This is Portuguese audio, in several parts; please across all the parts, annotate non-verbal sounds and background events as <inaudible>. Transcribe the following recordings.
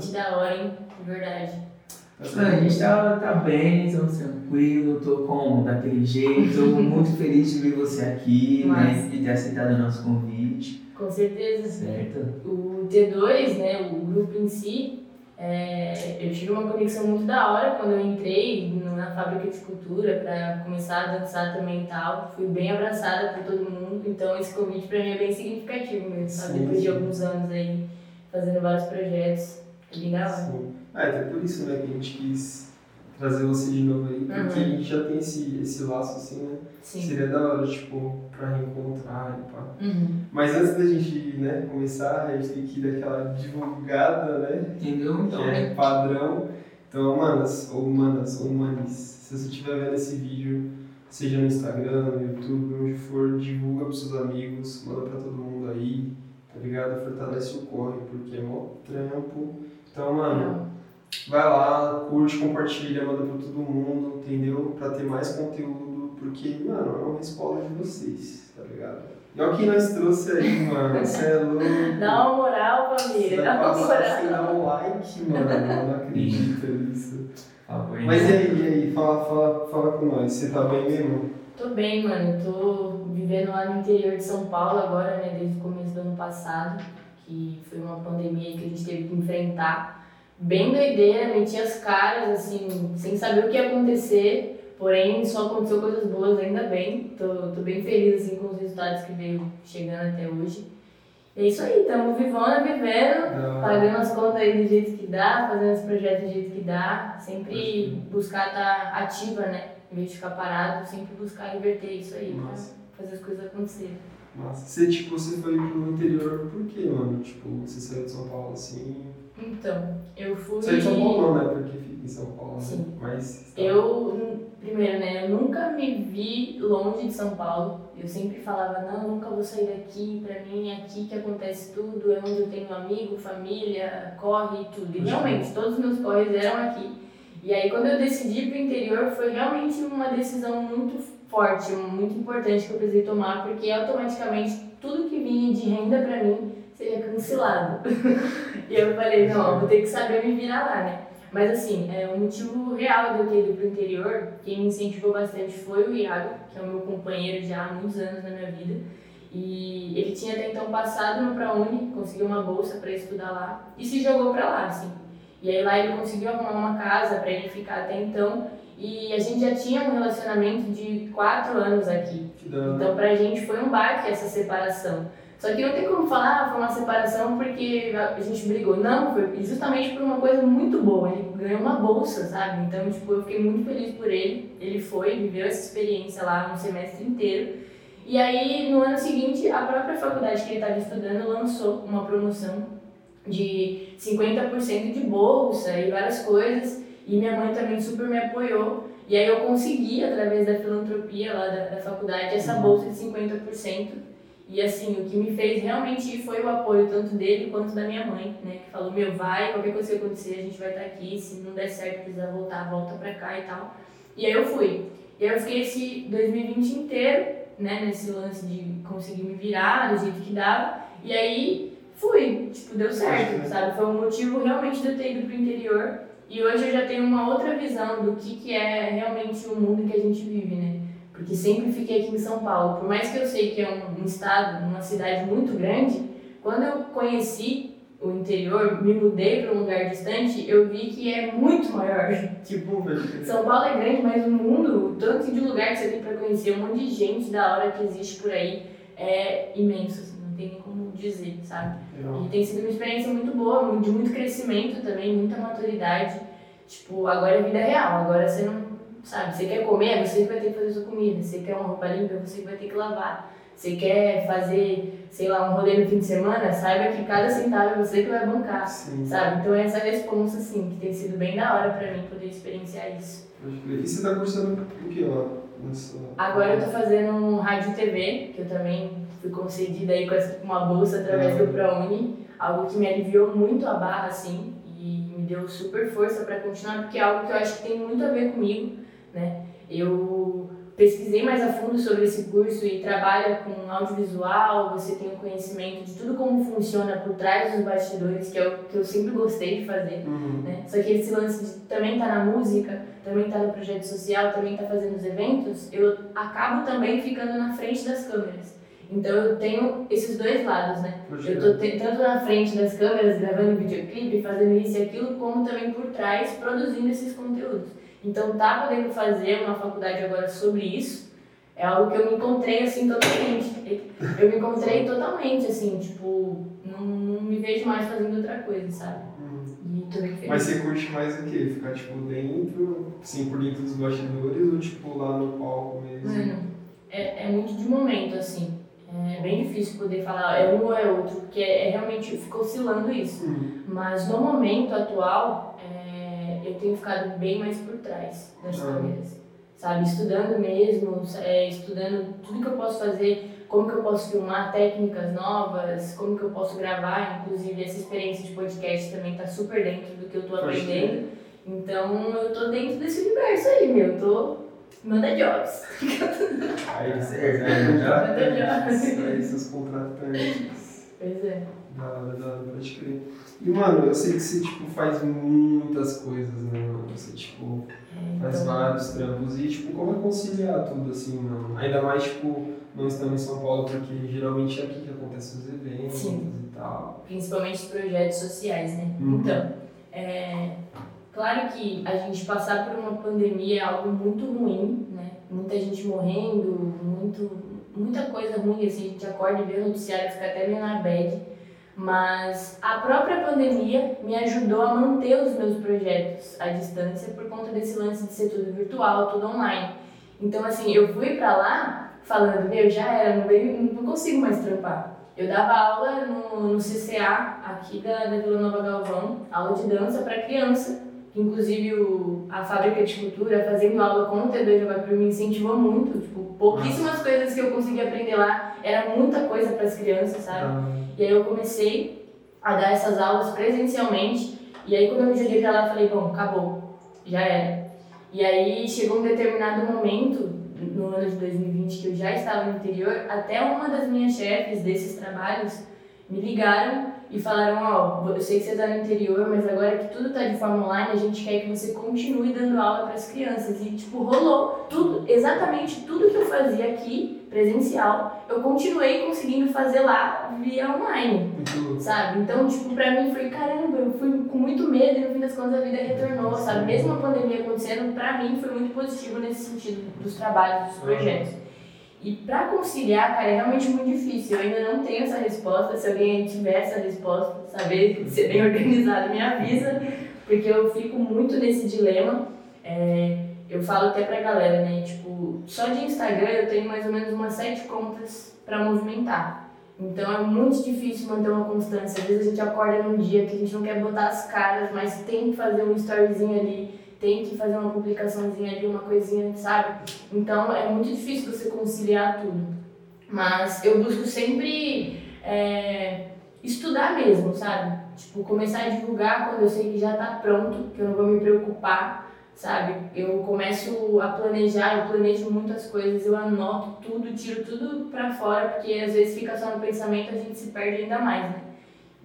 De? Convite da hora, hein? De verdade. A gente tá, tá bem, estamos tranquilo, tô com daquele jeito, tô <laughs> muito feliz de ver você aqui, né? Mas- E ter aceitado o nosso convite, Com certeza. certo? O T2, né, o grupo em si, é, eu tive uma conexão muito da hora quando eu entrei na fábrica de escultura para começar a dançar também e tal. Fui bem abraçada por todo mundo, então esse convite para mim é bem significativo mesmo, sabe? Sim, Depois de alguns anos aí fazendo vários projetos. É da hora. Sim. Ah, até por isso, né, que a gente quis trazer você de novo aí, porque Uhum. a gente já tem esse, esse laço, assim, né? Sim. Seria da hora, tipo, pra reencontrar e pá. Uhum. Mas antes da gente, né, começar, a gente tem que dar aquela divulgada, né? Entendeu? que Então, é padrão. Então, manas, ou manas, ou manis, se você estiver vendo esse vídeo, seja no Instagram, no YouTube, onde for, divulga pros seus amigos, manda pra todo mundo aí, tá ligado? Fortalece o corre, porque é mó trampo. Então, mano, vai lá, curte, compartilha, manda pra todo mundo, entendeu? Pra ter mais conteúdo, porque, mano, é uma escola de vocês, tá ligado? E olha o que nós trouxe aí, mano, você é louco. <laughs> Dá uma moral, Você família. Dá uma sem moral. dar um like, mano. Eu não acredito nisso. favor, Mas e né? aí, e aí? Fala, fala, fala com nós. Você tá bem mesmo? Tô bem, mano. Eu tô vivendo lá no interior de São Paulo agora, né? Desde o começo do ano passado, que foi uma pandemia que a gente teve que enfrentar. Bem doideira, meti as caras, assim, sem saber o que ia acontecer. Porém, só aconteceu coisas boas, ainda bem. Tô, tô bem feliz, assim, com os resultados que veio chegando até hoje. E é isso aí, tamo vivona, vivendo. Da- Pagando as contas aí do jeito que dá, fazendo os projetos do jeito que dá, sempre buscar estar ativa, né? Em vez de ficar parado, sempre buscar reverter isso aí pra fazer as coisas acontecerem. Massa. Você, tipo, você foi pro interior por quê, mano? Tipo, você saiu de São Paulo assim. Então, eu fui. Saiu de São Paulo não, né? Porque fica em São Paulo, né? Sim. Mas. Eu, hum, primeiro, né, eu nunca me vi longe de São Paulo. Eu sempre falava, não, nunca vou sair daqui, pra mim é aqui que acontece tudo, é onde eu tenho amigo, família, corre e tudo. E realmente, todos os meus corres eram aqui. E aí, quando eu decidi pro interior, foi realmente uma decisão muito forte, muito importante que eu precisei tomar, porque automaticamente tudo que vinha de renda pra mim seria cancelado. <laughs> e eu falei, não, vou ter que saber me virar lá, né? Mas assim, é, o motivo real de eu ter ido pro interior, quem me incentivou bastante foi o Iago, que é o meu companheiro já há muitos anos na minha vida. E ele tinha até então passado no ProUni, conseguiu uma bolsa para estudar lá e se jogou para lá, assim. E aí lá ele conseguiu arrumar uma casa para ele ficar até então. E a gente já tinha um relacionamento de quatro anos aqui. Hora. Então pra gente foi um baque essa separação. Só que não tem como falar, ah, foi uma separação porque a gente brigou. Não, foi justamente por uma coisa muito boa. Ele ganhou uma bolsa, sabe? Então, tipo, eu fiquei muito feliz por ele. Ele foi, viveu essa experiência lá um semestre inteiro. E aí, no ano seguinte, a própria faculdade que ele estava estudando lançou uma promoção de 50% de bolsa e várias coisas. E minha mãe também super me apoiou. E aí eu consegui, através da filantropia lá da, da faculdade, essa Uhum. bolsa de 50%. E assim, o que me fez realmente foi o apoio tanto dele quanto da minha mãe, né? Que falou, meu, vai, qualquer coisa que acontecer, a gente vai estar aqui. Se não der certo, precisar voltar, volta pra cá e tal. E aí eu fui. E aí eu fiquei esse 2020 inteiro, né? Nesse lance de conseguir me virar do jeito que dava. E aí fui, tipo, deu certo, sabe? Foi um motivo realmente de eu ter ido pro interior. E hoje eu já tenho uma outra visão do que, que é realmente o mundo que a gente vive, né? Porque sempre fiquei aqui em São Paulo. Por mais que eu sei que é um, um estado, uma cidade muito grande, quando eu conheci o interior, me mudei para um lugar distante, eu vi que é muito maior. <laughs> Tipo, São Paulo é grande, mas o mundo, o tanto de lugar que você tem para conhecer, um monte de gente da hora que existe por aí, é imenso, assim, não tem nem como dizer, sabe? Legal. E tem sido uma experiência muito boa, de muito crescimento também, muita maturidade. Tipo, agora é vida real, agora você não. Sabe, você quer comer, é você vai ter que fazer sua comida. Você quer uma roupa limpa, é você vai ter que lavar. Você quer fazer, sei lá, um rolê no fim de semana, saiba que cada centavo é você que vai bancar. Sim. Sabe? Então essa responsa, assim, que tem sido bem da hora pra mim poder experienciar isso. E você tá cursando o que lá? Nessa... Agora eu tô fazendo um rádio TV, que eu também fui concedida aí com essa- uma bolsa através do ProUni, algo que me aliviou muito a barra, assim, e me deu super força pra continuar, porque é algo que eu acho que tem muito a ver comigo, né? Eu pesquisei mais a fundo sobre esse curso e trabalha com audiovisual, você tem o conhecimento de tudo como funciona por trás dos bastidores, que é o que eu sempre gostei de fazer. Uhum. Né? Só que esse lance de também tá na música, também tá no projeto social, também tá fazendo os eventos, eu acabo também ficando na frente das câmeras. Então eu tenho esses dois lados, né? Eu tô te- tanto na frente das câmeras, gravando videoclipe, fazendo isso e aquilo, como também por trás, produzindo esses conteúdos. Então tá podendo fazer uma faculdade agora sobre isso, é algo que eu me encontrei assim totalmente. Eu me encontrei totalmente, assim, tipo, não, não me vejo mais fazendo outra coisa, sabe? Uhum. E tô bem feliz. Mas você curte mais o quê? Ficar, tipo, dentro, assim, por dentro dos bastidores ou, tipo, lá no palco mesmo? Mano, é, é muito de momento, assim. É bem difícil poder falar é um ou é outro, porque é, é realmente fica oscilando isso. Uhum. Mas no momento atual, é, eu tenho ficado bem mais por trás das Ah. câmeras. Sabe, estudando mesmo, é, estudando tudo que eu posso fazer, como que eu posso filmar técnicas novas, como que eu posso gravar, inclusive essa experiência de podcast também tá super dentro do que eu tô Pode aprendendo. Então eu tô dentro desse universo aí, meu, eu tô manda jobs. Aí, Certo, é, já. Contratantes. Aí, seus contratantes. Pois é. Da hora, da hora, pode crer. E, mano, eu sei que você, tipo, faz muitas coisas, né, mano? Você, tipo, É, faz então, vários trampos. E, tipo, como é conciliar tudo, assim, mano? Ainda mais, tipo, não estando em São Paulo, porque geralmente é aqui que acontecem os eventos Sim. e tal. principalmente os projetos sociais, né? Uhum. Então, é, claro que a gente passar por uma pandemia é algo muito ruim, né? Muita gente morrendo, muito, muita coisa ruim, assim, a gente acorda e vê o noticiário fica até meio na bad. Mas a própria pandemia me ajudou a manter os meus projetos à distância por conta desse lance de ser tudo virtual, tudo online. Então, assim, eu fui pra lá falando, meu, já era, não, veio- não consigo mais trampar. Eu dava aula no, no CCA, aqui da, da Vila Nova Galvão, aula de dança para criança. Inclusive o, a fábrica de cultura, fazendo aula com o T2 Jogapiru, me incentivou muito. Tipo, pouquíssimas coisas que eu consegui aprender lá, era muita coisa para as crianças, sabe? Ah, E aí eu comecei a dar essas aulas presencialmente. E aí quando eu me joguei pra lá, eu falei, bom, acabou, já era. E aí chegou um determinado momento, no ano de 2020, que eu já estava no interior, até uma das minhas chefes desses trabalhos me ligaram e falaram, ó, eu sei que você está no interior, mas agora que tudo está de forma online, a gente quer que você continue dando aula para as crianças. E, tipo, rolou tudo, exatamente tudo que eu fazia aqui, presencial, eu continuei conseguindo fazer lá via online, muito sabe? Então, tipo, pra mim foi, caramba, eu fui com muito medo e no fim das contas a vida retornou, sabe? Mesmo a pandemia acontecendo, pra mim foi muito positivo nesse sentido dos trabalhos, dos projetos. E pra conciliar, cara, é realmente muito difícil. Eu ainda não tenho essa resposta. Se alguém tiver essa resposta, saber ser bem <laughs> organizado, me avisa, porque eu fico muito nesse dilema. É, eu falo até pra galera, né? Tipo, só de Instagram eu tenho mais ou menos umas sete contas pra movimentar. Então é muito difícil manter uma constância. Às vezes a gente acorda num dia que a gente não quer botar as caras, mas tem que fazer um storyzinho ali, tem que fazer uma publicaçãozinha ali, uma coisinha, sabe? Então é muito difícil você conciliar tudo. Mas eu busco sempre é, estudar mesmo, sabe? Tipo, começar a divulgar quando eu sei que já tá pronto, que eu não vou me preocupar, sabe? Eu começo a planejar, eu planejo muitas coisas, eu anoto tudo, tiro tudo pra fora, porque às vezes fica só no pensamento, a gente se perde ainda mais, né?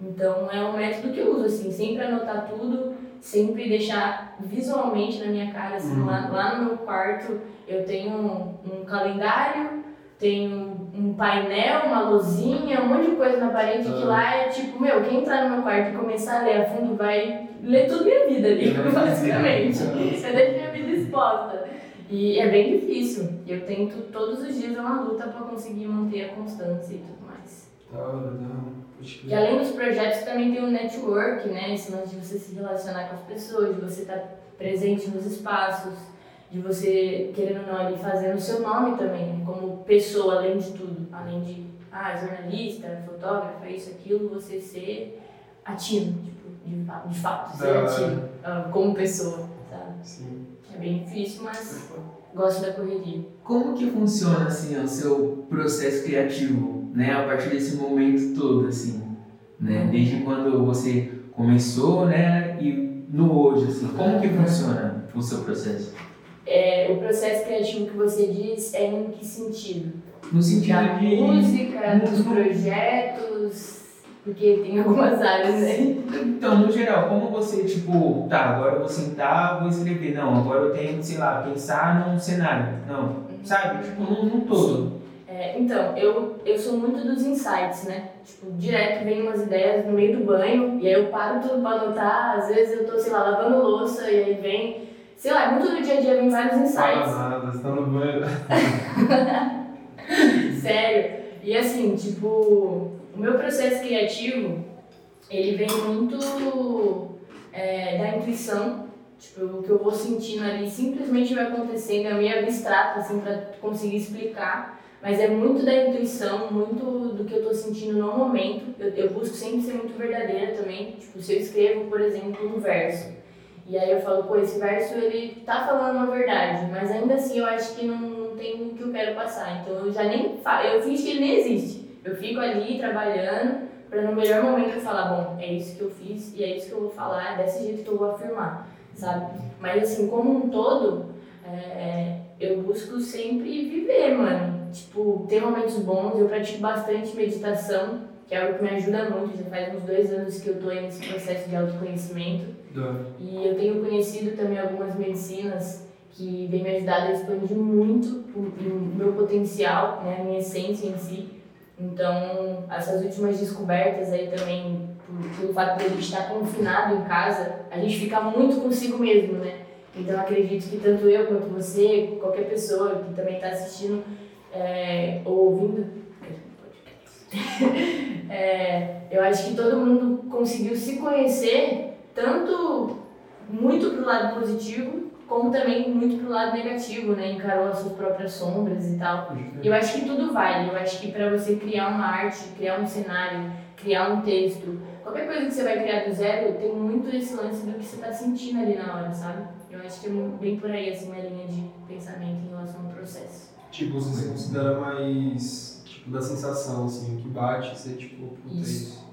Então é um método que eu uso, assim, sempre anotar tudo, sempre deixar visualmente na minha cara, assim, Uhum. lá, lá no meu quarto eu tenho um, um calendário, tenho um painel, uma luzinha, um monte de coisa na parede que Ah. lá é tipo, meu, quem entrar no meu quarto e começar a ler a fundo vai ler toda minha vida ali, <laughs> basicamente. Você deixa minha vida exposta. E é bem difícil. Eu tento, todos os dias é uma luta pra conseguir manter a constância e tudo E além dos projetos, também tem o network, né? Esse lance de você se relacionar com as pessoas, de você estar presente nos espaços, de você, querendo ou não, ali fazendo o seu nome também, né? como pessoa, além de tudo. Além de, ah, jornalista, fotógrafa, isso, aquilo, você ser ativo, tipo, de, de fato, ser Da- ativo, ah, como pessoa, sabe? Sim. É bem difícil, mas gosto da correria. Como que funciona assim o seu processo criativo, né, a partir desse momento todo assim, né, desde quando você começou, né, e no hoje assim, como que funciona o seu processo? É, o processo criativo que você diz é em que sentido? No sentido Da de. música, dos projetos, porque tem algumas áreas aí. Então, no geral, como você, tipo, tá, agora eu vou sentar, vou escrever. Não, agora eu tenho, sei lá, pensar num cenário. Não, sabe? Tipo, num, num todo. É, então, eu, eu sou muito dos insights, né? Tipo, direto vem umas ideias no meio do banho, e aí eu paro tudo pra anotar, às vezes eu tô, sei lá, lavando louça, e aí vem, sei lá, muito do dia a dia vem vários insights. nada, você tá no banho. <laughs> Sério. E assim, tipo, o meu processo criativo, ele vem muito é, da intuição. Tipo, o que eu vou sentindo ali simplesmente vai acontecendo, é meio abstrato, assim, pra conseguir explicar. Mas é muito da intuição, muito do que eu tô sentindo no momento. Eu, eu busco sempre ser muito verdadeira também. Tipo, se eu escrevo, por exemplo, um verso. E aí eu falo, pô, esse verso ele tá falando uma verdade, mas ainda assim eu acho que não, não tem o que eu quero passar. Então eu já nem falo, eu fingo que ele nem existe. Eu fico ali trabalhando pra no melhor momento eu falar, bom, é isso que eu fiz e é isso que eu vou falar, é desse jeito que eu vou afirmar, sabe? Mas assim, como um todo, é, eu busco sempre viver, mano. Tipo, ter momentos bons, eu pratico bastante meditação, que é algo que me ajuda muito, já faz uns dois anos que eu tô nesse processo de autoconhecimento. E eu tenho conhecido também algumas medicinas que vêm me ajudar a expandir muito o, meu potencial, né, a minha essência em si. Então, essas últimas descobertas aí também, pelo fato de a gente estar confinado em casa, a gente fica muito consigo mesmo, né? Então, acredito que tanto eu quanto você, qualquer pessoa que também está assistindo é, ou ouvindo, é, eu acho que todo mundo conseguiu se conhecer tanto muito pro lado positivo, como também muito pro lado negativo, né? Encarou as suas próprias sombras e tal. Eu acho que tudo vale. Eu acho que para você criar uma arte, criar um cenário, criar um texto, qualquer coisa que você vai criar do zero, tem muito esse lance do que você tá sentindo ali na hora, sabe? Eu acho que é bem por aí, assim, minha linha de pensamento em relação ao processo. Tipo, você se considera mais, tipo, da sensação, assim, o que bate, você, tipo, puta, é Isso. isso.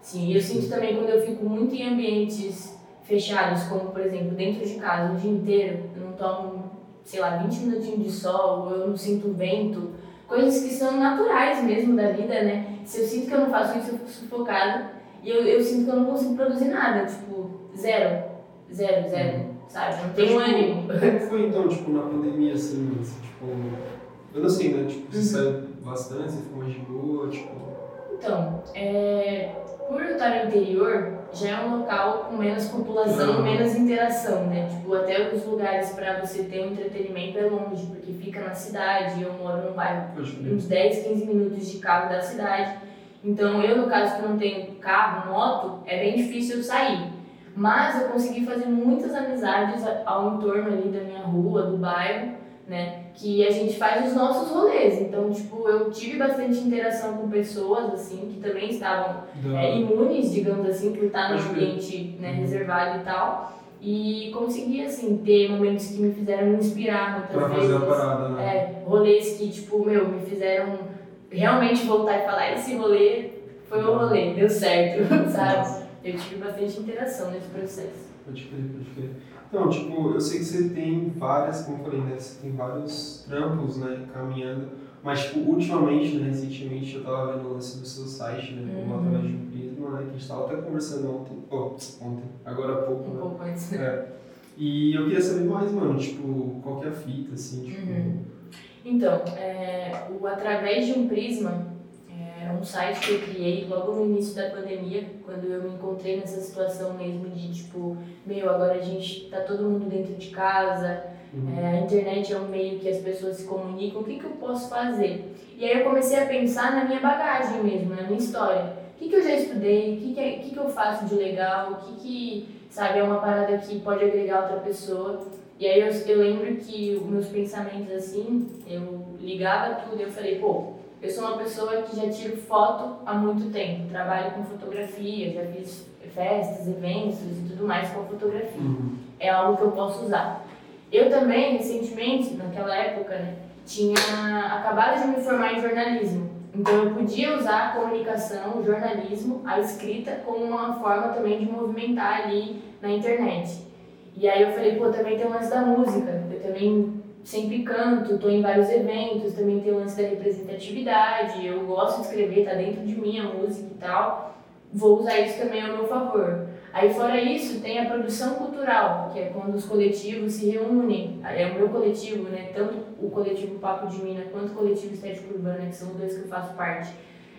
Sim, eu sinto também quando eu fico muito em ambientes fechados, como por exemplo dentro de casa o dia inteiro, eu não tomo, sei lá, 20 minutinhos de sol, eu não sinto vento, coisas que são naturais mesmo da vida, né? Se eu sinto que eu não faço isso, eu fico sufocada e eu, eu sinto que eu não consigo produzir nada, tipo, zero, zero, zero, sabe? Não tenho Tipo, ânimo. <laughs> Como foi então, tipo, na pandemia, assim, assim, tipo, eu não sei, né? Tipo, você Uhum. saiu bastante, você ficou mais de boa, tipo. Então, é, por eu estar no interior, já é um local com menos população, Uhum. menos interação, né? Tipo, até os lugares para você ter um entretenimento é longe, porque fica na cidade, eu moro num bairro crer. uns 10, 15 minutos de carro da cidade. Então, eu, no caso que não tenho carro, moto, é bem difícil eu sair. Mas eu consegui fazer muitas amizades ao entorno ali da minha rua, do bairro, né? Que a gente faz os nossos rolês. Então, tipo, eu tive bastante interação com pessoas, assim, que também estavam é, imunes, digamos assim, por estar num crer. ambiente né, Uhum. reservado e tal. E consegui, assim, ter momentos que me fizeram me inspirar muitas Pra vezes. fazer a parada, né? É, rolês que, tipo, meu, me fizeram realmente voltar e falar, esse rolê foi o rolê, deu certo, <laughs> sabe? Eu tive bastante interação nesse processo. Pode crer, pode crer. Então, tipo, eu sei que você tem várias, como eu falei, né? Você tem vários trampos, né? Caminhando. Mas, tipo, ultimamente, né? Recentemente, eu tava vendo o lance do seu site, né? Uhum. através de um prisma, né? Que a gente tava até conversando ontem. Oh, ontem. Agora há pouco, Um né? pouco antes. É. E eu queria saber mais, mano, tipo, qual que é a fita, assim, tipo... Uhum. Então, é, o Através de um Prisma é um site que eu criei logo no início da pandemia, quando eu me encontrei nessa situação mesmo de tipo, meu, agora a gente tá todo mundo dentro de casa, Uhum. é, a internet é um meio que as pessoas se comunicam, o que, que eu posso fazer? E aí eu comecei a pensar na minha bagagem mesmo, na minha história. O que, que eu já estudei, o que, que, é- o que, que eu faço de legal, o que, que sabe, é uma parada que pode agregar outra pessoa. E aí eu, eu lembro que os meus pensamentos assim, eu ligava tudo e eu falei, pô, eu sou uma pessoa que já tiro foto há muito tempo, trabalho com fotografia, já fiz festas, eventos e tudo mais com fotografia Uhum. é algo que eu posso usar. Eu também, recentemente, naquela época, né, tinha acabado de me formar em jornalismo. Então eu podia usar a comunicação, o jornalismo, a escrita como uma forma também de movimentar ali na internet. E aí eu falei, pô, também tem o lance da música. Eu também sempre canto, tô em vários eventos, também tem o lance da representatividade. Eu gosto de escrever, tá dentro de mim a música e tal. Vou usar isso também ao meu favor. Aí fora isso, tem a produção cultural, que é quando os coletivos se reúnem. É o meu coletivo, né? Tanto o coletivo Papo de Mina quanto o coletivo Estética Urbana, que são os dois que eu faço parte.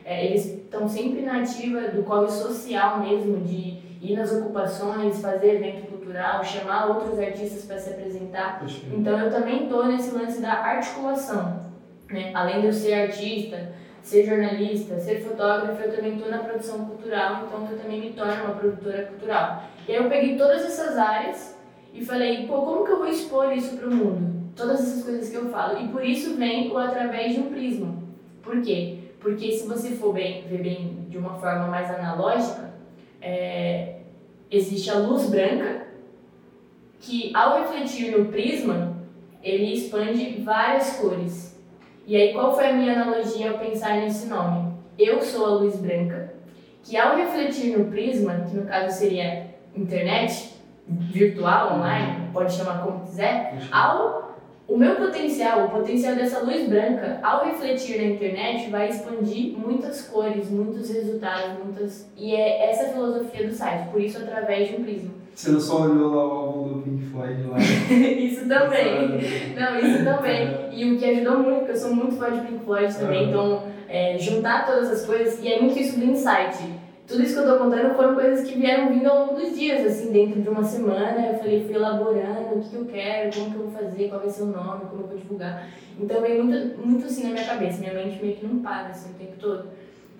É, eles estão sempre na ativa do corre social mesmo, de ir nas ocupações, fazer evento cultural, chamar outros artistas para se apresentar. Então eu também estou nesse lance da articulação. Né? Além de eu ser artista, ser jornalista, ser fotógrafo, eu também estou na produção cultural, então eu também me torno uma produtora cultural. E aí eu peguei todas essas áreas e falei, pô, como que eu vou expor isso para o mundo? Todas essas coisas que eu falo. E por isso vem o através de um prisma. Por quê? Porque se você for bem, ver bem de uma forma mais analógica, é, existe a luz branca, que ao refletir no prisma, ele expande várias cores. E aí, qual foi a minha analogia ao pensar nesse nome? Eu sou a luz branca, que ao refletir no prisma, que no caso seria internet, virtual, online, pode chamar como quiser, ao o meu potencial, o potencial dessa luz branca, ao refletir na internet, vai expandir muitas cores, muitos resultados, muitas. E é essa a filosofia do site, por isso através de um prisma. Você não só olhou lá o Floyd lá? <laughs> isso também. <laughs> não, isso também. E o que ajudou muito, porque eu sou muito fã de Pink Floyd também, então é, juntar todas as coisas, e é muito isso do insight tudo isso que eu tô contando foram coisas que vieram vindo ao longo dos dias, assim, dentro de uma semana. Eu falei, fui elaborando o que, que eu quero, como que eu vou fazer, qual vai ser o nome, como eu vou divulgar. Então veio muito, muito assim na minha cabeça, minha mente meio que não para assim o tempo todo.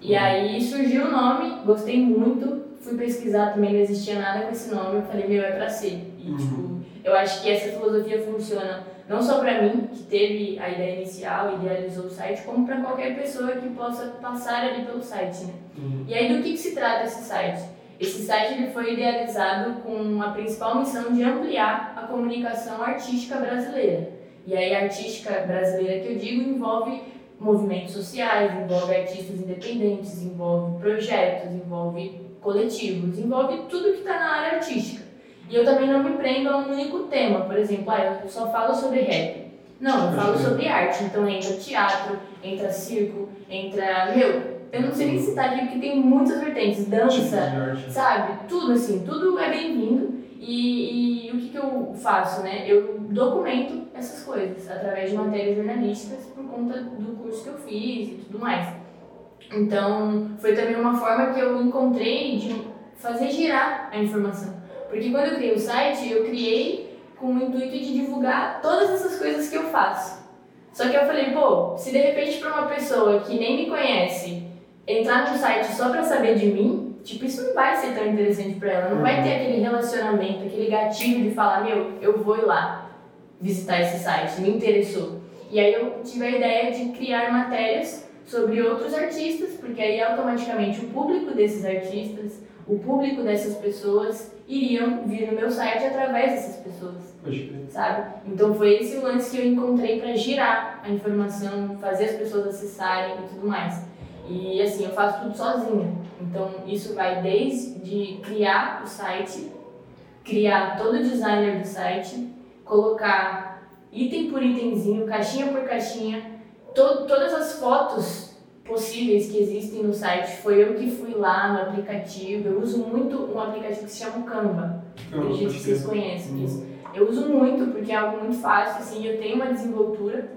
E uhum. aí surgiu o nome, gostei muito, fui pesquisar também, não existia nada com esse nome, eu falei, meu, é pra ser. E uhum. tipo, eu acho que essa filosofia funciona não só para mim, que teve a ideia inicial, idealizou o site, como para qualquer pessoa que possa passar ali pelo site, né? Uhum. E aí do que, que se trata esse site? Esse site ele foi idealizado com a principal missão de ampliar a comunicação artística brasileira. E aí a artística brasileira que eu digo envolve movimentos sociais, envolve artistas independentes, envolve projetos, envolve coletivos, envolve tudo que está na área artística. E eu também não me prendo a um único tema. Por exemplo, ah, eu só falo sobre rap. Não, eu falo sobre arte. Então entra teatro, entra circo, entra. Meu, eu não sei nem citar aqui porque tem muitas vertentes. Dança, sabe? Tudo assim, tudo é bem-vindo. E, e, o que, que eu faço, né? Eu documento essas coisas através de matérias jornalísticas por conta do curso que eu fiz e tudo mais. Então, foi também uma forma que eu encontrei de fazer girar a informação. Porque quando eu criei o site, eu criei com o intuito de divulgar todas essas coisas que eu faço. Só que eu falei, pô, se de repente para uma pessoa que nem me conhece entrar no site só para saber de mim, tipo, isso não vai ser tão interessante para ela. Não vai ter aquele relacionamento, aquele gatilho de falar, meu, eu vou ir lá visitar esse site, me interessou. E aí eu tive a ideia de criar matérias sobre outros artistas, porque aí automaticamente o público desses artistas, o público dessas pessoas iriam vir no meu site através dessas pessoas. Sabe? Então foi esse lance que eu encontrei para girar a informação, fazer as pessoas acessarem e tudo mais. E assim, eu faço tudo sozinha. Então isso vai desde criar o site, criar todo o designer do site, colocar item por itemzinho, caixinha por caixinha, to todas as fotos possíveis que existem no site. Foi eu que fui lá no aplicativo. Eu uso muito um aplicativo que se chama Canva. Acredito que vocês conhecem uhum. isso. Eu uso muito porque é algo muito fácil, assim, eu tenho uma desenvoltura.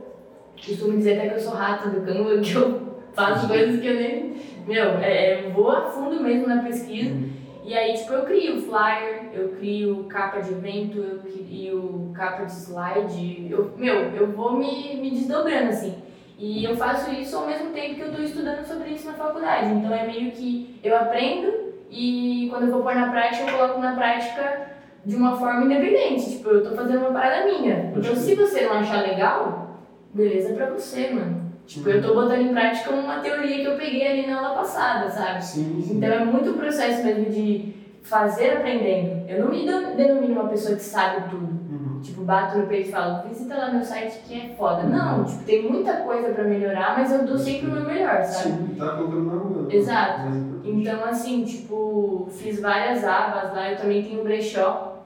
Costumo dizer até que eu sou rata do Canva, que eu faço coisas que eu nem. Meu, é, eu vou a fundo mesmo na pesquisa. Uhum. E aí, tipo, eu crio flyer, eu crio capa de evento, eu crio capa de slide. Eu, meu, eu vou me, me desdobrando, assim. E eu faço isso ao mesmo tempo que eu estou estudando sobre isso na faculdade. Então é meio que eu aprendo e quando eu vou pôr na prática, eu coloco na prática de uma forma independente. Tipo, eu estou fazendo uma parada minha. Então se você não achar legal, beleza pra você, mano. Tipo, eu tô botando em prática uma teoria que eu peguei ali na aula passada, sabe? Sim, sim. Então é muito processo mesmo de fazer aprendendo. Eu não me denomino uma pessoa que sabe tudo. Tipo, bato no peito e falo, visita lá meu site que é foda. Não, tipo, tem muita coisa pra melhorar, mas eu dou sempre o meu melhor, sabe? Sim, tá colocando na rua. Exato. Então, assim, tipo, fiz várias abas lá, eu também tenho um brechó.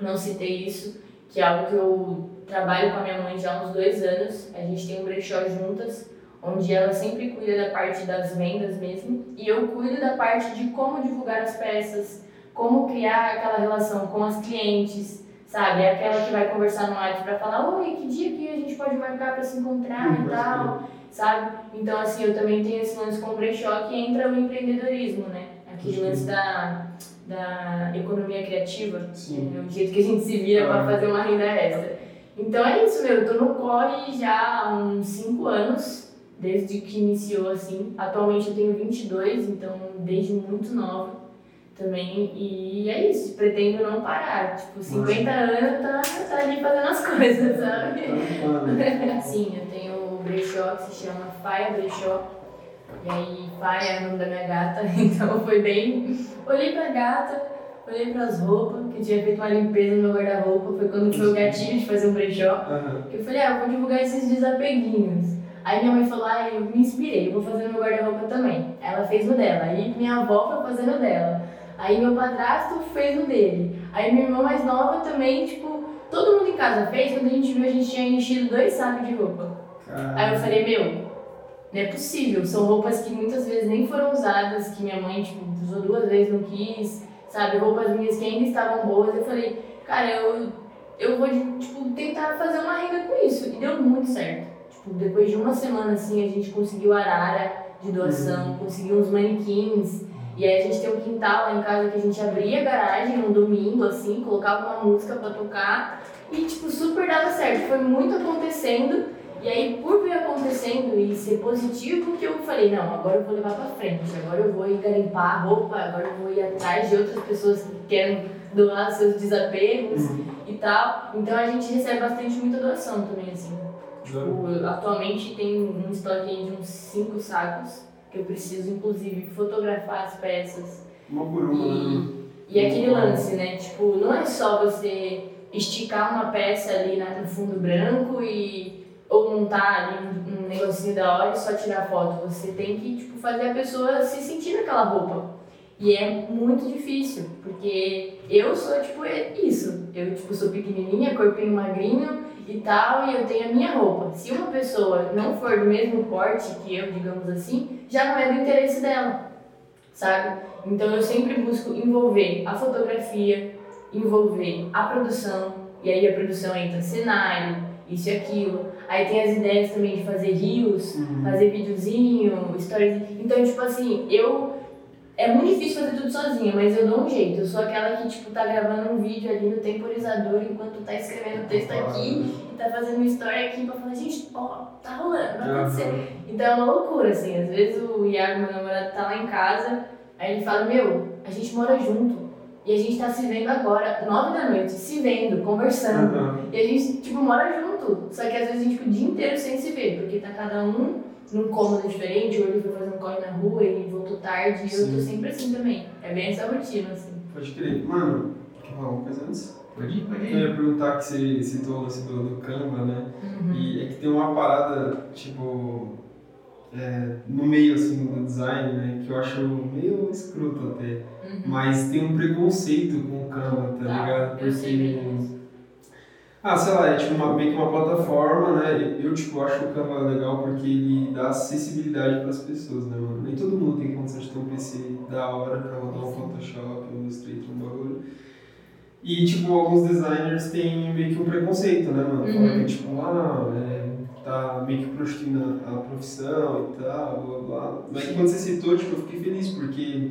não citei isso, que é algo que eu trabalho com a minha mãe já há uns dois anos. A gente tem um brechó juntas, onde ela sempre cuida da parte das vendas mesmo, e eu cuido da parte de como divulgar as peças, como criar aquela relação com as clientes, sabe? É aquela que vai conversar no WhatsApp para falar, oi, que dia que a gente pode marcar para se encontrar Hum, e tal, sabe? Então, assim, eu também tenho esse lance com o brechó que entra o empreendedorismo, né? Aquele Sim. lance da, da economia criativa, Sim. é o jeito que a gente se vira Ah. para fazer uma renda extra. Então é isso, meu, eu tô no corre já há uns 5 anos, desde que iniciou assim. Atualmente eu tenho 22, então desde muito nova também. E é isso, pretendo não parar. Tipo, 50 anos tá, tá ali fazendo as <laughs> coisas, sabe? Tá Sim, eu tenho o brechó que se chama Faia Brechó. E aí, Faia é o nome da minha gata, <laughs> então foi bem. Olhei pra gata, olhei pras roupas, que tinha feito uma limpeza no meu guarda-roupa. Foi quando foi o gatilho de fazer um brechó. aham. Eu falei, ah, eu vou divulgar esses desapeguinhos. Aí minha mãe falou, ah, eu me inspirei, eu vou fazer no meu guarda-roupa também. Ela fez no dela, aí minha avó foi fazer no dela. Aí meu padrasto fez no dele. Aí minha irmã mais nova também, tipo, todo mundo em casa fez. Quando a gente viu, a gente tinha enchido dois sacos de roupa. Aí eu falei, meu, não é possível. São roupas que muitas vezes nem foram usadas, que minha mãe, tipo, usou duas vezes, não quis, sabe? Roupas minhas que ainda estavam boas. Eu falei, cara, eu, eu vou, tipo, tentar fazer uma renda com isso. E deu muito certo. Tipo, depois de uma semana, assim, a gente conseguiu arara de doação, conseguiu uns manequins. E aí a gente tem um quintal lá em casa que a gente abria a garagem num domingo, assim, colocava uma música pra tocar. E, tipo, super dava certo. Foi muito acontecendo. E aí, por vir acontecendo e ser positivo, que eu falei, não, agora eu vou levar pra frente, agora eu vou ir garimpar a roupa, agora eu vou ir atrás de outras pessoas que querem doar seus desapegos e tal. Então a gente recebe bastante muita doação também, assim. Tipo, atualmente tem um estoque de uns 5 sacos, eu preciso, inclusive, fotografar as peças. Uma por uma, né? E aquele lance, né? Tipo, não é só você esticar uma peça ali no fundo branco e ou montar ali um, um negocinho da hora e só tirar foto. Você tem que tipo, fazer a pessoa se sentir naquela roupa. E é muito difícil, porque eu sou tipo é isso. Eu tipo, sou pequenininha, corpinho magrinho e tal, e eu tenho a minha roupa. Se uma pessoa não for do mesmo porte que eu, digamos assim, já não é do interesse dela, sabe? Então eu sempre busco envolver a fotografia, envolver a produção, e aí a produção entra cenário, isso e aquilo. Aí tem as ideias também de fazer rios, Uhum. fazer videozinho, stories. Então, tipo assim, eu. É muito difícil fazer tudo sozinha, mas eu dou um jeito. Eu sou aquela que, tipo, tá gravando um vídeo ali no temporizador enquanto tá escrevendo o texto aqui e tá fazendo uma história aqui pra falar, gente, ó, tá rolando, vai acontecer. Então é uma loucura, assim. Às vezes o Iago, meu namorado, tá lá em casa, aí ele fala, meu, a gente mora junto. E a gente tá se vendo agora, nove da noite, se vendo, conversando. Aham. E a gente, tipo, mora junto. Só que às vezes a gente fica o dia inteiro sem se ver, porque tá cada um num cômodo diferente, ou ele foi fazer um corre na rua e voltou tarde, e eu tô sempre assim também. É bem essa rotina, assim. Pode crer. Mano, quer falar alguma coisa antes? Pode ir, pode Eu ir. ia perguntar que você citou o lance do, do Canva, né? Uhum. E é que tem uma parada, tipo, é, no meio, assim, do design, né? Que eu acho meio escroto até. Uhum. Mas tem um preconceito com o Canva, tá Tá, ligado? eu sei isso. Ah, sei lá, é tipo uma, meio que uma plataforma, né? Eu, tipo, acho o Canva legal porque ele dá acessibilidade pras pessoas, né, mano? Nem todo mundo tem condição de ter um PC da hora pra rodar um Photoshop, um Illustrator, um bagulho. E, tipo, alguns designers têm meio que um preconceito, né, mano? Uhum. que, tipo, ah, é, tá meio que prostituindo a profissão e tal, blá, blá. Mas quando você citou, tipo, eu fiquei feliz porque...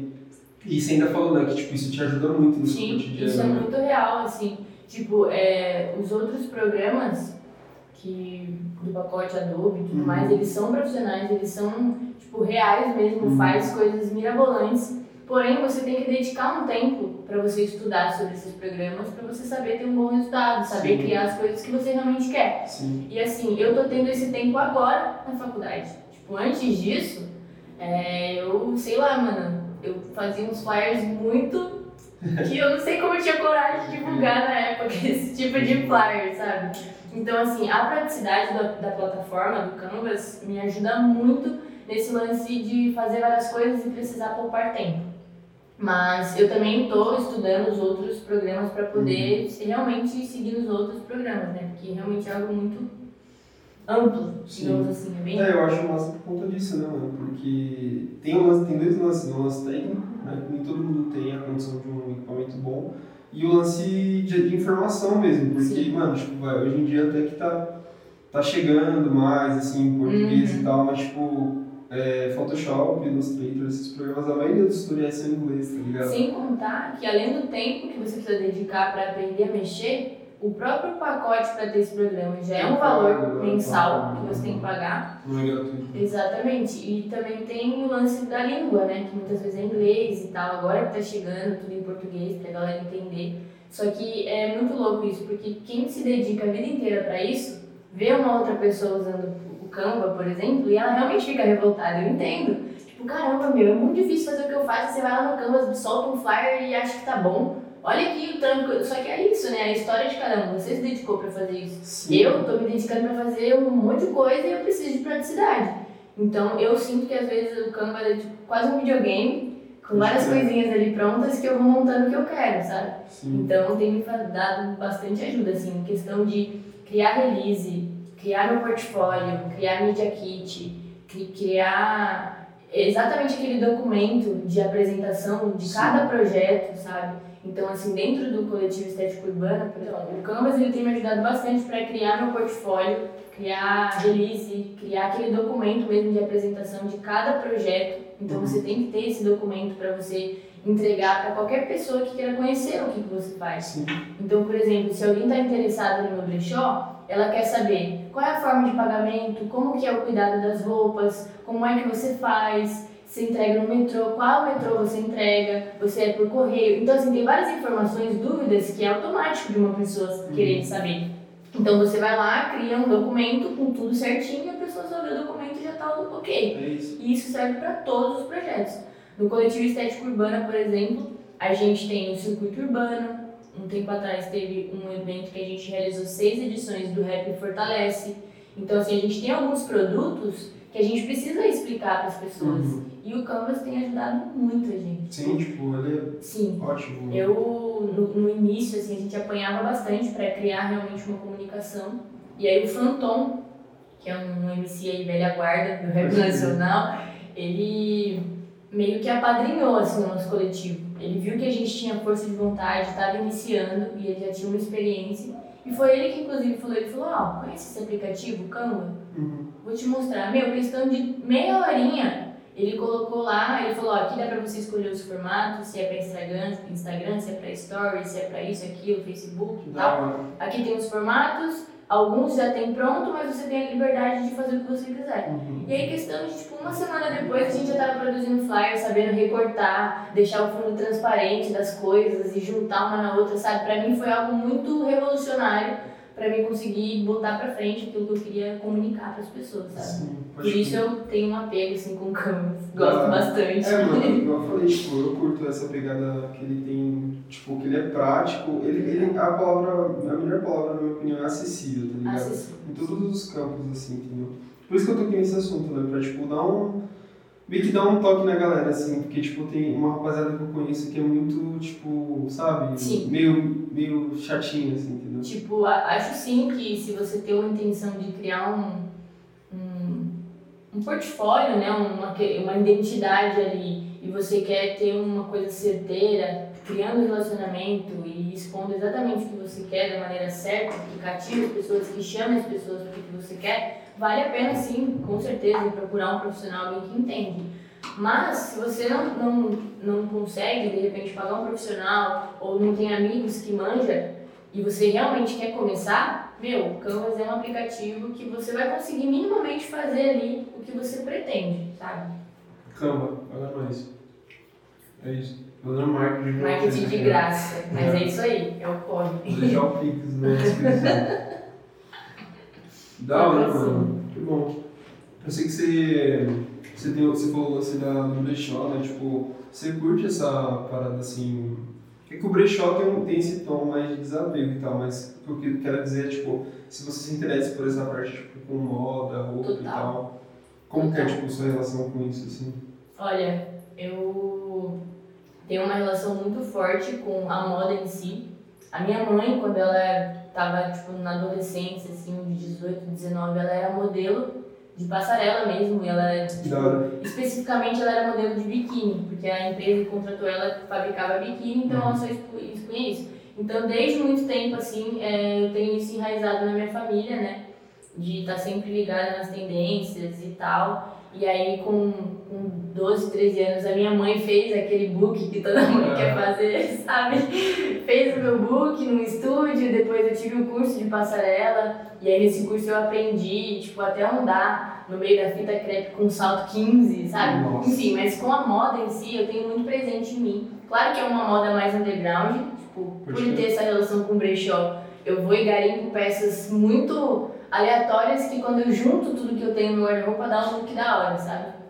E você ainda falou, né, que, tipo, isso te ajuda muito no seu Sim, cotidiano, isso é né? muito real, assim. Tipo, é, os outros programas que do pacote Adobe e tudo Uhum. mais, eles são profissionais, eles são, tipo, reais mesmo, Uhum. faz coisas mirabolantes. Porém, você tem que dedicar um tempo para você estudar sobre esses programas, para você saber ter um bom resultado, saber Sim. criar as coisas que você realmente quer. Sim. E assim, eu tô tendo esse tempo agora na faculdade. Tipo, antes disso, é, eu, sei lá, mano, eu fazia uns flyers muito. <laughs> que eu não sei como eu tinha coragem de divulgar na época, <laughs> esse tipo de flyer, sabe? Então, assim, a praticidade da, da plataforma, do Canvas, me ajuda muito nesse lance de fazer várias coisas e precisar poupar tempo. Mas eu também estou estudando os outros programas para poder uhum. realmente seguir os outros programas, né? Porque realmente é algo muito amplo, digamos assim. É, bem... é, eu acho massa por conta disso, né, mano? Porque tem, umas, tem dois lances. O lance técnico, né? Nem todo mundo tem a condição de um equipamento bom. E o lance de, de informação mesmo. Porque, Sim. mano, tipo, vai, hoje em dia até que tá, tá chegando mais, assim, em português uhum. e tal, mas, tipo é, Photoshop, Illustrator, esses programas, a maioria dos tutoriais são em inglês, tá ligado? Sem contar que além do tempo que você precisa dedicar para aprender a mexer, o próprio pacote para ter esse programa já é um valor mensal que você tem que pagar. Não é gratuito. Exatamente. E também tem o lance da língua, né? Que muitas vezes é inglês e tal. Agora que tá chegando tudo em português pra galera entender. Só que é muito louco isso, porque quem se dedica a vida inteira para isso, vê uma outra pessoa usando Canva, por exemplo, e ela realmente fica revoltada, eu entendo. Tipo, caramba, meu, é muito difícil fazer o que eu faço, você vai lá no Canva, solta um flyer e acha que tá bom. Olha aqui o trampo, só que é isso, né? A história de cada um. Você se dedicou pra fazer isso. Sim. Eu tô me dedicando pra fazer um monte de coisa e eu preciso de praticidade. Então eu sinto que às vezes o Canva é tipo, quase um videogame, com várias coisinhas ali prontas que eu vou montando o que eu quero, sabe? Sim. Então tem me dado bastante ajuda, assim, em questão de criar release, criar um portfólio, criar media kit, criar exatamente aquele documento de apresentação de Sim. cada projeto, sabe? Então, assim, dentro do coletivo estético urbano, o Canvas ele tem me ajudado bastante para criar meu portfólio, criar release, criar aquele documento mesmo de apresentação de cada projeto. Então, uhum. você tem que ter esse documento para você entregar para qualquer pessoa que queira conhecer o que, que você faz. Sim. Então, por exemplo, se alguém está interessado no meu brechó, ela quer saber qual é a forma de pagamento, como que é o cuidado das roupas, como é que você faz, se entrega no metrô, qual metrô você entrega, você é por correio. Então, assim, tem várias informações, dúvidas que é automático de uma pessoa uhum. querer saber. Então, você vai lá, cria um documento com tudo certinho, a pessoa só vê o documento e já está ok. É isso. E isso serve para todos os projetos. No Coletivo Estético Urbana, por exemplo, a gente tem o Circuito Urbano, um tempo atrás teve um evento que a gente realizou seis edições do Rap Fortalece. Então, assim, a gente tem alguns produtos que a gente precisa explicar para as pessoas. Uhum. E o Canvas tem ajudado muito a gente. Sim, tipo, ele é Sim. ótimo. Eu, no, no início, assim, a gente apanhava bastante para criar realmente uma comunicação. E aí o Fantom, que é um MC aí velha guarda do rap nacional, ele meio que apadrinhou assim, o nosso coletivo. Ele viu que a gente tinha força de vontade, estava iniciando e ele já tinha uma experiência. E foi ele que, inclusive, falou: ele falou, ó, oh, conhece esse aplicativo, Canva? Uhum. Vou te mostrar. Meu, questão de meia horinha, ele colocou lá, ele falou: ó, aqui dá pra você escolher os formatos, se é pra Instagram, Instagram se é pra Stories, se é pra isso, aquilo, Facebook e tal. Aqui tem os formatos Alguns já tem pronto, mas você tem a liberdade de fazer o que você quiser. Uhum. E aí, questão de, tipo, uma semana depois, a gente já estava produzindo flyers, sabendo recortar, deixar o fundo transparente das coisas e juntar uma na outra, sabe? Pra mim foi algo muito revolucionário para mim conseguir botar para frente aquilo que eu queria comunicar para as pessoas, sabe? Sim, Por isso que... eu tenho um apego assim com o Canvas, gosto ah, bastante. É, mano, igual <laughs> eu falei, tipo, eu curto essa pegada que ele tem, tipo, que ele é prático, ele, ele a palavra, a melhor palavra na minha opinião é acessível, tá ligado? Acessível. Em todos os campos, assim, entendeu? Por isso que eu toquei nesse assunto, né? Pra, tipo, dar um meio que dá um toque na galera, assim, porque, tipo, tem uma rapaziada que eu conheço que é muito, tipo, sabe? Sim. Meio, meio chatinho, assim, entendeu? Tipo, acho sim que se você tem uma intenção de criar um, um, um portfólio, né, uma, uma identidade ali, e você quer ter uma coisa certeira, criando relacionamento e expondo exatamente o que você quer da maneira certa, que cativa as pessoas, que chama as pessoas para o que você quer, vale a pena sim, com certeza, procurar um profissional, alguém que entende. Mas, se você não, não, não consegue, de repente, pagar um profissional ou não tem amigos que manja e você realmente quer começar, meu, o Canvas é um aplicativo que você vai conseguir minimamente fazer ali o que você pretende, sabe? Canva, paga nós. É isso. Fazendo marketing de Marketing de graça. Mas é. é isso aí, é o código. Deixar o Pix na descrição. Da hora, mano. Que bom. Eu sei que você, você, tem, você falou o lance da, do brechó, né? Tipo, você curte essa parada assim. É que o brechó tem, tem esse tom mais de desapego e tal, mas o que eu quero dizer é, tipo, se você se interessa por essa parte, tipo, com moda, roupa Total. e tal, como Total. que é, tipo, sua relação com isso, assim? Olha, eu tenho uma relação muito forte com a moda em si. A minha mãe, quando ela estava tipo, na adolescência, assim, de 18, 19, ela era modelo de passarela mesmo. Ela, especificamente, ela era modelo de biquíni, porque a empresa que contratou ela fabricava biquíni, então ela só expunha isso. Então, desde muito tempo, assim, é, eu tenho isso enraizado na minha família, né? De estar tá sempre ligada nas tendências e tal. E aí, com, com 12, 13 anos, a minha mãe fez aquele book que toda mãe ah. quer fazer, <laughs> sabe? Fez o meu book no estúdio, depois eu tive o um curso de passarela. E aí, nesse curso, eu aprendi, tipo, até andar no meio da fita crepe com salto 15, sabe? Nossa. Enfim, mas com a moda em si, eu tenho muito presente em mim. Claro que é uma moda mais underground, tipo, por ter essa relação com o brechó, eu vou e garimpo peças muito aleatórias que quando eu junto tudo que eu tenho no guarda-roupa dá um look da hora, sabe?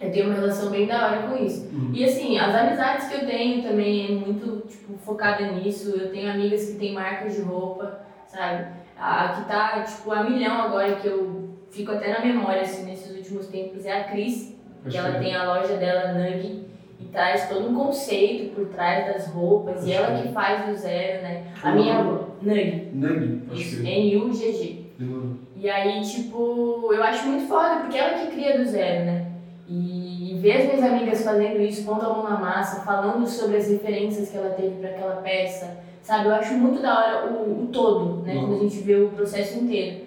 Eu tenho uma relação bem da hora com isso. Uhum. E assim, as amizades que eu tenho também é muito, tipo, focada nisso. Eu tenho amigas que têm marcas de roupa, sabe? A, a que tá, tipo, a milhão agora, que eu fico até na memória, assim, nesses últimos tempos, é a Cris. Que ela tem a loja dela, Nug, e traz todo um conceito por trás das roupas. E ela que faz do zero, né? A minha avó, Nug. Nug, N-U-G-G. E aí, tipo, eu acho muito foda, porque ela que cria do zero, né? Ver as minhas amigas fazendo isso, pondo a mão na massa, falando sobre as referências que ela teve para aquela peça, sabe? Eu acho muito da hora o, o todo, né? Quando a gente vê o processo inteiro.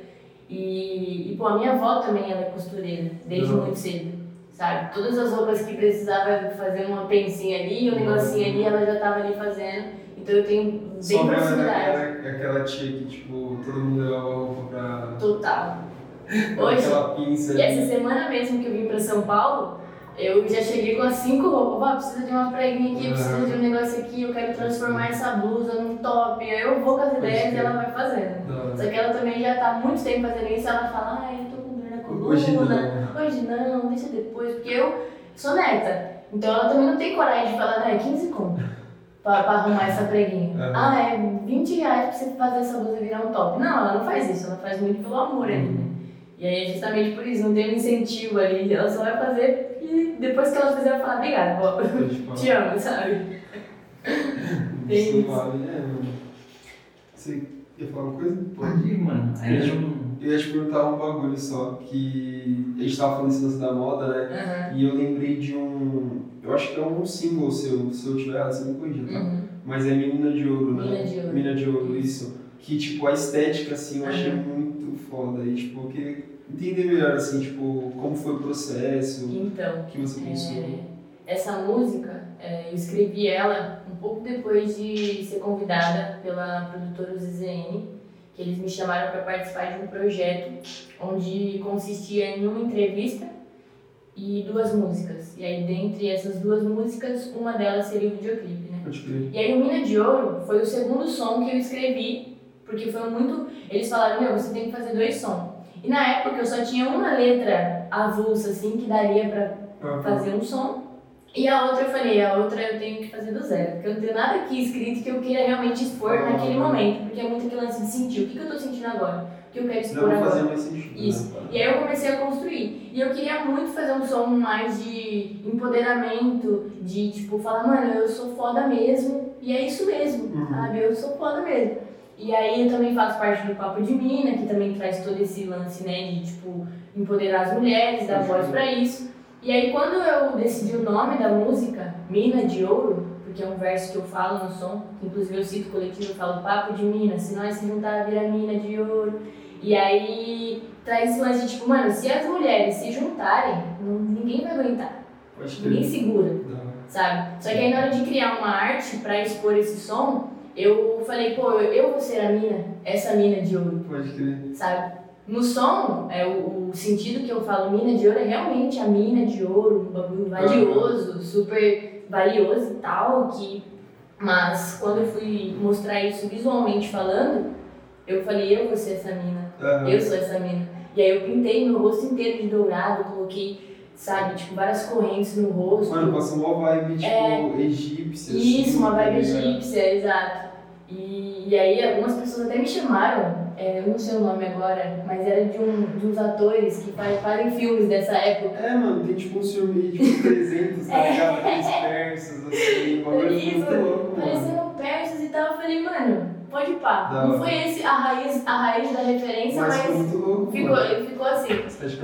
E, e, pô, a minha avó também ela é costureira, desde uhum. muito cedo, sabe? Todas as roupas que precisava fazer uma pensinha ali, um negocinho ali, ela já tava ali fazendo. Então eu tenho bem Só proximidade. Aquela, aquela tia que, tipo, todo mundo levava roupa pra... Total. Hoje, e essa semana mesmo que eu vim pra São Paulo, eu já cheguei com as cinco roupas. Ó, precisa de uma preguinha aqui, precisa de um negócio aqui, eu quero transformar essa blusa num top. Aí eu vou com as ideias e ela vai fazendo. Só que ela também já tá há muito tempo fazendo isso, ela fala, ai, eu tô com dor na coluna. Hoje não. Hoje não, deixa depois, porque eu sou neta. Então ela também não tem coragem de falar, é 15 conto pra, pra arrumar essa preguinha. Uhum. Ah, é 20 reais pra você fazer essa blusa virar um top. Não, ela não faz isso, ela faz muito pelo amor ali, né? E aí é justamente por isso, não tem um incentivo ali, ela só vai fazer e depois que ela fizer, ela fala, obrigada, vó. <laughs> Te amo, sabe? <laughs> tem isso. Vale, né, Você quer falar uma coisa? Pode ir, mano. Aí eu... Eu ia te perguntar um bagulho só, que a gente tava falando isso da moda, né? Uhum. E eu lembrei de um. Eu acho que é um símbolo seu, se eu tiver errado, você me corrija, tá? Uhum. Mas é Menina de Ouro, né? Mina de Ouro. Mina de Ouro, isso. Que, tipo, a estética, assim, eu achei uhum. muito foda. E, tipo, eu queria entender melhor, assim, tipo, como foi o processo. Então. que você pensou. É, essa música, é, eu escrevi ela um pouco depois de ser convidada pela produtora ZZN que eles me chamaram para participar de um projeto onde consistia em uma entrevista e duas músicas. E aí, dentre essas duas músicas, uma delas seria o videoclipe, né? E aí, o Mina de Ouro foi o segundo som que eu escrevi, porque foi muito... Eles falaram, meu, você tem que fazer dois sons. E na época eu só tinha uma letra avulsa, assim, que daria para fazer um som. E a outra eu falei, a outra eu tenho que fazer do zero, porque eu não tenho nada aqui escrito que eu queira realmente expor ah, naquele momento, porque é muito aquele lance de sentir, o que, que eu tô sentindo agora, o que eu quero expor não agora. Fazer sentido, né? Isso. Né? E aí eu comecei a construir. E eu queria muito fazer um som mais de empoderamento, de tipo, falar, mano, eu sou foda mesmo, e é isso mesmo, uhum. sabe? Eu sou foda mesmo. E aí eu também faço parte do Papo de Mina, que também traz todo esse lance, né, de tipo, empoderar as mulheres, dar voz para isso. E aí quando eu decidi o nome da música, Mina de Ouro, porque é um verso que eu falo no som, inclusive eu cito coletivo, eu falo papo de mina, se nós se juntar vira mina de ouro. E aí traz esse lance de tipo, mano, se as mulheres se juntarem, não, ninguém vai aguentar. Ninguém segura, não. sabe? Só que aí na hora de criar uma arte para expor esse som, eu falei, pô, eu vou ser a mina, essa mina de ouro. Pode crer. Sabe? No som, é, o, o, sentido que eu falo mina de ouro é realmente a mina de ouro, um bagulho valioso, super valioso e tal, que... Mas quando eu fui mostrar isso visualmente falando, eu falei, eu vou ser essa mina, uhum. eu sou essa mina. E aí eu pintei meu rosto inteiro de dourado, coloquei, sabe, tipo, várias correntes no rosto. Mano, passou uma vibe, tipo, é, egípcia. Isso, assim, uma vibe tá egípcia, exato. E, e aí algumas pessoas até me chamaram é, eu não sei o nome agora, mas era de, um, de uns atores que faz- fazem filmes dessa época. É, mano, tem tipo um filme tipo 300, tá <laughs> ligado? Aqueles persas, assim, é Isso, muito louco, mano. Parecendo persas e tal. Eu falei, mano, pode pá. Não hora. foi esse a raiz, a raiz da referência, Mas mas, ficou louco, ficou, mano. ficou assim.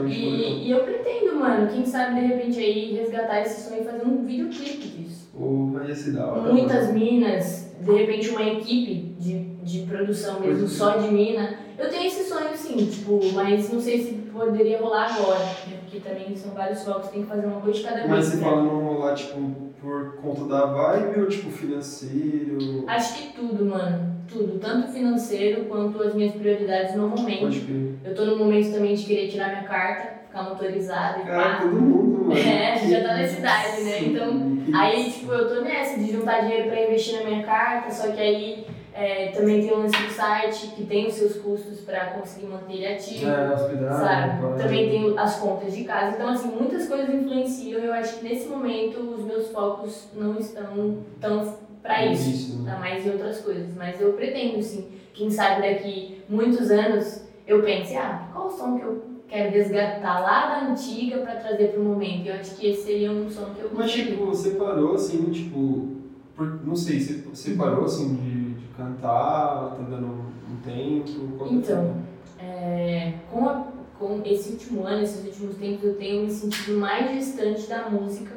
E, e eu pretendo, mano, quem sabe de repente aí resgatar esse sonho e fazer um videoclipe disso. Vai ser da hora. Muitas mano. minas, de repente uma equipe de, de produção mesmo, Pode só de mina. Eu tenho esse sonho sim, tipo, mas não sei se poderia rolar agora, né? Porque também são vários focos, tem que fazer uma coisa de cada vez. Mas você né? fala não rolar, tipo, por conta da vibe ou tipo financeiro? Acho que tudo, mano. Tudo. Tanto financeiro quanto as minhas prioridades no momento. Pode crer. Eu tô no momento também de querer tirar minha carta, ficar motorizada e Cara, pá. todo mundo, mano. É, já tá nessa idade, né? Então, Aí, tipo, eu tô nessa de juntar dinheiro pra investir na minha carta, só que aí é, também tem o lance do site, que tem os seus custos pra conseguir manter ele ativo. É, hospedagem. Sabe? Também tem as contas de casa. Então, assim, muitas coisas influenciam. Eu acho que nesse momento os meus focos não estão tão pra isso. Isso, né? Tá mais em outras coisas. Mas eu pretendo, sim. Quem sabe daqui muitos anos eu pense, ah, qual o som que eu quero resgatar lá da antiga pra trazer pro momento? Eu acho que esse seria um som que eu Mas, tipo, você parou assim, tipo, por, não sei, você, você parou assim de cantar, tá dando um tempo? Qual que Então, é, com, a- com esse último ano, esses últimos tempos, eu tenho me sentido mais distante da música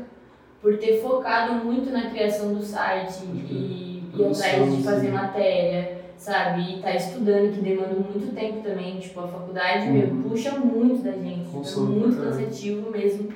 por ter focado muito na criação do site e ir Produção, atrás de fazer sim. matéria, sabe? E estar estudando, que demanda muito tempo também. Tipo, a faculdade, Uhum. meu, puxa muito da gente. É Consome muito pra caralho. cansativo mesmo.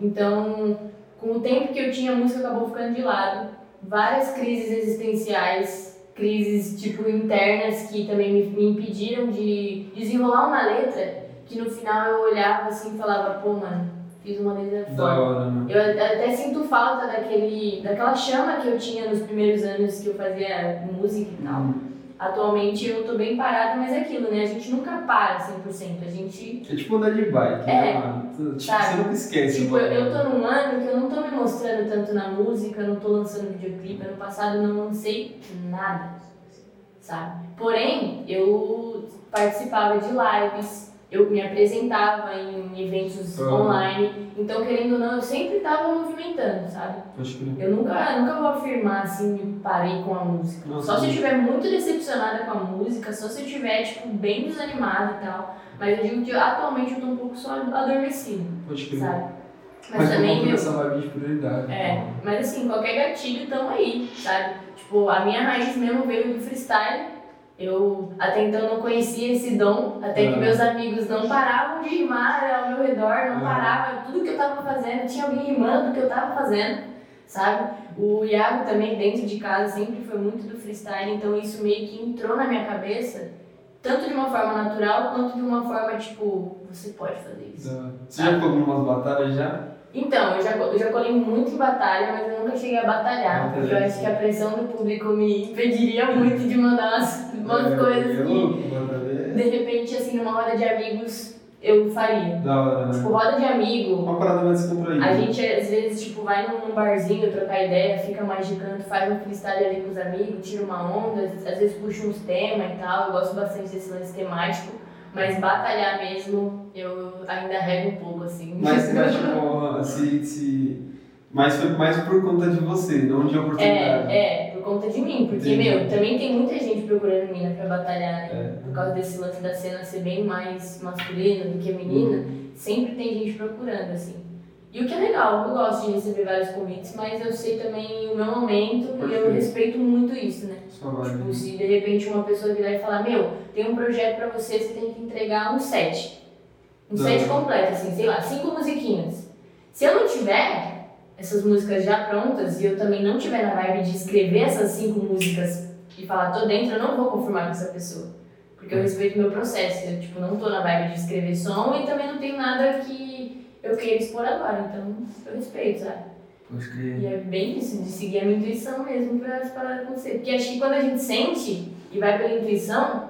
Então, com o tempo que eu tinha, a música acabou ficando de lado. Várias crises existenciais, crises, tipo, internas que também me, me impediram de desenrolar uma letra que no final eu olhava assim e falava, pô, mano, fiz uma letra Da foda. hora, né? Eu até sinto falta daquele, daquela chama que eu tinha nos primeiros anos que eu fazia música e tal. Atualmente eu tô bem parada, mas é aquilo, né? A gente nunca para 100%. A gente É tipo andar de bike, É, né, mano? Tipo, sabe? você nunca esquece. Tipo, eu, eu tô num ano que eu não tô me mostrando tanto na música, eu não tô lançando videoclipe. Ano passado eu não lancei nada, sabe? Porém, eu participava de lives, eu me apresentava em eventos Aham. online. Então, querendo ou não, eu sempre tava movimentando, sabe? Crer. Eu nunca, nunca vou afirmar assim, parei com a música. Nossa. Só se eu estiver muito decepcionada com a música, só se eu estiver, tipo, bem desanimada e tal. Mas eu digo que atualmente eu tô um pouco só adormecida, Pode crer. sabe? Mas, Mas também, meu, essa vibe de prioridade. é, então. mas assim, qualquer gatilho tamo aí, sabe? Tipo, a minha raiz mesmo veio do freestyle. Eu até então não conhecia esse dom, até que Ah. meus amigos não paravam de rimar ao meu redor, não Ah. parava, tudo que eu tava fazendo, tinha alguém rimando o que eu tava fazendo, sabe? O Iago também dentro de casa sempre foi muito do freestyle, então isso meio que entrou na minha cabeça, tanto de uma forma natural quanto de uma forma tipo, você pode fazer isso. Da- Você já ficou algumas batalhas já? Então, eu já, eu já colei muito em batalha, mas eu nunca cheguei a batalhar. Batalha, Porque eu acho que a pressão do público me impediria muito de mandar umas, umas É, coisas que, de repente, assim, numa roda de amigos, eu faria. Da hora, né? Tipo, roda de amigo, Uma parada mais descontraída. a gente às vezes, tipo, vai num barzinho trocar ideia, fica mais de canto, faz um freestyle ali com os amigos, tira uma onda, às vezes puxa uns temas e tal. Eu gosto bastante desse lance temático. Mas batalhar mesmo, eu ainda rego um pouco, assim. Mas, <laughs> mas tipo, se, se... Mas foi mais por conta de você, não de oportunidade. É, é, por conta de mim, porque, Entendi. meu, também tem muita gente procurando mina pra batalhar, né? É. Por causa desse lance da cena ser bem mais masculina do que menina, Uhum. sempre tem gente procurando, assim. E o que é legal, eu gosto de receber vários convites, mas eu sei também o meu momento e eu Perfeito. respeito muito isso, né? Vibe. Tipo, se de repente uma pessoa virar e falar, meu, tem um projeto pra você, você tem que entregar um set. Um Não. set completo, assim, sei lá, cinco musiquinhas. Se eu não tiver essas músicas já prontas e eu também não tiver na vibe de escrever essas cinco músicas e falar, tô dentro, eu não vou confirmar com essa pessoa. Porque eu respeito o meu processo. Eu, tipo, não tô na vibe de escrever som e também não tenho nada que eu queira expor agora. Então, eu respeito, sabe? Pode crer. E é bem isso, de seguir a minha intuição mesmo para as paradas acontecer. Porque acho que quando a gente sente e vai pela intuição,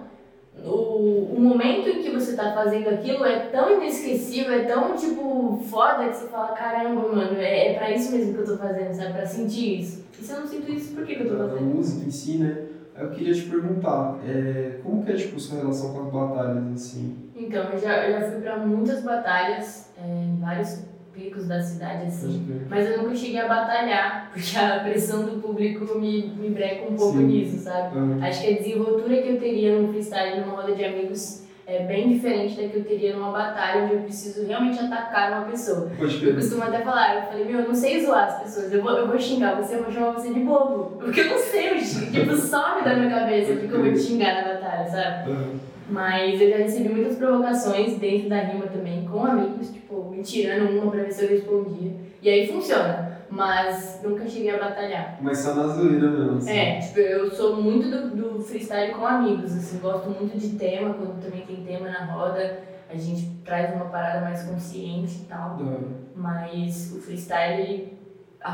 o, o momento em que você tá fazendo aquilo é tão inesquecível, é tão, tipo, foda que você fala, caramba, mano, é, é pra isso mesmo que eu tô fazendo, sabe? Pra sentir isso. E se eu não sinto isso, por que, que eu tô A fazendo? música em si, né? Eu queria te perguntar, é, como que é tipo, sua relação com as batalhas, assim? Então, eu já, eu já fui pra muitas batalhas, é, em vários picos da cidade, assim. Mas eu nunca cheguei a batalhar, porque a pressão do público me, me breca um pouco Sim. nisso, sabe? Uhum. Acho que a desenvoltura que eu teria num freestyle, numa roda de amigos, é bem diferente da que eu teria numa batalha, onde eu preciso realmente atacar uma pessoa. Eu costumo até falar, eu falei, meu, eu não sei zoar as pessoas, eu vou, eu vou xingar você, eu vou chamar você de bobo. Porque eu não sei, tipo, some da minha cabeça porque eu vou te xingar na batalha, sabe? Uhum. Mas eu já recebi muitas provocações dentro da rima também, com amigos, tipo, me tirando uma pra ver se eu respondia. E aí funciona, mas nunca cheguei a batalhar. Mas só na zoeira mesmo, assim. É, tipo, eu sou muito do, do freestyle com amigos, assim, gosto muito de tema, quando também tem tema na roda, a gente traz uma parada mais consciente e tal. Hora. Mas o freestyle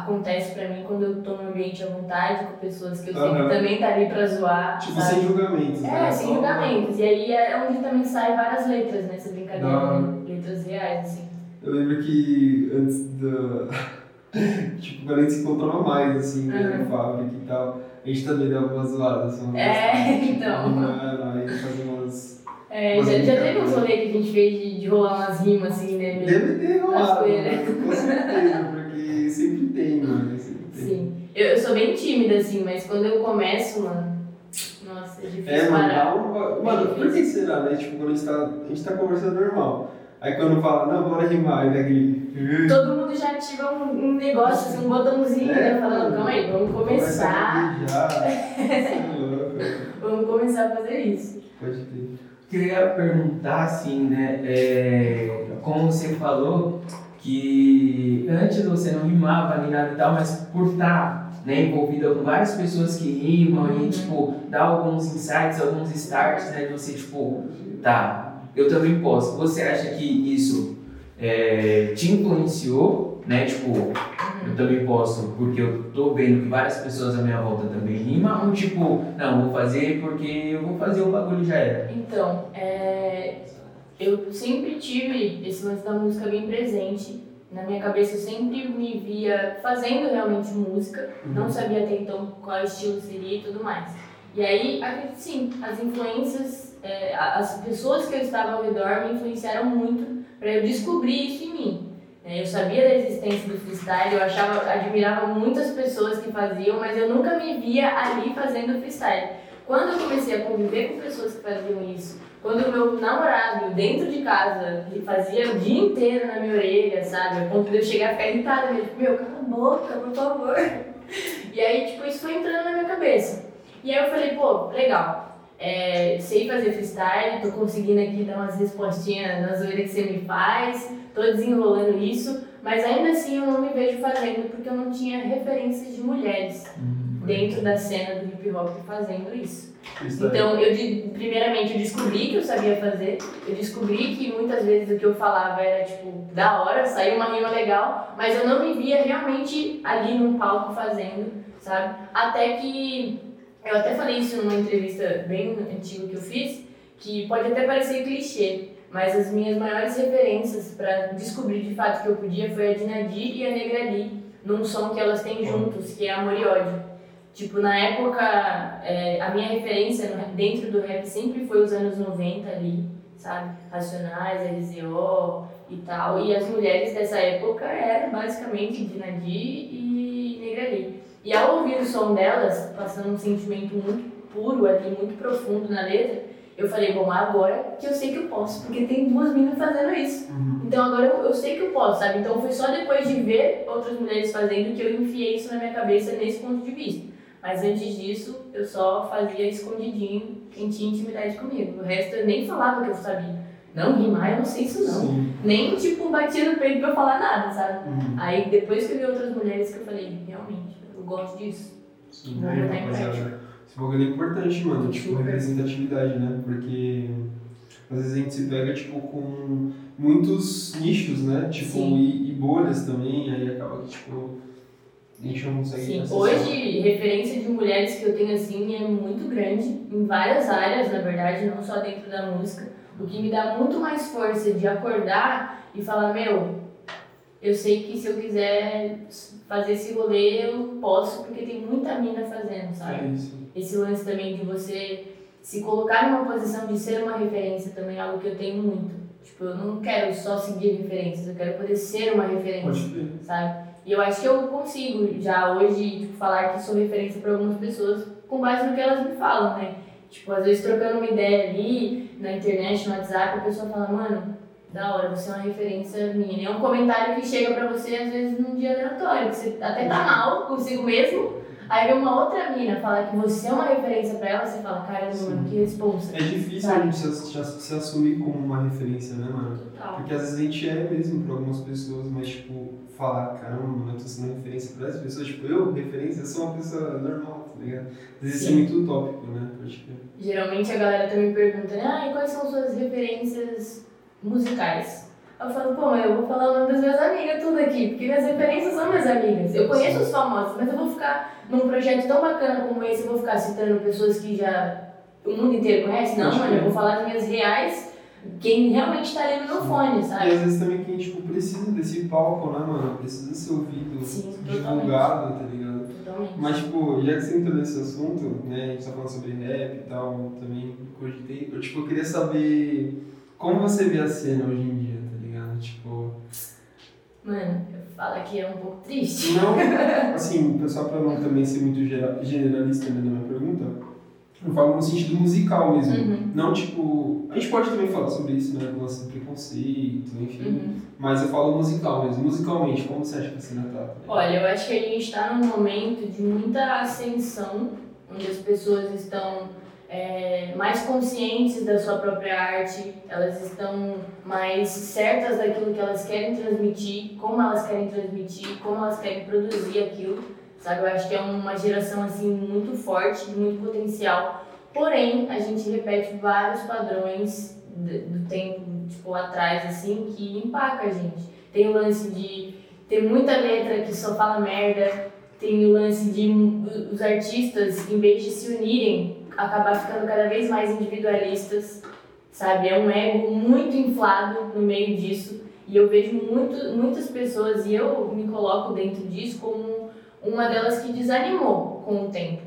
acontece pra mim quando eu tô num ambiente à vontade, com pessoas que eu sei Aham. que também tá ali pra zoar. Tipo, sabe? sem julgamentos, né? É, sem Só- julgamentos. E aí é onde também saem várias letras nessa brincadeira, Da hora. né? Letras reais, assim. Eu lembro que antes da. <laughs> tipo, quando a gente se encontrava mais, assim, né, Uhum. na fábrica e tal, a gente também dava umas zoadas. Assim, É, <laughs> então. Mano, aí fazia umas. É, Umas já, já teve uns rolês que a gente fez de, de rolar umas rimas, assim, né? Deve ter rolado, né? com certeza, sempre tem, mano. Sempre tem. Sim. Eu, eu sou bem tímida, assim, mas quando eu começo, mano. Nossa, é difícil É, mano, parar. dá um... mano, por que será, né? Tipo, quando a gente tá, a gente tá conversando normal. Aí quando fala, não, bora rimar, aí daquele. Todo mundo já ativa um, um negócio, assim, um botãozinho, É, né? Falando, calma aí, vamos começar. <laughs> Você é. Vamos começar a fazer isso. Pode ter. Queria perguntar assim, né? é, como você falou que antes você não rimava nem nada e tal, mas por estar né, envolvida com várias pessoas que rimam Uhum. e tipo, dar alguns insights, alguns starts, né? De você, tipo, tá, eu também posso. Você acha que isso é, te influenciou, né? Tipo, eu também posso, porque eu tô vendo que várias pessoas à minha volta também rimam, ou tipo, não, vou fazer porque eu vou fazer o bagulho já era. Então, é, eu sempre tive esse lance da música bem presente. Na minha cabeça eu sempre me via fazendo realmente música, não sabia até então qual estilo seria e tudo mais. E aí, acredito sim, as influências, é, as pessoas que eu estava ao redor me influenciaram muito para eu descobrir isso em mim. É, Eu sabia da existência do freestyle, eu achava, admirava muitas pessoas que faziam, mas eu nunca me via ali fazendo freestyle. Quando eu comecei a conviver com pessoas que faziam isso, quando o meu namorado, dentro de casa, ele fazia o dia inteiro na minha orelha, sabe? A ponto de eu chegar a ficar irritada mesmo, meu, cala a boca, por favor. E aí, tipo, isso foi entrando na minha cabeça. E aí eu falei, pô, legal. É, sei fazer freestyle, tô conseguindo aqui dar umas respostinhas na zoeira que você me faz, tô desenrolando isso, mas ainda assim eu não me vejo fazendo porque eu não tinha referências de mulheres dentro da cena do hip hop fazendo isso. Então, eu primeiramente eu descobri que eu sabia fazer, eu descobri que muitas vezes o que eu falava era tipo da hora, saiu uma rima legal, mas eu não me via realmente ali num palco fazendo, sabe? Até que eu até falei isso numa entrevista bem antiga que eu fiz, que pode até parecer clichê, mas as minhas maiores referências para descobrir de fato que eu podia foi a Dinadi e a Negrali, num som que elas têm juntos, que é Amor e Ódio. Tipo, na época, é, a minha referência dentro do rap sempre foi os anos 90 ali, sabe? Racionais, RZO e tal. E as mulheres dessa época eram basicamente Dinadi e Negrali. E ao ouvir o som delas, passando um sentimento muito puro ali, muito profundo na letra, eu falei, bom, agora que eu sei que eu posso, porque tem duas meninas fazendo isso. Então agora eu, eu sei que eu posso, sabe? Então foi só depois de ver outras mulheres fazendo que eu enfiei isso na minha cabeça nesse ponto de vista. Mas antes disso, eu só fazia escondidinho quem tinha intimidade comigo. O resto eu nem falava que eu sabia. Não, rimar eu não sei isso não. Sim. Nem, tipo, batia no peito pra falar nada, sabe? Uhum. Aí depois que eu vi outras mulheres que eu falei, realmente, eu gosto disso. Sim, em rapaziada. Esse bagulho é importante, mano. Tipo, representatividade, né? Porque às vezes a gente se pega, tipo, com muitos nichos, né? Tipo, e, e bolhas também, aí acaba que, tipo, Sim, hoje, referência de mulheres que eu tenho assim é muito grande, em várias áreas, na verdade, não só dentro da música. O que me dá muito mais força de acordar e falar: Meu, eu sei que se eu quiser fazer esse rolê, eu posso, porque tem muita mina fazendo, sabe? É isso. Esse lance também de você se colocar numa posição de ser uma referência também é algo que eu tenho muito. Tipo, eu não quero só seguir referências, eu quero poder ser uma referência, sabe? E eu acho que eu consigo já hoje tipo, falar que sou referência para algumas pessoas com base no que elas me falam, né? Tipo, às vezes trocando uma ideia ali na internet, no WhatsApp, a pessoa fala, mano, da hora, você é uma referência minha. E é um comentário que chega pra você, às vezes, num dia aleatório, que você até tá mal consigo mesmo, aí vem uma outra mina falar que você é uma referência pra ela, você fala, caramba, mano, que responsa. É difícil a gente se, se, assumir como uma referência, né, mano? Total. Porque às vezes a gente é mesmo pra algumas pessoas, mas tipo, falar, caramba, mano, eu tô sendo referência pra essas pessoas. Tipo, eu, referência, eu sou uma pessoa normal, tá ligado? Às vezes isso é muito utópico, né? Crer. Geralmente a galera também pergunta, né, ah, e quais são suas referências musicais? Eu falo, pô, mas eu vou falar o nome das minhas amigas tudo aqui, porque minhas referências são minhas amigas. Eu conheço os famosos, mas eu vou ficar num projeto tão bacana como esse, eu vou ficar citando pessoas que já o mundo inteiro conhece? Não, mano, eu vou falar das minhas reais, quem realmente tá ali no meu fone, E sabe? às vezes também quem, tipo, precisa desse palco, né, mano? Precisa ser ouvido, Sim, divulgado, tá ligado? Totalmente. Mas, tipo, já que você entrou nesse assunto, né, a gente tá falando sobre rap e tal, também cogitei, eu, tipo, eu queria saber como você vê a cena hoje em dia? Tipo, Mano, eu falo que é um pouco triste. não, <laughs> assim, pessoal, pra não também ser muito generalista né, na minha pergunta, eu falo no sentido musical mesmo. Uhum. Não, tipo, a gente pode também falar sobre isso, né, lance do preconceito, enfim, Uhum. mas eu falo musical mesmo. Musicalmente, como você acha que a cena tá? Olha, eu acho que a gente está num momento de muita ascensão, onde as pessoas estão é, mais conscientes da sua própria arte, elas estão mais certas daquilo que elas querem transmitir, como elas querem transmitir, como elas querem produzir aquilo, sabe? Eu acho que é uma geração assim muito forte, de muito potencial. Porém, a gente repete vários padrões do tempo tipo atrás assim que empaca a gente. Tem o lance de tem muita letra que só fala merda, tem o lance de os artistas, em vez de se unirem, acabar ficando cada vez mais individualistas, sabe? É um ego muito inflado no meio disso. E eu vejo muito, muitas pessoas, e eu me coloco dentro disso como uma delas que desanimou com o tempo.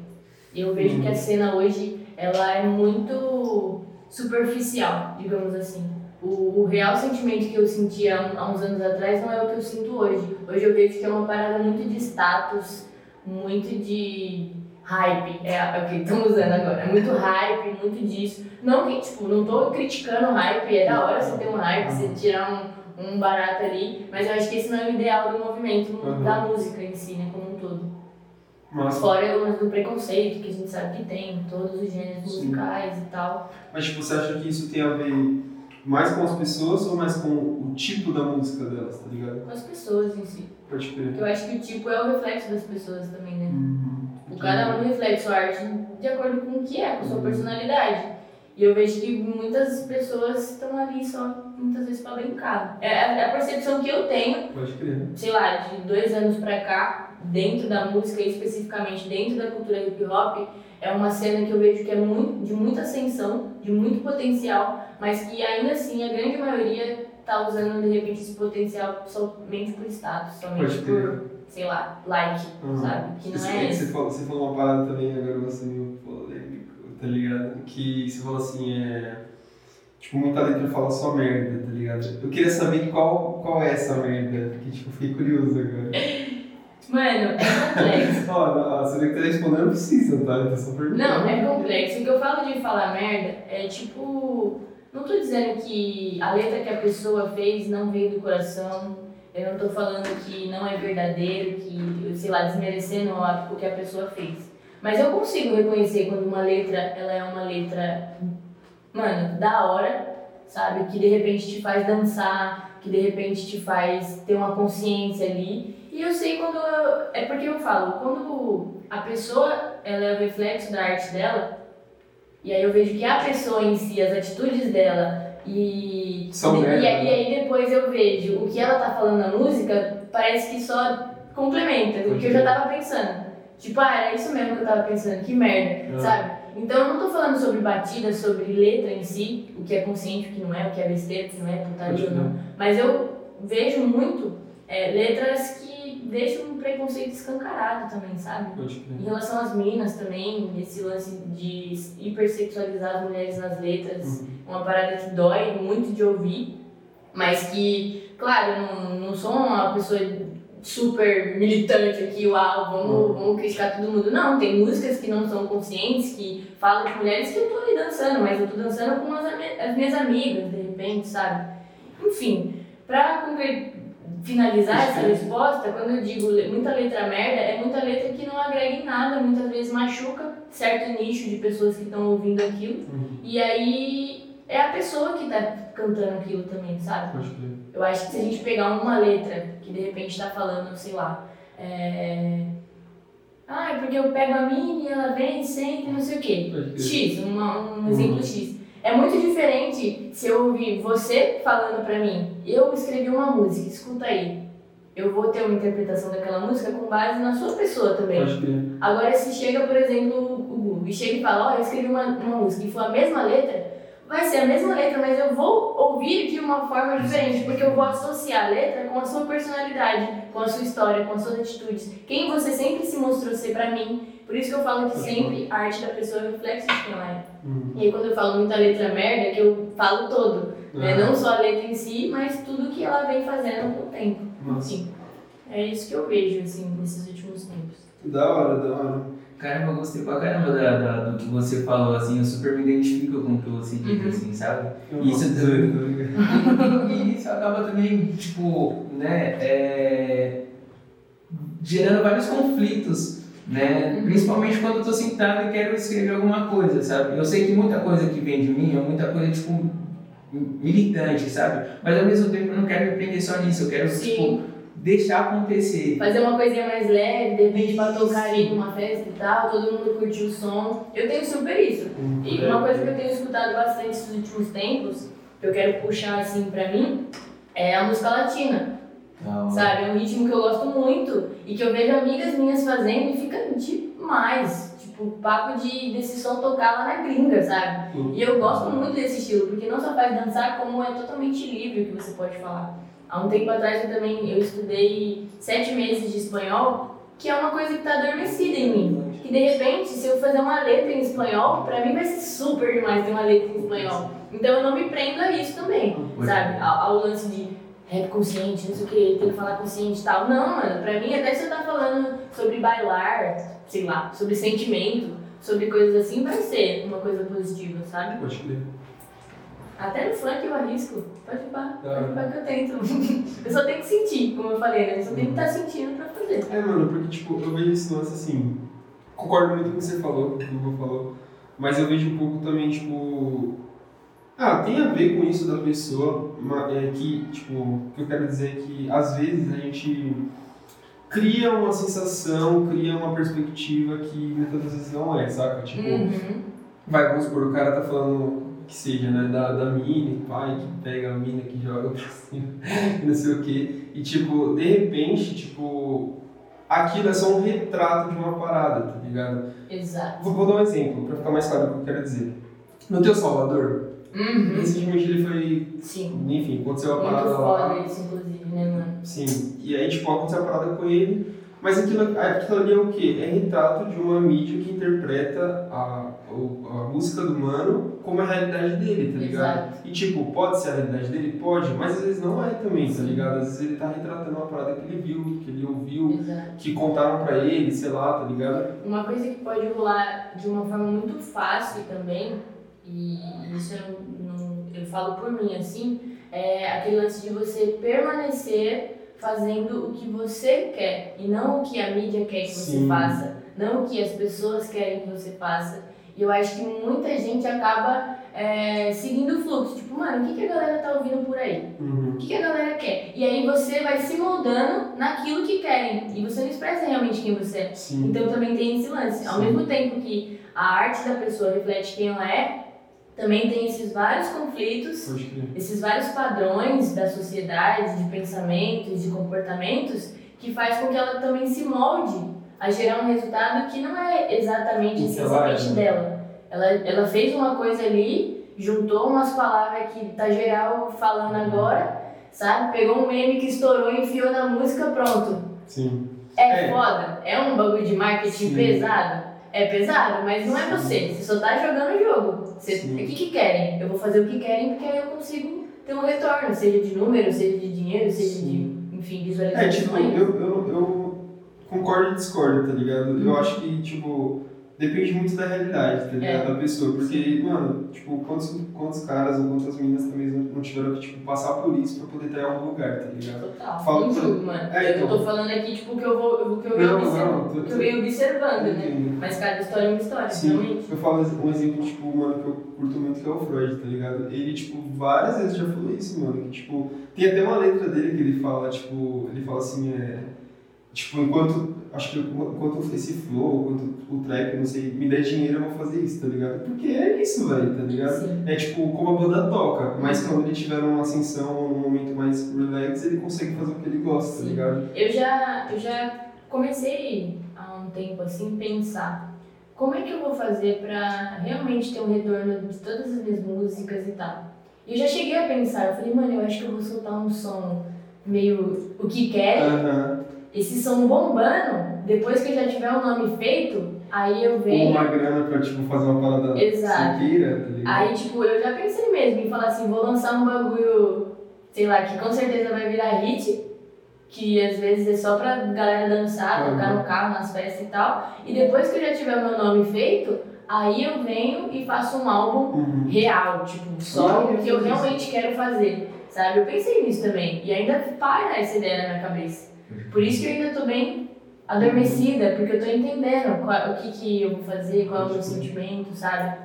E eu vejo que a cena hoje, ela é muito superficial, digamos assim. O, o real sentimento que eu sentia há uns anos atrás não é o que eu sinto hoje. Hoje eu vejo que é uma parada muito de status, muito de hype, é, é o que estamos usando agora. É muito hype, muito disso. Não que, tipo, não tô criticando o hype, é da hora você ter um hype, você tirar um, um barato ali, mas eu acho que esse não é o ideal do movimento Uhum. da música em si, né, como um todo. Mas, Fora o do preconceito, que a gente sabe que tem, em todos os gêneros Sim. musicais e tal. mas tipo, você acha que isso tem a ver mais com as pessoas ou mais com o tipo da música delas, tá ligado? Com as pessoas em si. Pode crer. Porque eu acho que o tipo é o reflexo das pessoas também, né? Uhum. O cada um reflete sua arte de acordo com o que é, com a sua Uhum. personalidade. E eu vejo que muitas pessoas estão ali só, muitas vezes, pra brincar. É a, é a percepção que eu tenho, sei lá, de dois anos pra cá, dentro da música e especificamente dentro da cultura hip hop, é uma cena que eu vejo que é muito, de muita ascensão, de muito potencial, mas que ainda assim a grande maioria tá usando de repente esse potencial somente por status, somente Pode crer. por, sei lá, like, Uhum. sabe? Que não Você, é você, falou, você falou uma parada também, agora você meio polêmico, tá ligado? Que você falou assim, é. Tipo, muita letra fala só merda, tá ligado? Eu queria saber qual, qual é essa merda, porque tipo, fiquei curioso agora. <laughs> Mano, é complexo. <laughs> Ó, você que tá respondendo não precisa, tá? Eu tô só. Não, é complexo. O que eu falo de falar merda é tipo. Não tô dizendo que a letra que a pessoa fez não veio do coração. Eu não tô falando que não é verdadeiro, que, sei lá, desmerecendo o que a pessoa fez. Mas eu consigo reconhecer quando uma letra, ela é uma letra, mano, da hora, sabe? Que de repente te faz dançar, que de repente te faz ter uma consciência ali. E eu sei quando. eu- é porque eu falo, quando a pessoa ela é o reflexo da arte dela, e aí eu vejo que a pessoa em si, as atitudes dela, e, São e, e, né? aí depois eu vejo o que ela tá falando na música, parece que só complementa o que eu já tava pensando. Tipo, ah, era isso mesmo que eu tava pensando, que merda, Ah. sabe? Então eu não tô falando sobre batida, sobre letra em si, o que é consciente, o que não é, o que é besteira, o que não é, putaria ou não. Mas eu vejo muito é, letras que deixam um preconceito escancarado também, sabe? Em relação às minas também, esse lance de hipersexualizar as mulheres nas letras, Uhum. uma parada que dói muito de ouvir, mas que, claro, não, não sou uma pessoa super militante aqui, uau, vamos, vamos criticar todo mundo. Não, tem músicas que não são conscientes, que falam de mulheres que eu tô ali dançando, mas eu tô dançando com as, as minhas amigas, de repente, sabe? Enfim, pra finalizar essa resposta, quando eu digo muita letra merda, é muita letra que não agrega em nada, muitas vezes machuca certo nicho de pessoas que estão ouvindo aquilo. Uhum. E aí é a pessoa que tá cantando aquilo também, sabe? Eu acho que se a gente pegar uma letra que de repente tá falando, sei lá, é... Ah, é porque eu pego a mini e ela vem, senta e não sei o quê. X, uma- um Uhum. exemplo X. É muito diferente se eu ouvir você falando pra mim, eu escrevi uma música, escuta aí. Eu vou ter uma interpretação daquela música com base na sua pessoa também. Pode crer. Agora, se chega, por exemplo, o Google e chega e fala, ó, eu escrevi uma, uma música e for a mesma letra, vai ser a mesma letra, mas eu vou ouvir de uma forma diferente, porque eu vou associar a letra com a sua personalidade, com a sua história, com as suas atitudes. Quem você sempre se mostrou ser pra mim. Por isso que eu falo que sempre a arte da pessoa é reflexo de quem ela é. Uhum. E aí, quando eu falo muita letra merda, é que eu falo todo. Né? Ah, Não só a letra em si, mas tudo que ela vem fazendo com o tempo. Nossa. Sim. É isso que eu vejo, assim, nesses últimos tempos. Da hora, da hora. Caramba, eu gostei pra caramba da, da- do que você falou, assim, eu super me identifico com o que você disse, Uhum. assim, sabe? Eu Isso? E isso acaba também, tipo, né, é, gerando vários conflitos, né? Uhum. Principalmente quando eu tô sentado e quero escrever alguma coisa, sabe? Eu sei que muita coisa que vem de mim é muita coisa, tipo, militante, sabe? Mas ao mesmo tempo eu não quero me prender só nisso, eu quero, Sim. tipo, deixar acontecer. Fazer uma coisinha mais leve, de repente pra tocar ali numa festa e tal, todo mundo curtir o som. Eu tenho super isso. E uma coisa que eu tenho escutado bastante nesses últimos tempos, que eu quero puxar assim pra mim, é a música latina. Sabe? É um ritmo que eu gosto muito e que eu vejo amigas minhas fazendo e fica demais. Tipo, papo de desse som tocar lá na gringa, sabe? E eu gosto muito desse estilo, porque não só faz dançar, como é totalmente livre o que você pode falar. Há um tempo atrás eu também eu estudei sete meses de espanhol, que é uma coisa que está adormecida em mim. Que de repente, se eu fazer uma letra em espanhol, pra mim vai ser super demais ter uma letra em espanhol. Então eu não me prendo a isso também, sabe? Ao, ao lance de rap consciente, não sei o que, tem que falar consciente e tal. Não, mano, pra mim até se eu tá falando sobre bailar, sei lá, sobre sentimento, sobre coisas assim, vai ser uma coisa positiva, sabe? Pode crer. Até no funk eu arrisco. Pode ir hora. pode ir que eu tento. <laughs> eu só tenho que sentir, como eu falei, né? Eu só tenho que estar sentindo pra fazer. É, mano, porque, tipo, eu vejo esse lance assim. Concordo muito com o que você falou, com o que o Hugo falou. Mas eu vejo um pouco também, tipo. Ah, tem a ver com isso da pessoa, é que, tipo, que eu quero dizer é que às vezes a gente cria uma sensação, cria uma perspectiva que muitas vezes não é, saca? Tipo, Uhum. vai, vamos supor, o cara tá falando que seja, né, da, da mini, pai, que pega a mina que joga pra cima, <laughs> não sei o quê. E, tipo, de repente, tipo, aquilo é só um retrato de uma parada, tá ligado? Exato. Vou, vou dar um exemplo, pra ficar mais claro o que eu quero dizer. No Teu Salvador, Uhum. recentemente ele foi, Sim. enfim, aconteceu a Muito parada lá. foda isso, inclusive, né, mano? Sim, e aí, tipo, aconteceu a parada com ele, mas aquilo, aquilo ali é o quê? É retrato de uma mídia que interpreta a, a música do mano como a realidade dele, tá ligado? Exato. E, tipo, pode ser a realidade dele? Pode, mas às vezes não é também, tá ligado? Às vezes ele tá retratando uma parada que ele viu, que ele ouviu, Exato. que contaram pra ele, sei lá, tá ligado? Uma coisa que pode rolar de uma forma muito fácil também, e isso eu, não, eu falo por mim assim, é aquele lance de você permanecer fazendo o que você quer e não o que a mídia quer que você Sim. faça, não o que as pessoas querem que você faça. E eu acho que muita gente acaba é, seguindo o fluxo, tipo, mano, o que, que a galera tá ouvindo por aí? Uhum. O que, que a galera quer? E aí você vai se moldando naquilo que querem e você não expressa realmente quem você é. Sim. Então também tem esse lance. Ao Sim. mesmo tempo que a arte da pessoa reflete quem ela é, também tem esses vários conflitos, esses vários padrões da sociedade, de pensamentos, de comportamentos, que faz com que ela também se molde a gerar um resultado que não é exatamente é, essencialmente né? dela. Ela, ela fez uma coisa ali, juntou umas palavras que tá geral falando Uhum. agora, sabe? Pegou um meme que estourou, enfiou na música, pronto. Sim. É, É. foda? É um bagulho de marketing Sim. pesado? É pesado, mas não é você. Você só tá jogando o jogo. Você, Sim. o que, que querem? Eu vou fazer o que querem porque aí eu consigo ter um retorno, seja de número, seja de dinheiro, seja de, enfim, É, tipo, eu, eu, eu concordo e discordo, tá ligado? Eu acho que, tipo, depende muito da realidade, tá ligado? É. Da pessoa. Porque, mano, tipo, quantos, quantos caras ou quantas meninas também não tiveram que, tipo, passar por isso pra poder estar em algum lugar, tá ligado? Total. Fala não julgo, mano. É, eu então. tô falando aqui, tipo, o que eu vou, o que eu venho, observando, que eu venho observando, né? Mas cada história é uma história, Sim, realmente. eu falo um exemplo, tipo, mano, que eu curto muito, que é o Freud, tá ligado? Ele, tipo, várias vezes já falou isso, mano, que, tipo, tem até uma letra dele que ele fala, tipo, ele fala assim, é, tipo, enquanto, acho que enquanto esse flow, enquanto o trap, não sei, me der dinheiro eu vou fazer isso, tá ligado? Porque é isso, velho, tá ligado? Sim. É tipo como a banda toca, mas quando ele tiver uma ascensão, um momento mais relax, ele consegue fazer o que ele gosta, tá Sim. ligado? Eu já, eu já comecei há um tempo assim pensar como é que eu vou fazer pra realmente ter um retorno de todas as minhas músicas e tal. E eu já cheguei a pensar, eu falei, mano, eu acho que eu vou soltar um som meio o que quer, Aham. Esse som bombando, depois que já tiver o nome feito, aí eu Ou venho. uma grana pra, tipo, fazer uma parada Exato. queira, tá? Aí, tipo, eu já pensei mesmo em falar assim, vou lançar um bagulho, sei lá, que com certeza vai virar hit, que às vezes é só pra galera dançar, tocar Uhum. no carro, nas festas e tal. E depois que eu já tiver meu nome feito, aí eu venho e faço um álbum Uhum. real, tipo, só o que eu realmente quero fazer, sabe? Eu pensei nisso também. E ainda paira essa ideia na minha cabeça. Por isso que eu ainda tô bem adormecida, porque eu tô entendendo qual- o que, que eu vou fazer, qual é o meu sentimento, sabe?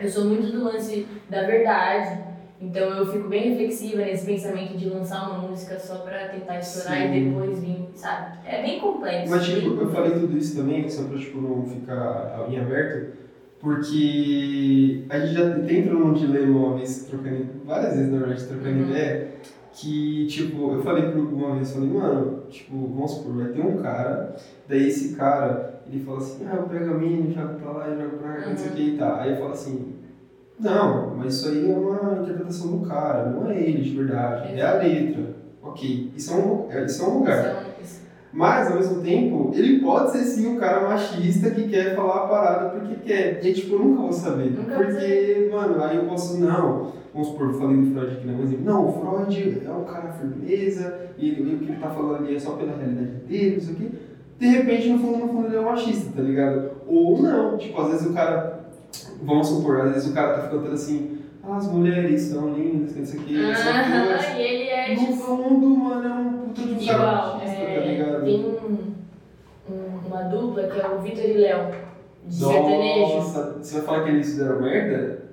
Eu sou muito do lance da verdade, então eu fico bem reflexiva nesse pensamento de lançar uma música só pra tentar estourar Sim. e depois vir, sabe? É bem complexo. Mas, tipo, bem eu falei tudo isso também, só pra, tipo, não ficar em aberto, porque a gente já entrou num dilema uma vez, trocando, várias vezes, na verdade, trocando Uhum. ideia, que, tipo, eu falei pro uma vez, falei, mano, tipo, vamos supor, vai ter um cara, daí esse cara, ele fala assim, ah, eu pego a mina, jogo pra lá, jogo pra cá, não sei o que e tá. Aí eu falo assim, não, mas isso aí é uma interpretação do cara, não é ele de verdade, é a letra. Ok, isso é um, é- isso é um lugar. Isso- Mas, ao mesmo tempo, ele pode ser sim um cara machista que quer falar a parada porque quer. E, tipo, eu nunca vou saber. Nunca porque, mano, aí eu posso, não. Vamos supor, falei do Freud aqui, né? Mas, não, o Freud é um cara firmeza e, ele- o que ele tá falando ali é só pela realidade dele, não sei o quê. De repente, no fundo, no fundo, ele é um machista, tá ligado? Ou não. Tipo, às vezes o cara. Vamos supor, às vezes o cara tá cantando assim. Ah, as mulheres são lindas, não sei o quê, são boas." Aham, e ele é No tipo. fundo, mano, é um puta de um cara é? Tem um, um- uma dupla que é o Vitor e Léo, de sertanejo. Nossa, você vai falar que eles fizeram merda?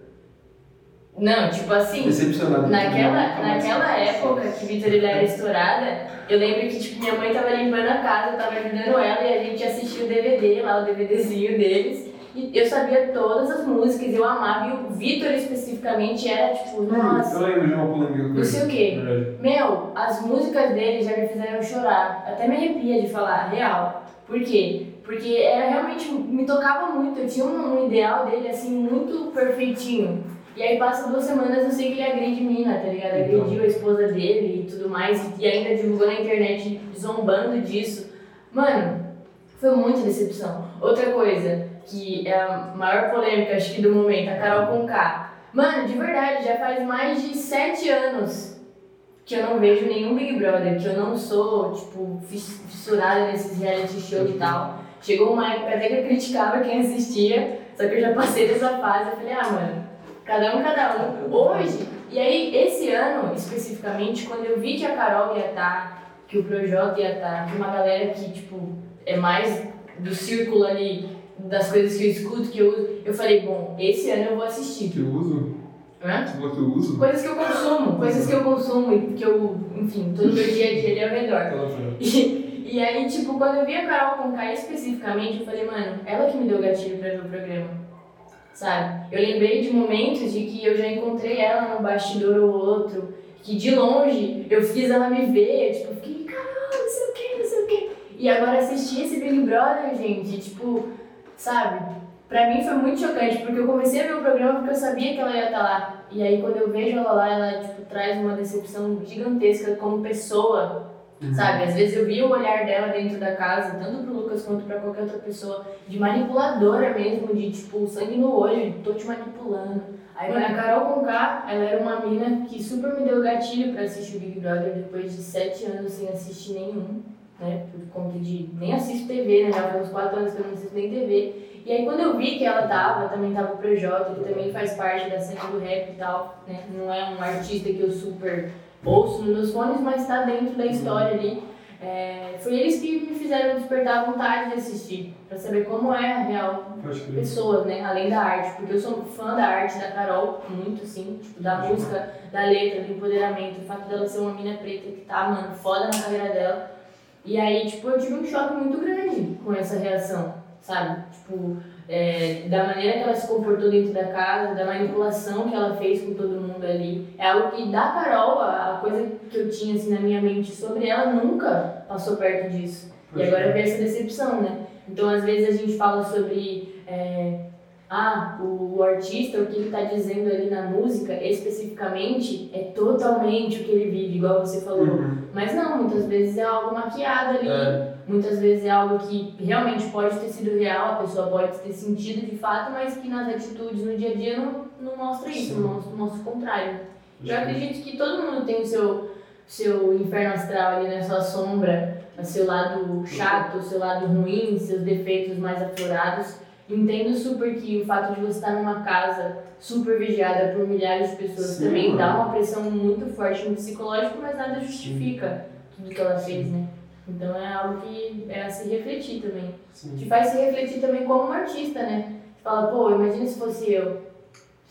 Não, tipo assim, Decepcionado. naquela, naquela época que Vitor e Léo era estourada, eu lembro que tipo, minha mãe tava limpando a casa, eu tava ajudando ela e a gente assistia o DVD lá, o DVDzinho deles. Eu sabia todas as músicas, eu amava, e o Vitor especificamente era tipo, Hum, nossa. eu lembro de uma polêmica com Não sei o quê. Verdade. Meu, as músicas dele já me fizeram chorar. Até me arrepia de falar, real. Por quê? Porque era realmente, me tocava muito. Eu tinha um, um ideal dele, assim, muito perfeitinho. E aí passa duas semanas eu sei que ele agride mina, tá ligado? Então. Agrediu a esposa dele e tudo mais. E ainda divulgou na internet zombando disso. Mano, foi muita decepção. Outra coisa, que é a maior polêmica, acho que do momento, a Carol Conká. Mano, de verdade, já faz mais de sete anos que eu não vejo nenhum Big Brother, que eu não sou, tipo, fiss- fissurada nesses reality show e tal. Chegou uma época até que eu criticava quem assistia, só que eu já passei dessa fase, eu falei, ah, mano, cada um, cada um. Hoje, e aí, esse ano, especificamente, quando eu vi que a Carol ia estar, que o Projota ia estar, que uma galera que, tipo, é mais do círculo ali, das coisas que eu escuto, que eu uso, eu falei, bom, esse ano eu vou assistir. Que eu uso? Hã? Você que eu uso? Coisas que eu consumo, coisas que eu consumo e que eu, enfim, todo meu dia a dia ali ao redor. E, e aí, tipo, quando eu vi a Carol Conká especificamente, eu falei, mano, ela que me deu gatilho pra ver o programa. Sabe? Eu lembrei de momentos de que eu já encontrei ela num bastidor ou outro, que de longe eu fiz ela me ver, tipo, eu fiquei, Carol, não sei o que, não sei o que. E agora assistir esse Big Brother, gente, tipo, sabe? pra mim foi muito chocante, porque eu comecei a ver o programa porque eu sabia que ela ia estar lá. E aí quando eu vejo ela lá, ela tipo, traz uma decepção gigantesca como pessoa, sabe? Às vezes eu via o olhar dela dentro da casa, tanto pro Lucas quanto pra qualquer outra pessoa, de manipuladora mesmo, de tipo, sangue no olho, tô te manipulando. Aí a Carol Conká, ela era uma mina que super me deu gatilho pra assistir o Big Brother depois de sete anos sem assistir nenhum, né? Por conta de. Nem assisto TV, né? Já faz uns quatro anos que eu não assisto nem TV. E aí quando eu vi que ela tava, também tava o Projota, que também faz parte da cena do rap e tal, né? Não é um artista que eu super ouço nos meus fones, mas tá dentro da história ali. É, foi eles que me fizeram despertar a vontade de assistir, pra saber como é a real pessoas, né? Além da arte, porque eu sou fã da arte da Carol, muito sim, tipo, da música, da letra, do empoderamento, o fato dela ser uma mina preta que tá, mano, foda na carreira dela. E aí, tipo, eu tive um choque muito grande com essa reação, sabe? Tipo, é, da maneira que ela se comportou dentro da casa, da manipulação que ela fez com todo mundo ali. É algo que, da Carol, a a coisa que eu tinha, assim, na minha mente sobre ela nunca passou perto disso. E Pode agora crer. vem essa decepção, né? Então, às vezes, a gente fala sobre. é, ah, o, artista, o que ele está dizendo ali na música, especificamente, é totalmente o que ele vive, igual você falou. Uhum. Mas não, muitas vezes é algo maquiado ali, É. muitas vezes é algo que realmente pode ter sido real, a pessoa pode ter sentido de fato, mas que nas atitudes no dia a dia não, não mostra isso, Sim. não mostra, mostra o contrário. Eu acredito que todo mundo tem o seu, seu inferno astral ali, né? Sua sombra, o seu lado chato, o seu lado ruim, seus defeitos mais aflorados. Entendo super que o fato de você estar numa casa super vigiada por milhares de pessoas Sim, também mano. dá uma pressão muito forte no psicológico, mas nada justifica tudo que ela fez, né? Então é algo que é a se refletir também Sim. te faz se refletir também como um artista, né? Você fala, pô, imagina se fosse eu,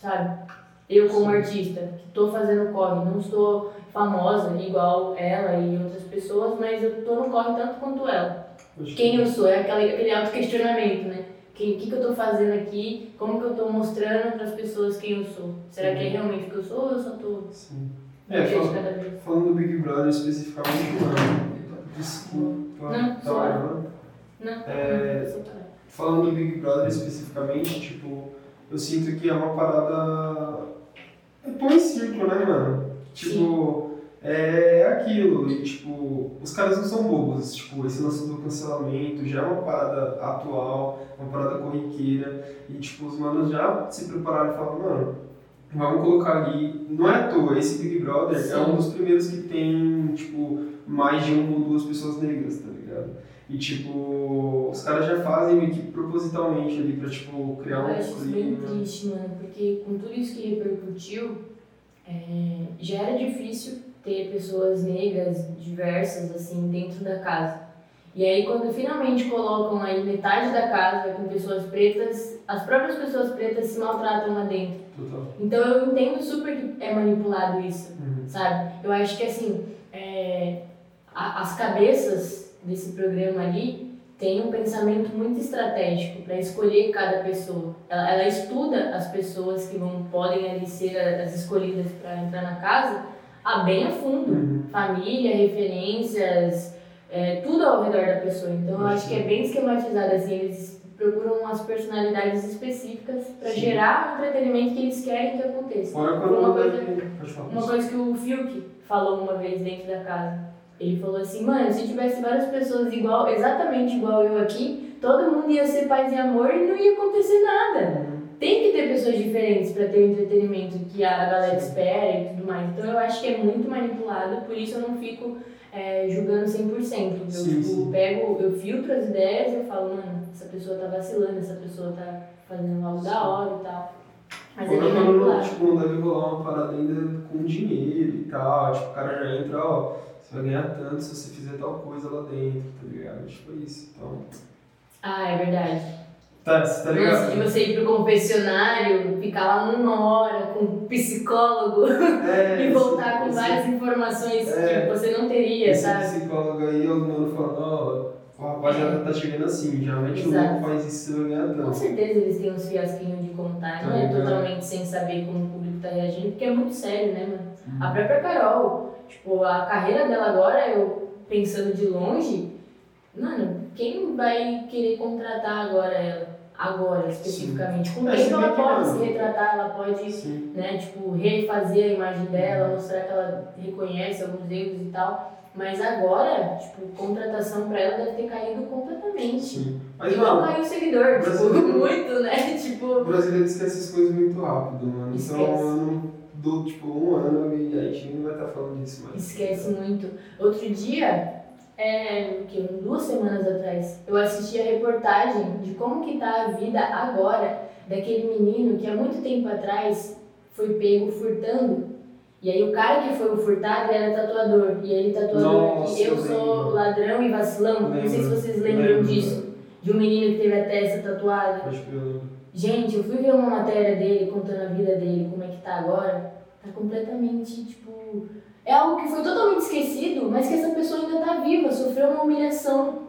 sabe? Eu como Sim. artista, que tô fazendo corre, não estou famosa igual ela e outras pessoas, mas eu tô no corre tanto quanto ela. Quem eu sou, é aquele, aquele autoquestionamento, né? O que, que eu tô fazendo aqui? Como que eu tô mostrando para as pessoas quem eu sou? Será que é realmente o que eu sou ou eu só tô Sim. É, vez? Falando do Big Brother especificamente, mano. Desculpa. Não, tá? Não, É, não, parar. Falando do Big Brother especificamente, tipo, eu sinto que é uma parada. É pão em circo, né, mano? Tipo, é aquilo. E, tipo, os caras não são bobos. Tipo, esse lance do cancelamento já é uma parada atual, uma parada corriqueira. E, tipo, os manos já se prepararam e falaram, mano, vamos colocar ali. Não é à toa, esse Big Brother é Sim. um dos primeiros que tem, tipo, mais de uma ou duas pessoas negras, tá ligado? E tipo, os caras já fazem meio que propositalmente ali pra tipo criar Eu um acho isso bem clima. triste, mano, porque com tudo isso que repercutiu, é, já era difícil ter pessoas negras diversas assim dentro da casa. E aí quando finalmente colocam aí metade da casa com pessoas pretas, as próprias pessoas pretas se maltratam lá dentro. Total. Então eu entendo super que é manipulado isso Uhum. sabe? Eu acho que assim, é, a- as cabeças desse programa ali têm um pensamento muito estratégico para escolher cada pessoa. Ela, ela estuda as pessoas que vão podem ali ser as escolhidas para entrar na casa a bem a fundo, Uhum. família, referências, é, tudo ao redor da pessoa. Então eu acho que é bem esquematizado assim. Eles procuram as personalidades específicas para gerar o entretenimento que eles querem que aconteça. Uma coisa- uma coisa que o Fiuk falou uma vez dentro da casa. Ele falou assim, mano, se tivesse várias pessoas igual, exatamente igual eu aqui, todo mundo ia ser paz e amor e não ia acontecer nada. Tem que ter pessoas diferentes para ter o entretenimento que a galera espera e tudo mais. Então eu acho que é muito manipulado, por isso eu não fico é, julgando 100%. Eu Sim, tipo, sim. pego, eu filtro as ideias e eu falo, mano, essa pessoa tá vacilando, essa pessoa tá fazendo algo da hora e tal. Mas é Fora bem manipulado. tipo, não deve rolar uma parada ainda com dinheiro e tal. Tipo, o cara já entra, ó, você vai ganhar tanto se você fizer tal coisa lá dentro, tá ligado? Tipo isso. Então. Ah, é verdade. Tá, você tá Nossa, ligado? de você ir pro confessionário, ficar lá uma hora com um psicólogo <laughs> É, e voltar com esse- várias informações É. que você não teria, Esse sabe? psicólogo aí, os mano falando, ó, o rapaziada tá chegando assim, geralmente o louco faz isso, ganhar Com certeza eles têm uns fiasquinhos de contar, não Tá é ligado. totalmente sem saber como o público tá reagindo, porque é muito sério, né, mano? Uhum. A própria Carol, tipo, a carreira dela agora, eu pensando de longe, mano, quem vai querer contratar agora ela? Agora, especificamente. Com o É, ela pode se retratar, ela pode Sim. né, tipo, refazer a imagem dela, mostrar que ela reconhece alguns erros e tal. Mas agora, tipo, contratação pra ela deve ter caído completamente. Sim. Mas, Igual mano, caiu o seguidor, tipo, <laughs> muito, né? Tipo, o brasileiro esquece as coisas muito rápido, mano. Então, Esquece. eu não dou, tipo, um ano e a gente não vai estar falando disso mais. esquece muito. Outro dia, é, o quê? duas semanas atrás, eu assisti a reportagem de como que tá a vida agora daquele menino que há muito tempo atrás foi pego furtando. E aí o cara que foi o furtado era tatuador. E ele tatuador Nossa, que eu eu sou lembro. ladrão e vacilão. Não sei se Lembro. vocês lembram Lembro. disso. De um menino que teve a testa tatuada. Que eu Gente, eu fui ver uma matéria dele contando a vida dele, como é que tá agora. Tá completamente, tipo. É algo que foi totalmente esquecido, mas que essa pessoa ainda tá viva, sofreu uma humilhação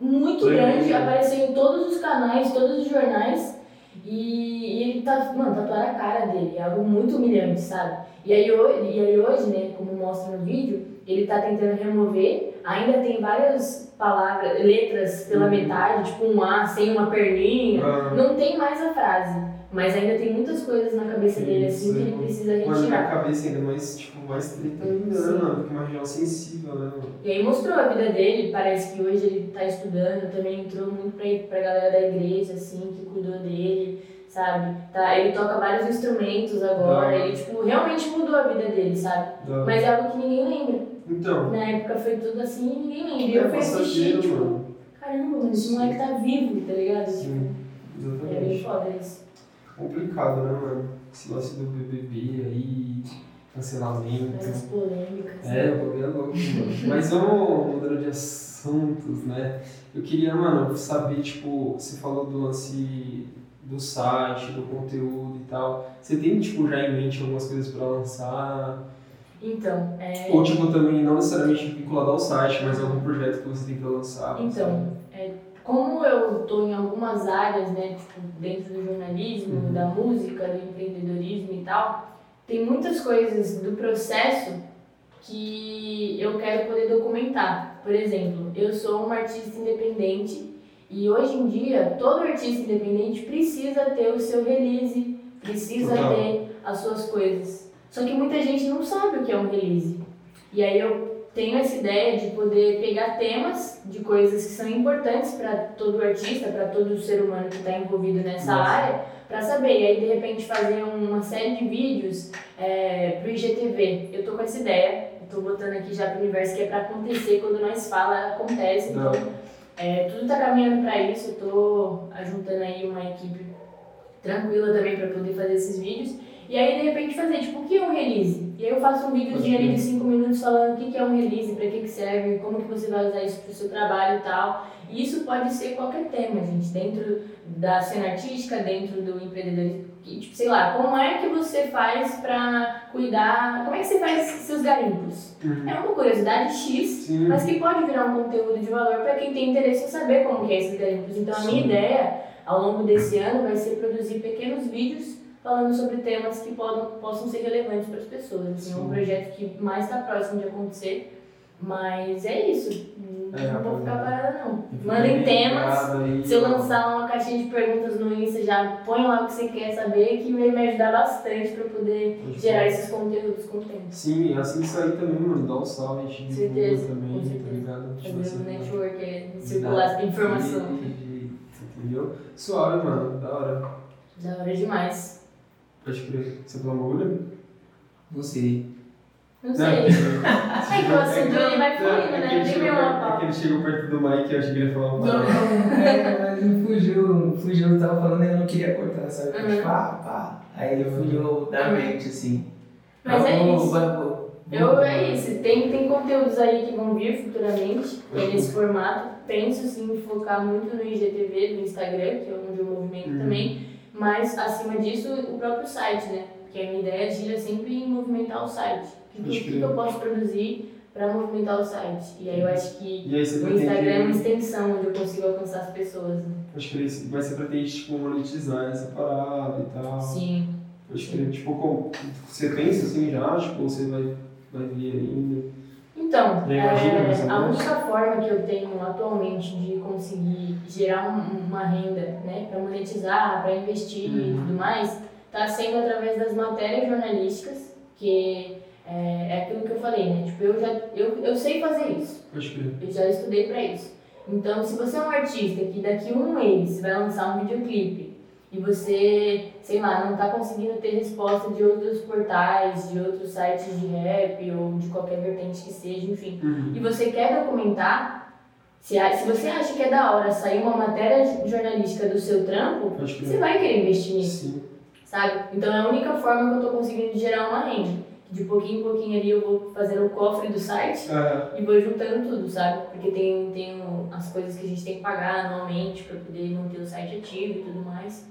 muito grande, apareceu em todos os canais, todos os jornais. E, ele tá, mano, tatuaram a cara dele, é algo muito humilhante, sabe? E aí, e aí hoje, né, como mostra no vídeo, ele tá tentando remover, ainda tem várias palavras, letras pela Uhum. metade, tipo um A sem uma perninha. Ah, Não tem mais a frase, mas ainda tem muitas coisas na cabeça dele assim que ele precisa minha retirar. cabeça ainda mais, tipo, mais treta ainda, né, Sim. mano? Porque é uma região sensível, né, mano? E aí mostrou a vida dele, parece que hoje ele tá estudando, também entrou muito pra, pra galera da igreja, assim, que cuidou dele, sabe? Tá, ele toca vários instrumentos agora, ele, tipo, realmente mudou a vida dele, sabe? Mas é algo que ninguém lembra. Então, Na época foi tudo assim e ninguém lembra. E é eu fui assistir, tipo, mano. caramba, mano, esse moleque tá vivo, tá ligado? Sim, Tipo, é bem exatamente. foda isso. Complicado, né, mano? Esse lance do BBB aí, cancelamento. Essas polêmicas. É, o bagulho é louco, mano. Mas vamos mudando de assuntos, né? Eu queria, mano, saber, tipo, você falou do lance do site, do conteúdo e tal. Você tem, tipo, já em mente algumas coisas pra lançar? Então, é. Ou, tipo, também não necessariamente vinculado ao site, mas algum projeto que você tem pra lançar? Então, é, como eu estou em algumas áreas, né, tipo, dentro do jornalismo, Uhum. da música, do empreendedorismo e tal, tem muitas coisas do processo que eu quero poder documentar. Por exemplo, eu sou uma artista independente e hoje em dia todo artista independente precisa ter o seu release, precisa Total. ter as suas coisas. Só que muita gente não sabe o que é um release. E aí eu tenho essa ideia de poder pegar temas de coisas que são importantes para todo artista, para todo ser humano que está envolvido nessa Nossa. área, para saber. E aí, de repente, fazer uma série de vídeos é, pro IGTV. Eu tô com essa ideia, tô botando aqui já pro universo que é para acontecer. Quando nós fala, acontece. Então, é, tudo tá caminhando para isso. Eu tô ajuntando aí uma equipe tranquila também para poder fazer esses vídeos. E aí, de repente, fazer, tipo, o que é um release? E aí eu faço um videozinho ali de 5 minutos falando o que que é um release, para que que serve, como que você vai usar isso pro seu trabalho e tal. E isso pode ser qualquer tema, gente, dentro da cena artística, dentro do empreendedorismo. Tipo, sei lá, como é que você faz pra cuidar, como é que você faz seus garimpos? Uhum. É uma curiosidade X, Sim. mas que pode virar um conteúdo de valor para quem tem interesse em saber como que é esses garimpos. Então a minha Sim. ideia, ao longo desse ano, vai ser produzir pequenos vídeos falando sobre temas que podam, possam ser relevantes para as pessoas. Assim, é um projeto que mais está próximo de acontecer, mas é isso. Não É, vou ficar parada não. Mandem temas. ligado aí, Se eu lançar uma caixinha de perguntas no Insta, já põe lá o que você quer saber, que vai me ajudar bastante para poder Pode gerar falar. esses conteúdos com o tempo. Sim, assim que sair também, mano, dá um salve, a gente Certeza, também, com tá certeza. ligado? Tipo Fazer assim, um network, é, circular essa informação. Entendeu? Suave, mano, da hora. Da hora demais. Pode crer. Você bagulho? Não sei. Não sei. É que <laughs> o assunto ele vai fluindo, né? É ele Nem chegou meu é que ele chegou perto do Mike e eu achei que ele ia falar uma Não, é, mas não fugiu, fugiu, eu tava falando e eu não queria cortar, sabe? Uhum. Tipo, ah, pá. Aí ele fugiu da Uhum. mente, assim. Mas é isso. vou- vou- Eu, é isso. Tem, tem conteúdos aí que vão vir futuramente, é nesse formato. Penso sim em focar muito no IGTV, no Instagram, que é onde eu movimento Uhum. também. Mas, acima disso, o próprio site, né? Que a minha ideia gira sempre em movimentar o site. O que, que, que eu posso produzir para movimentar o site? E aí eu acho que o Instagram é uma pretende. extensão onde eu consigo alcançar as pessoas. Né? Acho que ele- mas você pretende, tipo, monetizar essa parada e tal. Sim. Acho que, tipo, como, você pensa assim já, tipo, você vai, vai vir ainda. Então, é, a única forma que eu tenho atualmente de conseguir gerar um- uma renda, né, para monetizar, para investir e Uhum. tudo mais, está sendo através das matérias jornalísticas, que é, é aquilo que eu falei, né? Tipo, eu já eu, eu sei fazer isso. Eu já estudei para isso. Então, se você é um artista que daqui a um mês vai lançar um videoclipe e você, sei lá, não está conseguindo ter resposta de outros portais, de outros sites de rap ou de qualquer vertente que seja, enfim, Uhum. e você quer documentar, se, se você acha que é da hora sair uma matéria jornalística do seu trampo, você crer. vai querer investir nisso Sim. sabe? Então é a única forma que eu tô conseguindo gerar uma renda. De pouquinho em pouquinho ali eu vou fazendo o cofre do site É, e vou juntando tudo, sabe? Porque tem, tem as coisas que a gente tem que pagar anualmente pra poder manter o site ativo e tudo mais.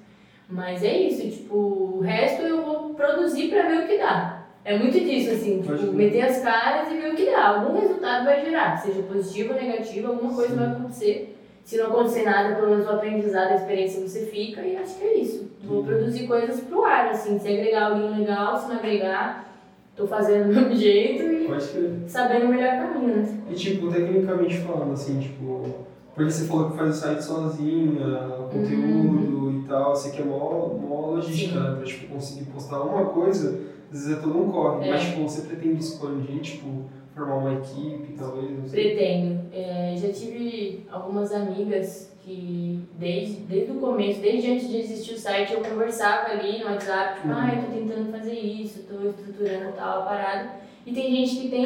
Mas é isso, tipo, o resto eu vou produzir pra ver o que dá. É muito disso, assim, Pode tipo, crer. meter as caras e ver o que dá. Algum resultado vai gerar, seja positivo ou negativo, alguma coisa Sim. vai acontecer. Se não acontecer nada, pelo menos o aprendizado, a experiência você fica e acho que é isso. Vou Uhum. produzir coisas pro ar, assim, se agregar alguém legal, se não agregar, tô fazendo do mesmo <laughs> jeito e pode sabendo o melhor caminho, né? E tipo, tecnicamente falando, assim, tipo, porque você falou que faz o site sozinha, conteúdo e tal, você quer mó, mó logística, Sim. né? Pra tipo, conseguir postar uma coisa, às vezes é todo um corre. É. Mas tipo, você pretende expandir, tipo, formar uma equipe, talvez, sei. Pretendo. É, já tive algumas amigas que, desde, desde o começo, desde antes de existir o site, eu conversava ali no WhatsApp, tipo, Uhum. ah, eu tô tentando fazer isso, tô estruturando tal parada. E tem gente que tem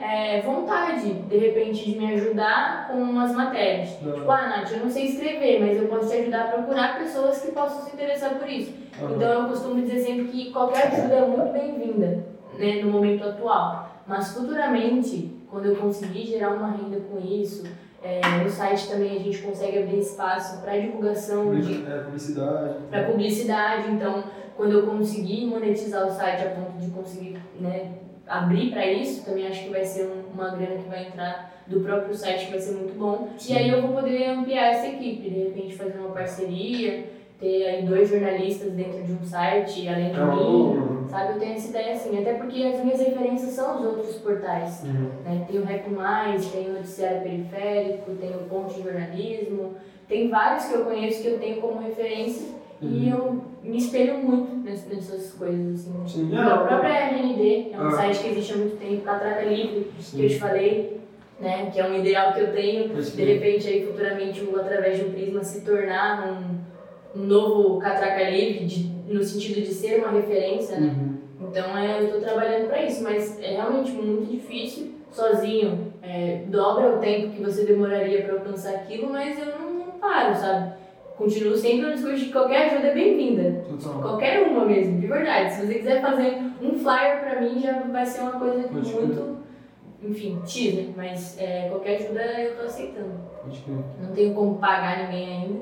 é, vontade, de repente, de me ajudar com umas matérias. Não. Tipo, ah, Nath, eu não sei escrever, mas eu posso te ajudar a procurar pessoas que possam se interessar por isso. Aham. Então eu costumo dizer sempre que qualquer ajuda é muito bem-vinda, né, no momento atual. Mas futuramente, quando eu conseguir gerar uma renda com isso, é, no site também a gente consegue abrir espaço para divulgação de É, publicidade. para publicidade. Então, quando eu conseguir monetizar o site a ponto de conseguir né, abrir para isso, também acho que vai ser um- uma grana que vai entrar do próprio site, que vai ser muito bom. Sim. E aí eu vou poder ampliar essa equipe, de repente fazer uma parceria, ter aí dois jornalistas dentro de um site, além de É mim. Sabe, eu tenho essa ideia assim, até porque as minhas referências são os outros portais. Uhum. Né? Tem o Rap Mais, tem o Noticiário Periférico, tem o Ponte Jornalismo, tem vários que eu conheço que eu tenho como referência e eu me espelho muito ness- nessas coisas. Assim. Sim. Então, a própria RND é um Ah. site que existe há muito tempo, Catraca Livre, que eu Sim. te falei, né? que é um ideal que eu tenho, de repente aí futuramente um, através de um prisma se tornar um, um novo Catraca Livre, de- no sentido de ser uma referência, né? Uhum. Então é, eu estou trabalhando para isso, mas é realmente muito difícil, sozinho. É, dobra o tempo que você demoraria para alcançar aquilo, mas eu não, não paro, sabe? Continuo sempre no discurso de que qualquer ajuda é bem-vinda. Qualquer uma mesmo, de verdade. Se você quiser fazer um flyer para mim, já vai ser uma coisa Pode muito, enfim, X, né? Mas é, qualquer ajuda eu tô aceitando. Pode crer. Não tenho como pagar ninguém ainda,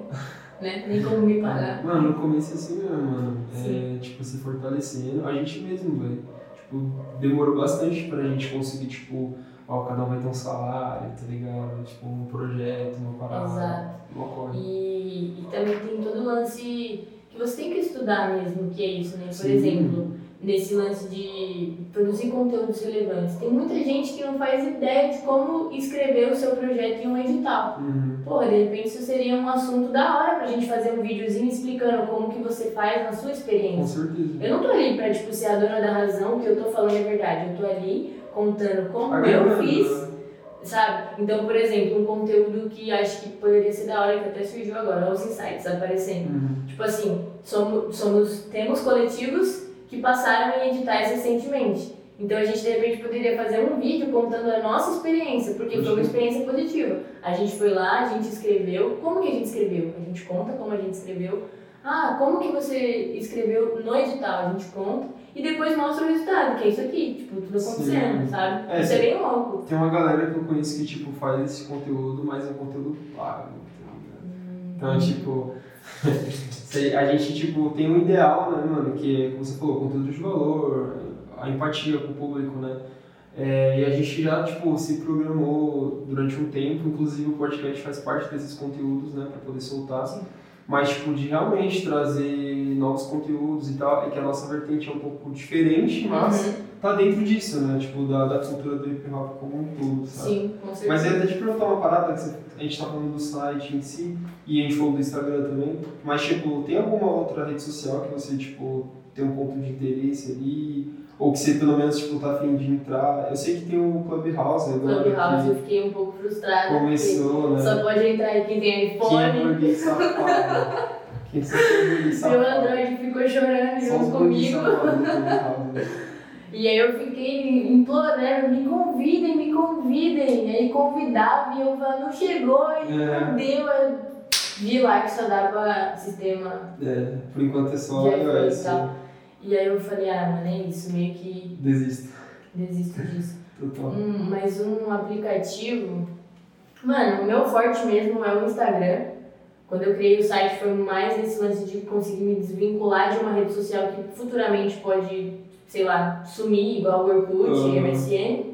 né? Nem como me pagar. Mano, no começo é assim mesmo, mano. É, tipo, se fortalecendo. A gente mesmo, velho. Tipo, demorou bastante pra gente conseguir, tipo, ó, cada um vai ter um salário, tá ligado? Tipo, um projeto, uma parada. Exato. Uma coisa. E, e também tem todo o lance que você tem que estudar mesmo, que é isso, né? Por Sim. exemplo, nesse lance de produzir conteúdos relevantes. Tem muita gente que não faz ideia de como escrever o seu projeto em um edital. Uhum. Porra, de repente isso seria um assunto da hora pra gente fazer um videozinho explicando como que você faz na sua Com experiência. certeza. Eu não tô ali pra, tipo, ser a dona da razão, que eu tô falando é verdade. Eu tô ali contando como eu fiz? Sabe? Então, por exemplo, um conteúdo que acho que poderia ser da hora, que até surgiu agora, os insights aparecendo. Uhum. Tipo assim, somos, somos, temos coletivos que passaram em editais recentemente. Então a gente de repente poderia fazer um vídeo contando a nossa experiência, porque foi uma experiência positiva. A gente foi lá, a gente escreveu. Como que a gente escreveu? A gente conta como a gente escreveu. Ah, como que você escreveu no edital? A gente conta. E depois mostra o resultado, que é isso aqui, tipo, tudo acontecendo, Sim. sabe? É, isso é bem louco. Tem uma galera que eu conheço que, tipo, faz esse conteúdo, mas é um conteúdo pago, tá ligado? Então, tipo, <laughs> a gente, tipo, tem um ideal, né, mano, que é, como você falou, conteúdo de valor, a empatia com o público, né? É, e a gente já, tipo, se programou durante um tempo, inclusive o podcast faz parte desses conteúdos, né, pra poder soltar. Sim. Mas tipo, de realmente trazer novos conteúdos e tal, é que a nossa vertente é um pouco diferente, mas Uhum. tá dentro disso, né? Tipo, da, da cultura do hip hop como um todo, sabe? Sim, com certeza. Mas eu ia até te perguntar uma parada, que a gente tá falando do site em si, e a gente falou do Instagram também, mas tipo, tem alguma outra rede social que você, tipo, tem um ponto de interesse ali, ou que você pelo menos, tipo, tá afim de entrar? Eu sei que tem o Clubhouse agora, Clubhouse eu fiquei um pouco frustrada. que começou, né? Só pode entrar quem tem Que iPhone. burguês safado. Quem só tem burguês <laughs> safado. Meu Android ficou chorando junto comigo. <laughs> E aí eu fiquei implorando, me convidem, me convidem. E aí convidava e eu falava, não chegou, e É. não deu. Eu vi lá que só dava sistema É, por enquanto é só iOS. E aí eu falei, ah, mano, é isso, meio que Desisto. desisto disso. <laughs> Total. Um, mas um aplicativo. Mano, o meu forte mesmo é o Instagram. Quando eu criei o site foi mais nesse lance de conseguir me desvincular de uma rede social que futuramente pode, sei lá, sumir, igual o Orkut, Uhum. MSN,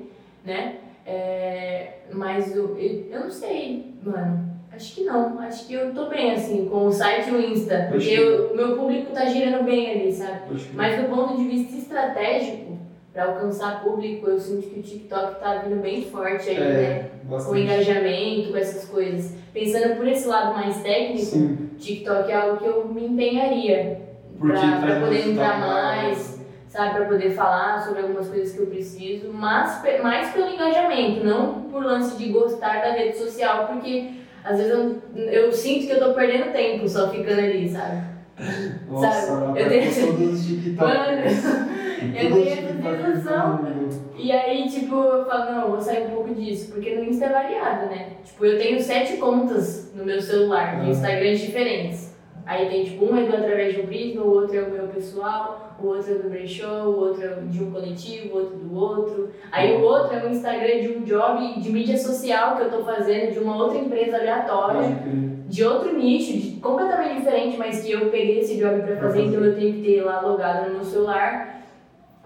né? É, mas eu, eu, eu não sei, mano. Acho que não. Acho que eu tô bem assim com o site e o Insta. Porque o meu público tá girando bem ali, sabe? Mas do ponto de vista estratégico, para alcançar público, eu sinto que o TikTok tá vindo bem forte aí, né? É, Com bastante. engajamento, com essas coisas. Pensando por esse lado mais técnico, Sim, TikTok é algo que eu me empenharia pra poder entrar mais, sabe? Pra poder falar sobre algumas coisas que eu preciso, mas mais pelo engajamento, não por lance de gostar da rede social, porque às vezes eu, eu sinto que eu tô perdendo tempo só ficando ali, sabe? Nossa, sabe, <laughs> eu tenho- pegou todos os TikTok. Mano, eu tenho essa sensação. mundo. E aí, tipo, eu falo, não, eu vou sair um pouco disso, porque no Insta é variado, né? Tipo, eu tenho sete contas no meu celular, de Ah. Instagrams diferentes. Aí tem, tipo, um é do Através de um Prisma, o outro é o meu pessoal, o outro é do Brechó, o outro é de um coletivo, o outro do outro. Aí o outro é um Instagram de um job de mídia social que eu tô fazendo, de uma outra empresa aleatória de outro nicho, de- completamente diferente, mas que eu peguei esse job pra fazer, então eu tenho que ter lá logado no meu celular.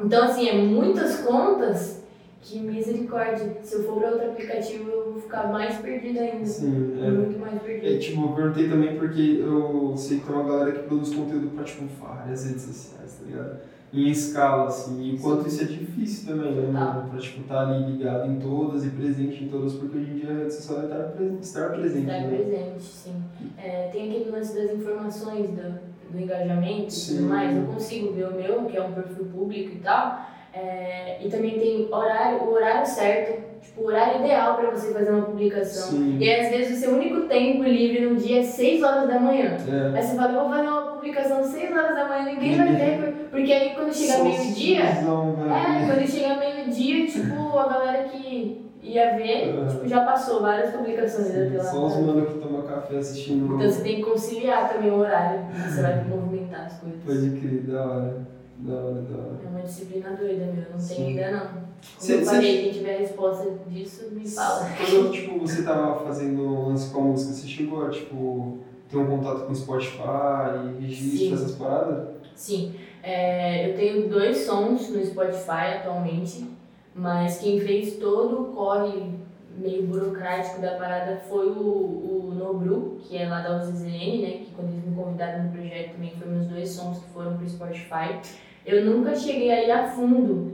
Então, assim, é muitas contas que misericórdia. Se eu for pra outro aplicativo, eu vou ficar mais perdida ainda. Sim, é. Muito mais É, perdida. tipo, eu perguntei também porque eu sei que tem uma galera que produz conteúdo pra, tipo, várias redes sociais, tá ligado? Em escala, assim, e o quanto isso é difícil também, né, mano? Pra, tipo, estar ali ligado em todas e presente em todas, porque hoje em dia a rede social é estar, pre- estar presente, Estar né? presente, sim. É, tem aquele lance das informações, do, do engajamento e tudo mais. Eu consigo ver o meu, que é um perfil público e tal. É, e também tem horário, o horário certo, tipo, o horário ideal para você fazer uma publicação. Sim. E às vezes o seu único tempo livre no dia é 6 horas da manhã. É. Aí você fala, vou fazer uma publicação 6 horas da manhã, ninguém vai ver, por- porque aí quando chega meio-dia, velho. é, quando chega meio-dia, tipo, a galera que ia ver, É. tipo, já passou várias publicações até lá. Só os mano que tomam café assistindo. Então você tem que conciliar também o horário, você vai movimentar as coisas. Pode crer, da hora. Da da. É uma disciplina doida, meu, não Sim. tem ainda não. Como Cê- eu cê- quem tiver a resposta disso, me fala. Quando tipo, você tava fazendo lance com a música, você chegou a tipo, ter um contato com o Spotify, registro, Sim. essas paradas? Sim, é, eu tenho dois sons no Spotify atualmente, mas quem fez todo o corre meio burocrático da parada foi o, o Nobru, que é lá da UZZN, né? Que quando eles me convidaram no projeto também foram meus dois sons que foram pro Spotify. Eu nunca cheguei aí a fundo,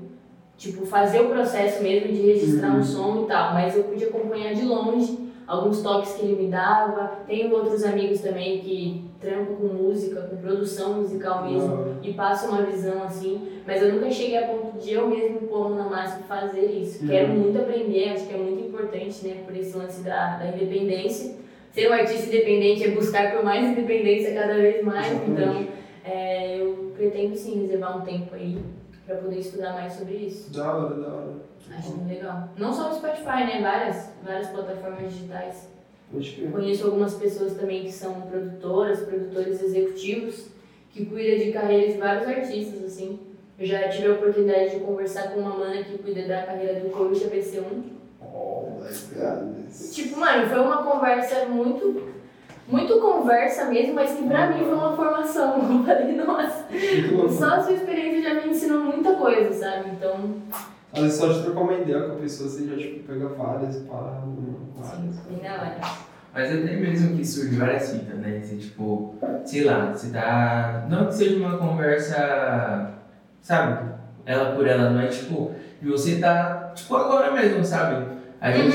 tipo, fazer o processo mesmo de registrar um Uhum. som e tal, mas eu pude acompanhar de longe alguns toques que ele me dava. Tenho outros amigos também que trampam com música, com produção musical mesmo hora. e passam uma visão assim, mas eu nunca cheguei a ponto de eu mesmo pôr na massa e fazer isso. Uhum. Quero muito aprender, acho que é muito importante, né, por esse lance da, da independência. Ser um artista independente é buscar por mais independência cada vez mais, então é, eu pretendo sim reservar um tempo aí para poder estudar mais sobre isso. Da hora, da hora. Acho muito legal. Não só o Spotify, né, várias, várias plataformas digitais. Crer. Conheço algumas pessoas também que são produtoras, produtores executivos, que cuidam de carreiras de vários artistas, assim. Eu já tive a oportunidade de conversar com uma mana que cuida da carreira do Coruja BC1. Oh my god. Tipo, mano, foi uma conversa muito, muito conversa mesmo, mas que pra mim foi uma formação. <laughs> Eu falei, nossa, só a sua experiência já me ensinou muita coisa, sabe? Então, Às vezes só de trocar uma ideia com a pessoa, você já tipo, pega várias mano, várias. sim, bem da hora. Mas até mesmo que surge várias fitas, né? Você, tipo, sei lá, você tá. Não que seja uma conversa, sabe? Ela por ela, não é tipo. E você tá, tipo, agora mesmo, sabe? A Uhum.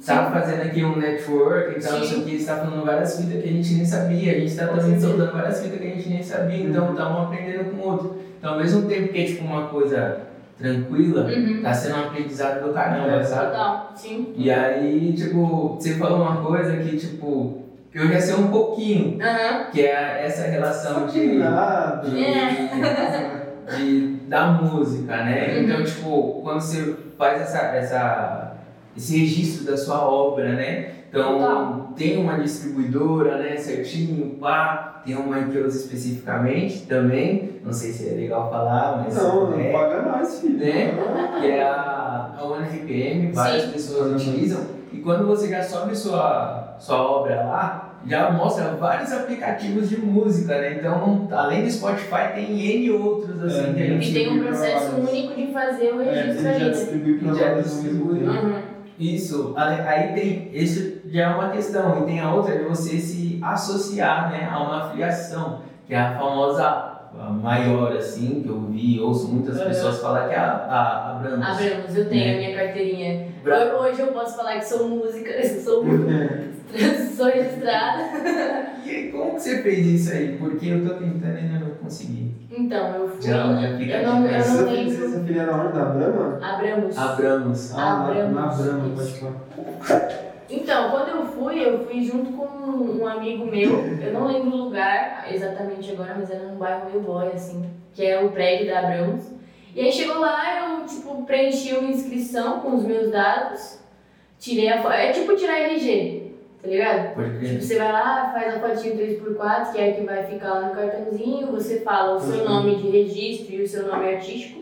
Gente tá fazendo aqui um network e tal, não sei o Sim. que, você tá falando várias fitas que a gente nem sabia, a gente tá Com também soltando várias fitas que a gente nem sabia, então tá um aprendendo com o outro. Então, ao mesmo tempo que é tipo uma coisa tranquila, Uhum. tá sendo um aprendizado do caramba, É, sabe? Total, sim. E aí, tipo, você falou uma coisa que, tipo, que eu já sei um pouquinho, Aham. que é essa relação de, nada. É. de, da música, né? Uhum. Então, tipo, quando você faz essa, essa, esse registro da sua obra, né? Então, Total. tem uma distribuidora, né, certinho, pá, tem uma Iclos especificamente também, não sei se é legal falar, mas Não, não é, paga nós, filho. Né? que é a, a OneRPM, várias Sim. pessoas utilizam, e quando você já sobe sua, sua obra lá, já mostra vários aplicativos de música, né? Então, além do Spotify, tem N outros, assim, É, que a gente E tem um processo único de fazer o É, registro já ali. né? distribui Já vários mesmo tempo. Uhum. Isso, aí tem, isso já é uma questão, e tem a outra de você se associar né, a uma filiação, que é a famosa a maior, assim, que eu vi, ouço muitas Uhum. pessoas falar que é a, a, a Brahms. Abramos, eu tenho Né? a minha carteirinha. Bra- Hoje eu posso falar que sou música, <laughs> sou, <laughs> É. sou registrada. E aí, como que você fez isso aí? Porque eu tô tentando e ainda não consegui. Então, eu fui. Já, já fica eu não, eu Você não lembro. essa filha na hora da Brahma? Abramos. Abramos. Ah, na, Abramos. na Brahma, pode falar. Então, quando eu fui, eu fui junto com um amigo meu, eu não lembro o lugar exatamente agora, mas era num bairro meio boy, assim, que é o prédio da Abramos. E aí chegou lá, eu, tipo, preenchi uma inscrição com os meus dados, tirei a foto, é tipo tirar RG, tá ligado? Pode Tipo, crer. você vai lá, faz a fotinho 3x4, que é a que vai ficar lá no cartãozinho, você fala o seu Uhum. nome de registro e o seu nome artístico,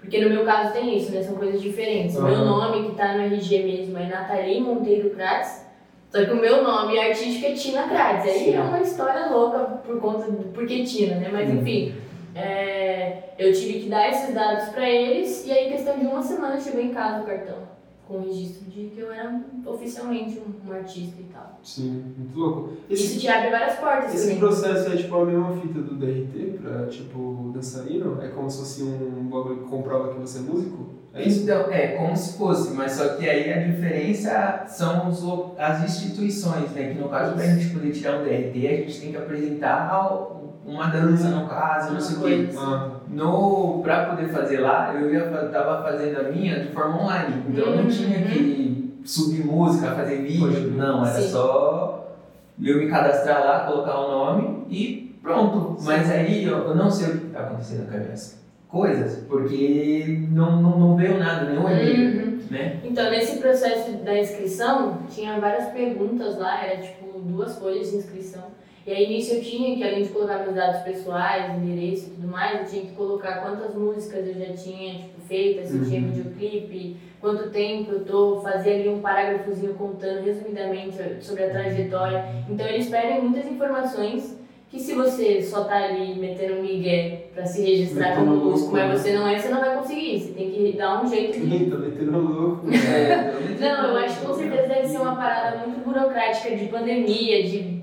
porque no meu caso tem isso, né? São coisas diferentes. O meu Uhum. nome que tá no RG mesmo é Nathalie Monteiro Kratz, só que o meu nome artístico é Tina Kratz. Aí é uma história louca por conta do porquê Tina, né? Mas Uhum. enfim, é, eu tive que dar esses dados pra eles e aí, em questão de uma semana, chegou em casa o cartão. Com o registro de que eu era oficialmente um, um artista e tal. Sim, muito louco. Esse, Isso te abre várias portas esse também. processo é tipo a mesma fita do DRT pra, tipo, dançarino? É como se fosse um bagulho que comprova que você é músico? É isso? Então, é como se fosse, mas só que aí a diferença são os, as instituições, né? Que no caso, pra gente poder tirar um DRT, a gente tem que apresentar ao- uma dança, no caso, não sei o quê. Ah, No, pra poder fazer lá, eu ia, tava fazendo a minha de forma online. Então eu não Uhum. tinha que subir música, fazer vídeo, não, era Sim. só eu me cadastrar lá, colocar o nome e pronto. Mas aí eu, eu não sei o que tá acontecendo na cabeça. Coisas, porque não, não, não veio nada, nenhum e-mail, Uhum. né? Então, nesse processo da inscrição, tinha várias perguntas lá, era tipo duas folhas de inscrição. E aí nisso eu tinha que, além de colocar meus dados pessoais, endereço e tudo mais, eu tinha que colocar quantas músicas eu já tinha tipo, feitas, se eu tinha Uhum. videoclipe, quanto tempo eu tô, fazer ali um parágrafozinho contando resumidamente sobre a trajetória. Então eles pedem muitas informações que se você só tá ali metendo um migué pra se registrar Metendo como músico, mas né? você não é, você não vai conseguir. Você tem que dar um jeito de Eita, metendo louco. <laughs> É, não, eu acho que com certeza deve ser uma parada muito burocrática de pandemia, de,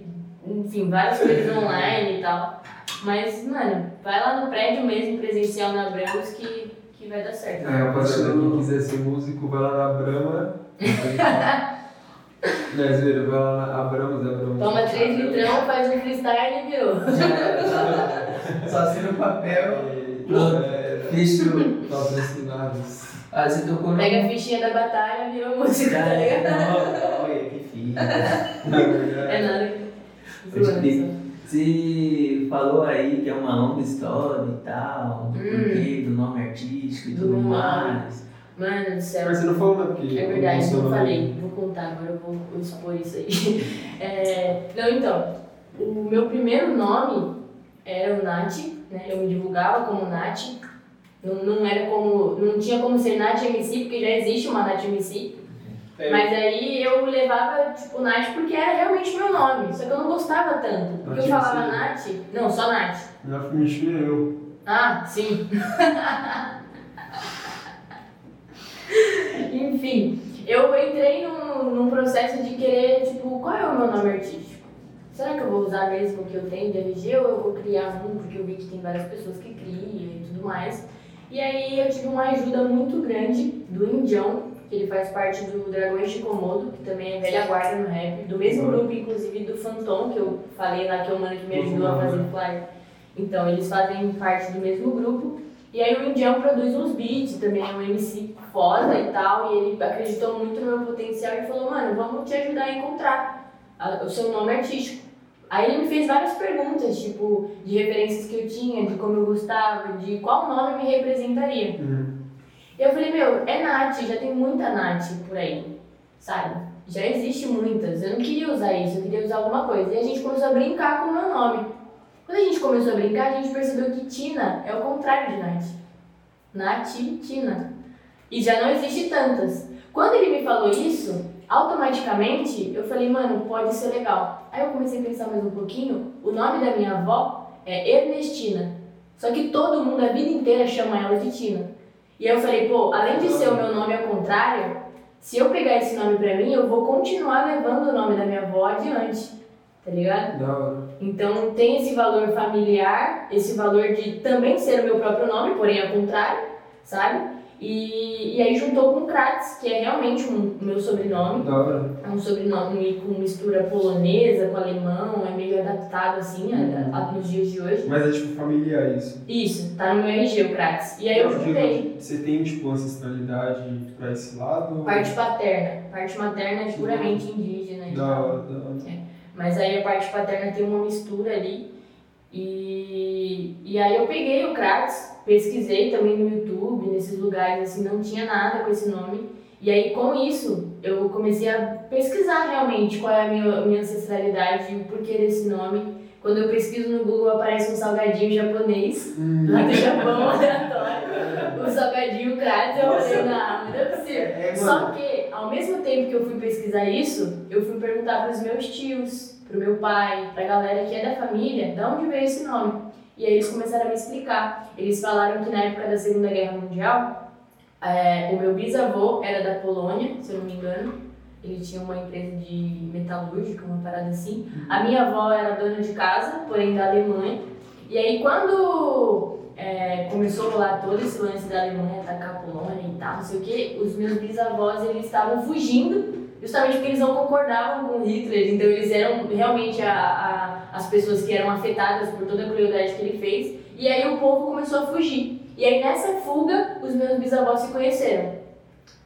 enfim, várias coisas online e tal. Mas, mano, vai lá no prédio mesmo, presencial na Bramos, que, que vai dar certo. É, rapaziada, quem quiser ser músico, vai lá na Brahma. <laughs> Não, é vai lá na Abramos, é Abramos. Toma três litrão, faz um freestyle e virou. <laughs> Só assina o papel, fechou. Patrocinados. Ah, você tocou no. Pega a fichinha da batalha, virou música, Já tá é, ligado? olha que filho. <laughs> É nada. Só. Você falou aí que é uma longa história e tal, do Hum. porquê, do nome artístico e Do tudo meu mais. Mano do céu. Mas você não falou, né? Porque É verdade, seu não falei. Vou contar, agora eu vou, vou expor isso aí. <laughs> É, não, então, o meu primeiro nome era o Nath, né? Eu me divulgava como Nath. Não, não era como. Não tinha como ser Nath MC, porque já existe uma Nath MC. É, Mas aí eu levava, tipo, Nath porque era realmente meu nome. Só que eu não gostava tanto. Porque eu Nath falava MC? Nath. Não, só Nath. Já me enchia eu. Ah, sim. <laughs> Enfim. Eu entrei num, num processo de querer, tipo, qual é o meu nome artístico? Será que eu vou usar mesmo o que eu tenho de RG ou eu vou criar um, porque eu vi que tem várias pessoas que criam e tudo mais. E aí eu tive uma ajuda muito grande do Indião, que ele faz parte do Dragões de Komodo, que também é velha guarda no rap, do mesmo grupo, inclusive, do Phantom, que eu falei lá, que é o mano que me ajudou a fazer o flyer. Então, eles fazem parte do mesmo grupo. E aí o Indião produz uns beats, também é um MC foda e tal, e ele acreditou muito no meu potencial e falou, mano, vamos te ajudar a encontrar o seu nome artístico. Aí ele me fez várias perguntas, tipo, de referências que eu tinha, de como eu gostava, de qual nome me representaria. Uhum. Eu falei, meu, é Nath, já tem muita Nath por aí, sabe? Já existe muitas. Eu não queria usar isso, eu queria usar alguma coisa. E a gente começou a brincar com o meu nome. Quando a gente começou a brincar, a gente percebeu que Tina é o contrário de Nath. Nath, Tina. E já não existe tantas. Quando ele me falou isso, automaticamente eu falei, mano, pode ser legal. Aí eu comecei a pensar mais um pouquinho. O nome da minha avó é Ernestina. Só que todo mundo a vida inteira chama ela de Tina. E eu falei, pô, além de ser o meu nome ao contrário, se eu pegar esse nome pra mim, eu vou continuar levando o nome da minha avó adiante. Tá ligado? Hora. Então tem esse valor familiar, esse valor de também ser o meu próprio nome, porém ao contrário, sabe? E, e aí juntou com Kratz, que é realmente um, o meu sobrenome. Hora. É um sobrenome com mistura polonesa, com alemão, é meio adaptado assim a, a, nos dias de hoje. Mas é tipo familiar isso. Isso, tá no meu RG o Kratz. E aí eu juntei. Você tem tipo ancestralidade pra esse lado? Parte paterna. Parte materna é puramente indígena Da tal. hora, da hora. Mas aí a parte paterna tem uma mistura ali. E, e aí eu peguei o Kratz, pesquisei também no YouTube, nesses lugares assim, não tinha nada com esse nome. E aí com isso eu comecei a pesquisar realmente qual é a minha, a minha ancestralidade e o porquê desse nome. Quando eu pesquiso no Google aparece um salgadinho japonês, Hum. lá do Japão, <laughs> aleatório. O salgadinho Kratz, eu falei, não, não é possível. É, Só que, ao mesmo tempo que eu fui pesquisar isso, eu fui perguntar para os meus tios, pro meu pai, pra galera que é da família, de onde veio esse nome. E aí eles começaram a me explicar. Eles falaram que na época da Segunda Guerra Mundial, é, o meu bisavô era da Polônia, se eu não me engano. Ele tinha uma empresa de metalúrgica, uma parada assim. A minha avó era dona de casa, porém da Alemanha. E aí quando é, começou rolar todo esse lance da Alemanha atacar a Polônia e tal, não sei o que, os meus bisavós eles estavam fugindo justamente porque eles não concordavam com Hitler, então eles eram realmente a, a, as pessoas que eram afetadas por toda a crueldade que ele fez, e aí o povo começou a fugir. E aí nessa fuga, os meus bisavós se conheceram.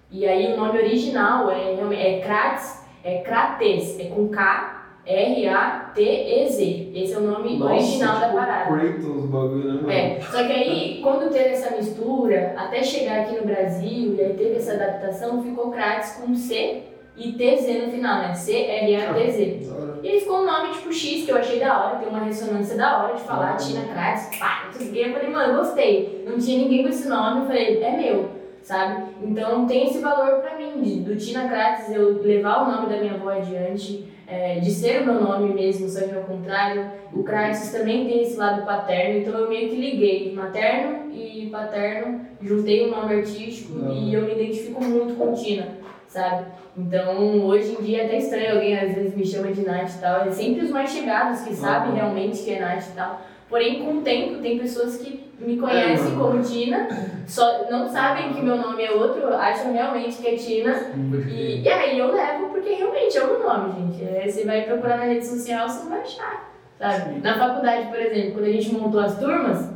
E aí o nome original é, é Kratz, é Krates, é com K, R-A-T-E-Z. Esse é o nome original da tipo parada. Kratos bagulho, né? É, só que aí, quando teve essa mistura, até chegar aqui no Brasil, e aí teve essa adaptação, ficou Kratz com C e TZ no final, né? C-L-A-T-Z. Hora. E aí ficou um nome tipo X, que eu achei da hora, tem uma ressonância da hora de falar, Uhum. Tina Kratz, pá, não sei o. Eu falei, mano, gostei. Não tinha ninguém com esse nome, eu falei, é meu, sabe? Então tem esse valor pra mim, do Tina Kratz, eu levar o nome da minha avó adiante, é, de ser o meu nome mesmo, só que ao contrário. O Kratz também tem esse lado paterno, então eu meio que liguei materno e paterno, juntei um nome artístico e eu me identifico muito com Tina, sabe? Então, hoje em dia é até estranho alguém às vezes me chama de Nath e tal. É sempre os mais chegados que sabem Uhum. realmente que é Nath e tal. Porém, com o tempo, tem pessoas que me conhecem mano. como Tina, só não sabem que meu nome é outro, acham realmente que é Tina. Pode E, e aí eu levo porque realmente é o meu nome, gente. É, você vai procurar na rede social, você não vai achar. Sabe? Na faculdade, por exemplo, quando a gente montou as turmas,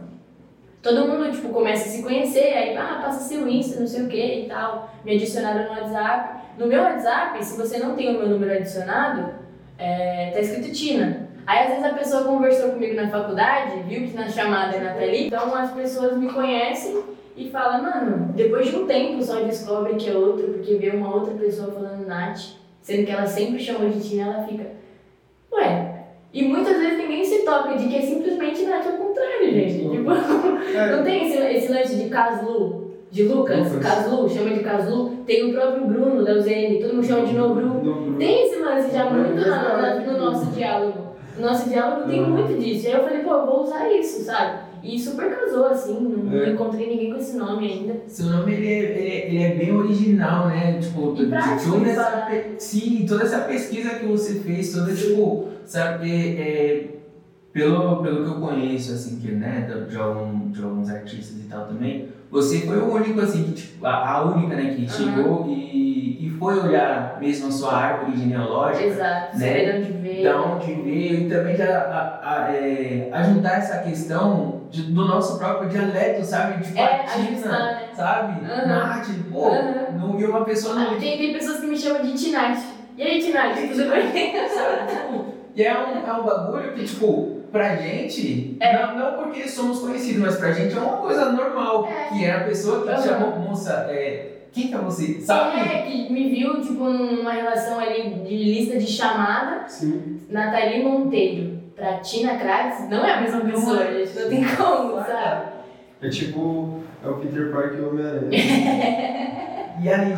todo mundo tipo, começa a se conhecer, aí ah, passa seu Insta, não sei o que e tal. Me adicionaram no WhatsApp. No meu WhatsApp, se você não tem o meu número adicionado, é, tá escrito Tina. Aí às vezes a pessoa conversou comigo na faculdade, viu que na chamada é Nathalie, então as pessoas me conhecem e falam, mano, depois de um tempo só descobre que é outro, porque vê uma outra pessoa falando Nath, sendo que ela sempre chamou de Tina, ela fica, ué. E muitas vezes ninguém se toca de que é simplesmente Nath ao contrário, gente. Tipo, <laughs> É, não tem esse, esse lance de Caslu, de Lucas, Lucas. Caslu, chama de Caslu. Tem o próprio Bruno da UZN, todo mundo chama de Nobru. no- Tem esse lance já É muito na- na- no nosso diálogo. Nosso diálogo tem Uhum. muito disso. E aí eu falei, pô, eu vou usar isso, sabe? E super casou, assim, não, É. encontrei ninguém com esse nome ainda. Seu nome ele é, ele é, ele é bem original, né? Tipo, E prático toda de essa, sim, toda essa pesquisa que você fez, toda tipo, sabe, é, é, pelo, pelo que eu conheço, assim, que, né, de, de, algum, de alguns artistas e tal também, você foi o único, assim, que, tipo, a, a única, né, que chegou e, e foi olhar mesmo a sua árvore genealógica, Exato, né? saber de onde veio. da onde veio e também já a, a, é, ajudar essa questão de- do nosso próprio dialeto, sabe? Tipo, É, a Tina, ajustar, né? sabe? Aham. Nath, pô, Aham. não, e uma pessoa não. Ah, tem, tem pessoas que me chamam de Tinati. E aí, Tinati, tudo bem? <laughs> sabe? Tipo, e é um, é um bagulho que, tipo, pra gente, É. não, não porque somos conhecidos, mas pra gente é uma coisa normal. É. Que é a pessoa que Aham. chamou, moça, é, quem que é você? Sabe? É, que me viu, tipo, numa relação ali de lista de chamada, Sim. Nathalie Monteiro pra Tina Kratz, não é a mesma pessoa, é. gente, não tem como, sabe? É tipo, é o Peter Parker e o Homem-Aranha. <laughs> E aí,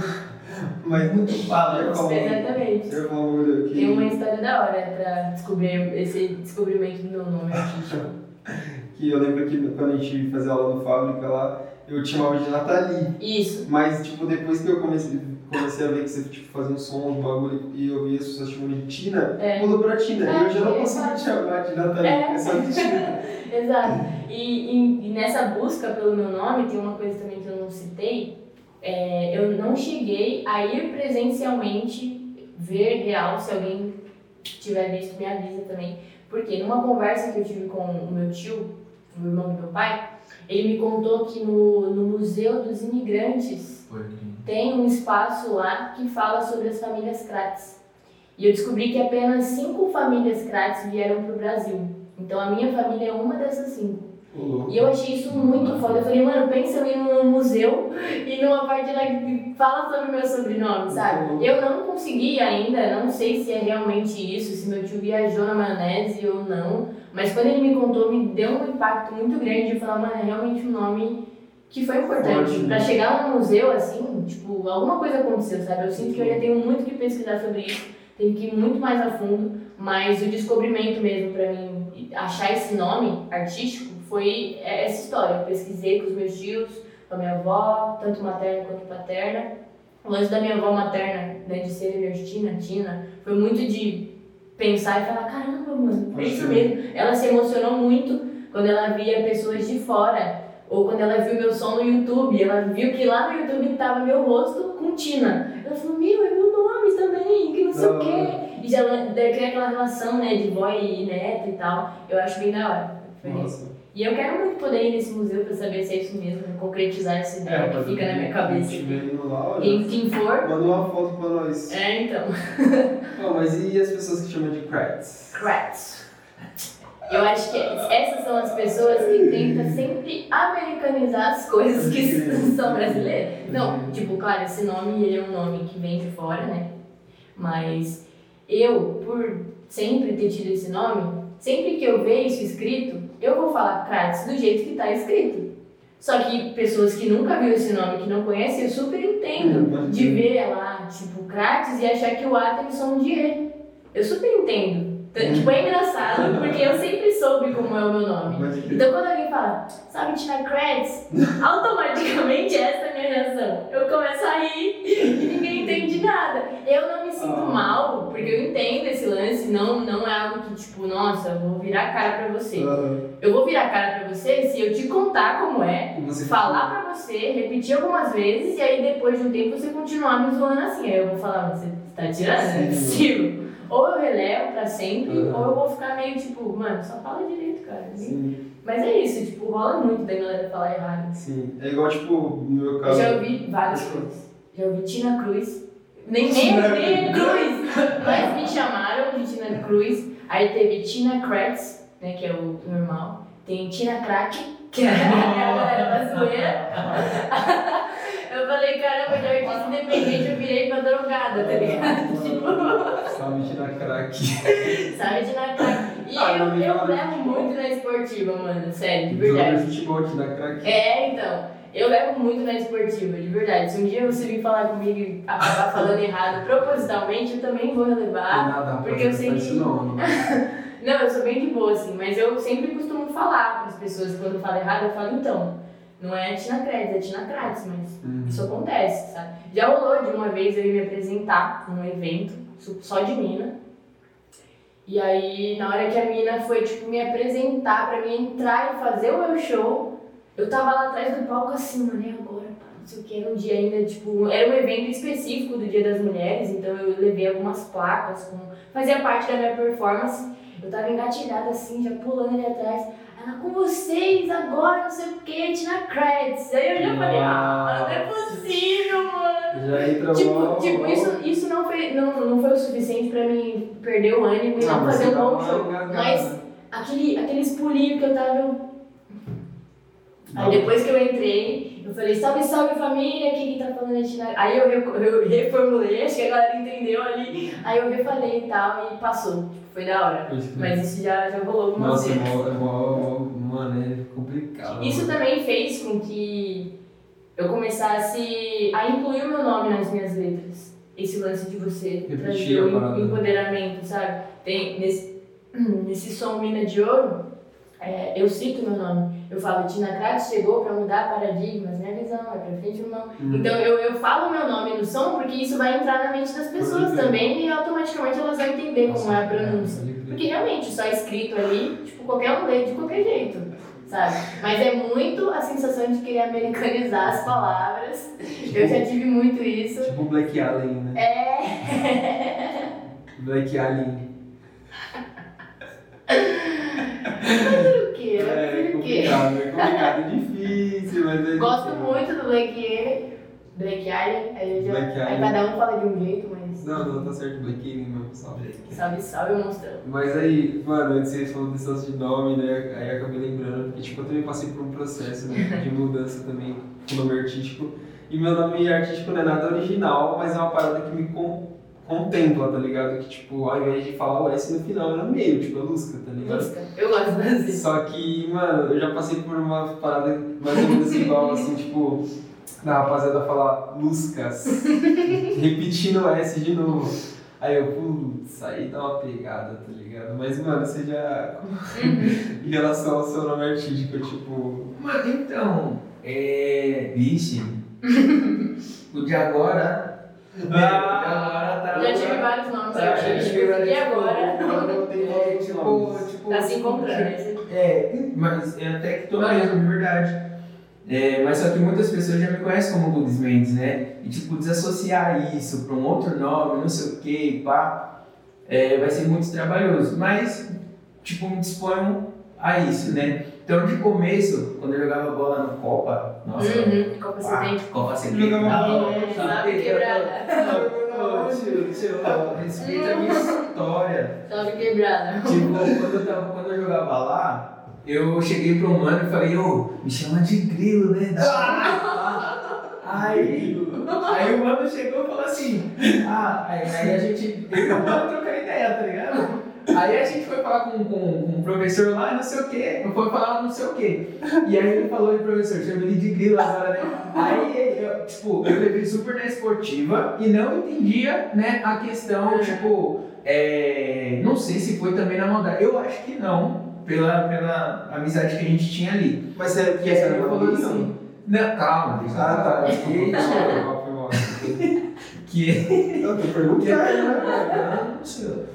Mas muito fala. Eu falo- Exatamente. Um bagulho aqui. Tem uma história da hora pra descobrir esse descobrimento do meu nome artístico. <laughs> Que eu lembro que quando a gente fazia aula no fábrica lá, eu te chamava de Nathalie. Isso. Mas, tipo, depois que eu comecei, comecei a ver que você tipo, fazia um som, um bagulho, e eu via as pessoas chamando de Tina, É. mudou pra Tina. É, e eu já não é consigo te chamar de Nathalie, É. é, só de Tina. <laughs> Exato. E, e- e nessa busca pelo meu nome, tem uma coisa também que eu não citei. É, eu não cheguei a ir presencialmente ver real, se alguém tiver visto, me avisa também. Porque numa conversa que eu tive com o meu tio, o irmão do meu pai, ele me contou que no, no Museu dos Imigrantes tem um espaço lá que fala sobre as famílias Kratz. E eu descobri que apenas cinco famílias Kratz vieram para o Brasil. Então a minha família é uma dessas cinco. Louco. E eu achei isso muito foda. Eu falei, mano, pensa eu ir num museu e numa parte lá que fala sobre o meu sobrenome, sabe? Eu não consegui ainda, não sei se é realmente isso, se meu tio viajou na maionese ou não. Mas quando ele me contou, me deu um impacto muito grande de falar, mano, é realmente um nome que foi importante. Pra chegar num museu, assim, tipo, alguma coisa aconteceu, sabe? Eu sinto que eu ainda tenho muito que pesquisar sobre isso, tenho que ir muito mais a fundo, mas o descobrimento mesmo pra mim, achar esse nome artístico, foi essa história. Eu pesquisei com os meus tios, com a minha avó, tanto materna quanto paterna. O lance da minha avó materna, né, de ser nordestina, Tina, foi muito de pensar e falar, caramba, mano, é isso mesmo. Ela se emocionou muito quando ela via pessoas de fora, ou quando ela viu meu som no YouTube, ela viu que lá no YouTube tava meu rosto com Tina. Ela falou, meu, é meu nome também, que não sei o Da quê. E já cria aquela relação, né, de vó e neto e tal. Eu acho bem da hora. Foi isso. E eu quero muito poder ir nesse museu pra saber se é isso mesmo, concretizar essa ideia que mas fica na minha cabeça. lá, Em quem for, manda uma foto pra nós. é então. <laughs> Ó, mas e as pessoas que chamam de Kratz? Kratz. Eu acho que essas são as pessoas que tentam sempre americanizar as coisas que <laughs> são brasileiras. Não, tipo, claro, esse nome ele é um nome que vem de fora, né? Mas eu, por sempre ter tido esse nome, sempre que eu ver isso escrito, eu vou falar Kratz do jeito que tá escrito. Só que pessoas que nunca viram esse nome, que não conhecem, eu super entendo Hum, de ver lá, tipo, Kratz e achar que o A tem som de E. Eu super entendo. Então, Tipo, é engraçado, porque eu sempre soube como é o meu nome. Então quando alguém fala, sabe Tina Kratz, <laughs> automaticamente essa é a minha reação. Eu começo a rir e ninguém entende nada. Eu não me sinto Ah. mal, porque eu entendo esse lance, não, não é algo que tipo, nossa, eu vou virar a cara pra você. Aham. Eu vou virar a cara pra você se eu te contar como é, você falar pra você, repetir algumas vezes e aí depois de um tempo você continuar me zoando assim. Aí eu vou falar, você tá tirando? Não é possível. Ou eu relevo pra sempre, Uhum. ou eu vou ficar meio tipo, mano, só fala direito, cara. Sim, Mas é isso, tipo, rola muito da galera falar errado. sim. É igual, tipo, no meu Eu caso. já ouvi várias coisas. Já ouvi Tina Cruz. Nem, nem, Tina nem Cruz. Mas me chamaram de Tina Cruz. Aí teve Tina Kratz, né, que é o normal. Tem Tina Crack, que é a galera da zoeira. <laughs> Eu falei, caramba, de artista independente eu virei pra drogada, tá ligado? Tipo, <laughs> Sabe tirar crack. sabe, Tina Crack. E Ah, eu, eu levo de muito na esportiva, mano, sério, de verdade. Jogador de futebol tirar crack. É, então. Eu levo muito na esportiva, de verdade. Se um dia você vir falar comigo e acabar falando errado propositalmente, eu também vou relevar. nada, porque eu sei que- não, não. <laughs> Não, eu sou bem de boa, assim, mas eu sempre costumo falar para as pessoas quando eu falo errado, eu falo então. Não é Tina Credes, é Tina Kratis, mas Uhum. isso acontece, sabe? Já rolou de uma vez eu ir me apresentar num evento só de mina. E aí, na hora que a mina foi, tipo, me apresentar pra mim entrar e fazer o meu show, eu tava lá atrás do palco assim, mano, e agora, pá, não sei o que, no dia ainda, tipo, era um evento específico do Dia das Mulheres, então eu levei algumas placas, com, fazia parte da minha performance. Eu tava engatilhada assim, já pulando ali atrás. Ela com vocês agora, não sei o que, Tina Kretz. Aí eu já falei, ah, não é possível, mano. Já entra Tipo, mal- tipo isso, isso não, foi, não, não foi o suficiente pra mim perder o ânimo e não mas fazer um bom uma show. Mas aquele, aqueles pulinhos que eu tava. eu- Aí depois que eu entrei, eu falei, salve, salve família, quem que tá falando é Tina? Aí eu, eu reformulei, acho que a galera entendeu ali. Aí eu refalei e tal, e passou. Tipo, foi da hora. Crer. Mas isso já, já rolou algumas Nossa, é vezes. mó, é mano, é complicado. Isso mano. também fez com que eu começasse a incluir o meu nome nas minhas letras. Esse lance de você Repetir trazer o empoderamento, sabe? Tem nesse, <clears throat> nesse som Mina de Ouro, é, eu cito meu nome. Eu falo, Tina Kratos chegou para mudar paradigmas, minha visão, é pra frente ou não. Hum. Então eu, eu falo meu nome no som porque isso vai entrar na mente das pessoas também e automaticamente elas vão entender como é a pronúncia. Porque realmente, só escrito ali, tipo, qualquer um lê de qualquer jeito, sabe? Mas é muito a sensação de querer americanizar as palavras. Eu já tive muito isso. Tipo Black Alien, né? É. Black Alien. <laughs> o quê? É quê? complicado, é complicado, é difícil, mas é Gosto difícil. muito do Black Alien. Black Alien, aí, já, Black aí Alien. cada um fala de um jeito, mas. Não, não, tá certo, Black Alien mesmo, salve. Salve, salve, monstrão. Mas aí, mano, antes você falou desse lance de nome, né? Aí eu acabei lembrando, porque tipo, eu também passei por um processo né, de mudança também com o nome artístico. E meu nome artístico não é nada original, mas é uma parada que me contempla, tá ligado? Que tipo, ao invés de falar o S no final, era meio, tipo, é Lusca, tá ligado? Lusca. Eu gosto de fazer. Só que, mano, eu já passei por uma parada mais ou menos igual, assim, <laughs> tipo, da rapaziada falar Luscas, <laughs> repetindo o S de novo. Aí eu, putz, aí dá uma pegada, tá ligado? Mas, mano, você já. <laughs> em relação ao seu nome artístico, tipo. Mas então, é. Vixe. o de agora. Ah! tá. Já tive vários nomes tá, vários- E agora? Não tem <laughs> É, nome, tipo, tipo. Tá se encontrando. né? É, mas é até que tô mesmo, de verdade. É, mas só que muitas pessoas já me conhecem como Douglas Mendes, né? E tipo, desassociar isso pra um outro nome, não sei o que, pá, é, vai ser muito trabalhoso. Mas, tipo, me disponho a isso, né? Então, de começo, quando eu jogava bola no Copa, nossa, Uhum, Copa pá, 70. Copa 70. Jogava bola. É, Salve quebrada. Respeita a minha história. Salve quebrada. Tipo, quando eu, tava, quando eu jogava lá, eu cheguei pro mano e falei, ô, me chama de grilo, né? Dá- <laughs> Aí, aí o mano chegou e falou assim, ah, aí, aí a gente, eu mano trocar ideia, tá ligado? Aí a gente foi falar com, com, com o professor lá, não sei o quê, fui falar não sei o quê. E aí ele falou, professor, chama ele de grilo agora, né? Aí, eu, tipo, eu levei super na esportiva e não entendia, né, a questão, tipo, é, não sei se foi também na maldade. Eu acho que não, pela, pela amizade que a gente tinha ali. Mas você E aí ele falou assim, não, calma, deixa Ah, tá. <laughs> Que, foi foi mal. que, Eu tô <laughs> que, perguntando, né? não, senhor.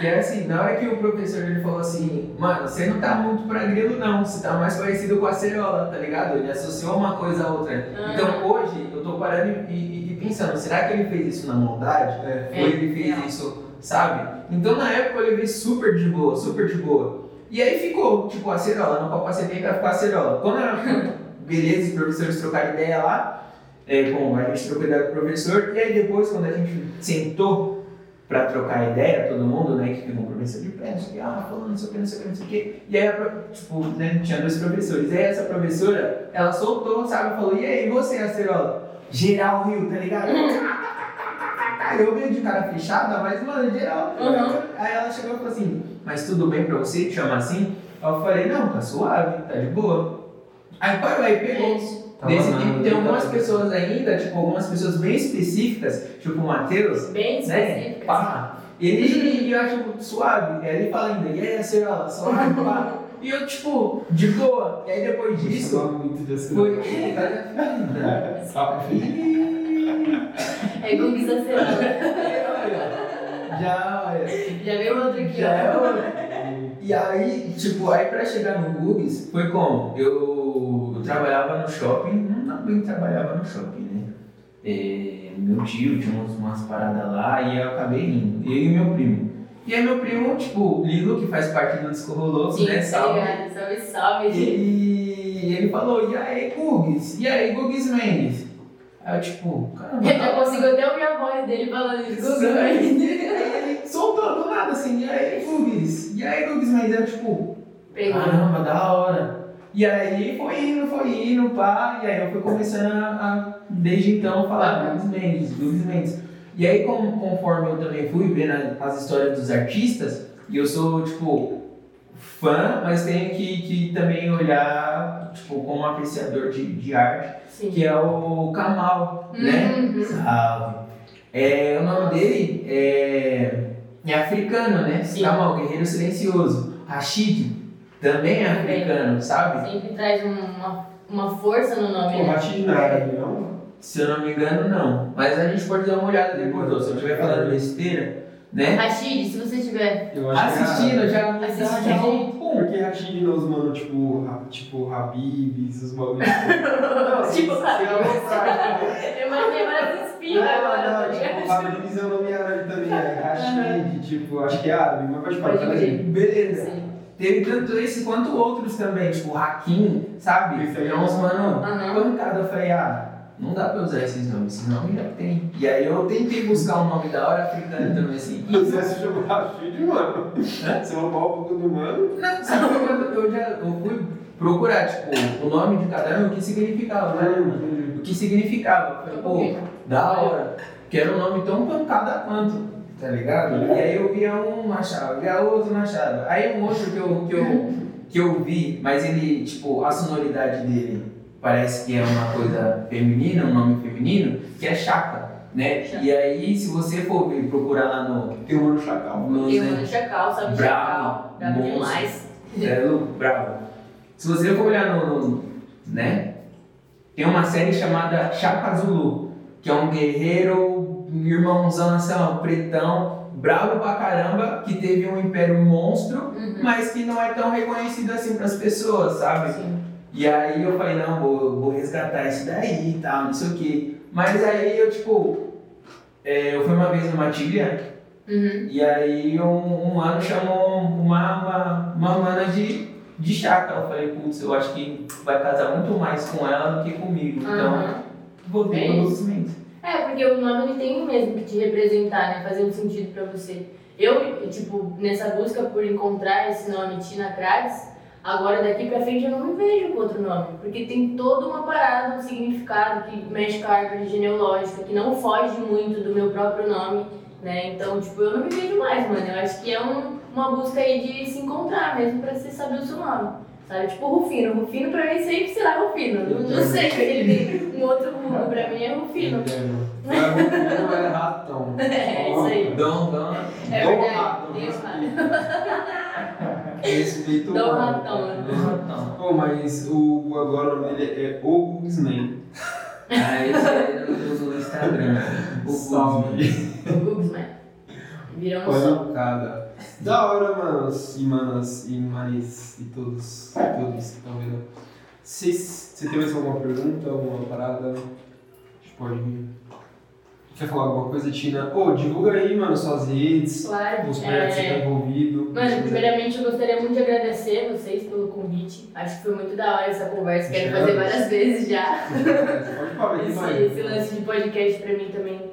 Que é assim, na hora que o professor ele falou assim, mano, você não tá muito pra grilo não, você tá mais parecido com a cerola, tá ligado? Ele associou uma coisa a outra. Ah. Então hoje eu tô parando e, e- e pensando, será que ele fez isso na maldade? É. Ou ele fez real. isso, sabe? Então na época eu levei super de boa, super de boa. E aí ficou, tipo, a cerola, no Copa 70 ficou a cerola. Quando a, <laughs> beleza, os professores trocaram ideia lá, é, bom, a gente trocou ideia com o professor, e aí depois, quando a gente sentou pra trocar ideia, todo mundo, né, que um professor de pé, não sei o que, ah, falando, não sei o que, não sei o que, não sei o que, e aí, a tipo, né, tinha dois professores, e aí essa professora, ela soltou, sabe, falou, e aí, você, a cerola? Geral Rio, tá ligado? Eu meio de cara fechada, mas, mano, geral. Uhum. Aí ela chegou e falou assim, mas tudo bem pra você te chamar assim? Aí eu falei, não, tá suave, tá de boa. Aí parou, aí pegou. Desse na- tipo, tem algumas pessoas ainda, tipo, algumas pessoas bem específicas, tipo o Matheus, Bem né? específica. Pá, Ele, eu acho suave. Aí ele fala ainda, e aí, Acerola, suave, pá. <laughs> E eu, tipo, de boa. E aí depois disso, Gostava muito de foi. <laughs> Sabe? É Gugs Acerola. Já, olha. Já veio outro aqui, Já é. E aí, tipo, aí pra chegar no Gugs, foi como? Eu, eu trabalhava no shopping, não também trabalhava no shopping, né? É, meu tio tinha umas, umas paradas lá e eu acabei indo. Eu e meu primo. E aí meu primo, tipo, Lilo, que faz parte do Disco Roloso, né? tá Salve. ligado? Salve, salve. E ele falou, e aí, Gugs? E aí, Gugs Mendes? Aí eu, tipo, caramba. <laughs> Eu já consigo até ouvir a voz dele falando isso. Gugs, <laughs> ele soltou do nada assim, e aí, Gugs? E aí, Gugs Mendes? Eu, tipo, Pegou. Caramba, da hora. E aí foi indo, foi indo, pá, e aí eu fui começando a, a desde então, falar Douglas Mendes, Douglas Mendes. E aí, com, conforme eu também fui vendo as histórias dos artistas, e eu sou, tipo, fã, mas tenho que, que também olhar, tipo, como apreciador de, de arte, Sim. que é o Kamal, né? Uhum. Salve. É, o nome dele é, é africano, né? Sim. Kamal, Guerreiro Silencioso. Rashid também é africano, sabe? Sempre traz uma, uma força no nome, Pô, né? bate na árabe, não? Se eu não me engano, não. Mas a gente pode dar uma olhada depois, ó. se eu estiver falando besteira, né? Rashid, se você tiver Eu acho que é Assistindo, já Assistindo. já um. Porque Rashid nos mano, tipo, ra- tipo Habibs, os bagulhos. <laughs> Tipo Habib. tipo, Eu imaginei várias espinhas agora, Não, tá não, tipo? Habibs é o nome árabe também, é Rashid, tipo, acho que é árabe, mas pode Pode falar. Beleza. Sim. Teve tanto esse quanto outros também, tipo Hakim, sabe? Aí. É uns mano, pancada. Eu falei, ah, não dá pra usar esses nomes, esses nomes já tem. E aí eu tentei buscar um nome da hora africano também, assim. Você assistiu o Rashid, mano? Você roubar um pouco do mano? Não, sabe eu, eu já eu fui procurar, tipo, o nome de cada um, o que significava, né? mano? O que significava. Eu falei, pô, da hora. Que era um nome tão pancada quanto, tá ligado? E aí eu via um achava, via outro achava. Aí um outro que eu, que eu, que eu vi, mas ele, tipo, a sonoridade dele parece que é uma coisa feminina, um nome feminino, que é Chaka, né? E aí, se você for procurar lá no. Tem um mano chacal. no Tem um chacal, sabe? Bravo, Chacal. Bravo demais. É louco, bravo. Se você for olhar no, no- né? Tem uma série chamada Chaka Zulu, que é um guerreiro, irmãozão assim, pretão, bravo pra caramba, que teve um império monstro, Uhum. mas que não é tão reconhecido assim pras pessoas, sabe? Sim. E aí eu falei, não, vou, vou resgatar isso daí e tal, não sei o que. Mas aí eu, tipo, é, eu fui uma vez numa trilha Uhum. e aí um, um mano chamou uma, uma, uma mana de, de chácara. Eu falei, putz, eu acho que vai casar muito mais com ela do que comigo. Então, Aham. voltei É Mendes. É, porque o nome ele tem mesmo que te representar, né? Fazer um sentido pra você. Eu, tipo, nessa busca por encontrar esse nome Tina Kratz, agora daqui pra frente eu não me vejo com outro nome. Porque tem toda uma parada, um significado que mexe com a árvore genealógica, que não foge muito do meu próprio nome, né? Então, tipo, eu não me vejo mais, mano. Eu acho que é um- uma busca aí de se encontrar mesmo pra você saber o seu nome. Sabe? Tipo o Rufino. Rufino pra mim sempre será Rufino. Não, não sei, ele tem um outro rumo. Pra mim é Rufino. Não <laughs> é ratão. É isso aí. Dom, dom. É Dom verdade. Ratão. Respeito o Dom. Ratão. Dom. Pô, mas o agora o nome dele é O Gugsman. Ah, esse é no, no Instagram. O Salve. O Gugsman. Virou um Olha sol. Da hora, manos e manas e manis e todos, todos que estão vendo. Vocês- Você tem mais alguma pergunta, alguma parada? A gente pode. Quer falar alguma coisa, Tina? Ô, divulga aí, mano, suas redes, Claro. os projetos que você tá É... envolvido. Mano, primeiramente eu gostaria muito de agradecer vocês pelo convite. Acho que foi muito da hora essa conversa. Quero fazer várias vezes já. <laughs> Pode falar Esse, esse lance de podcast pra mim também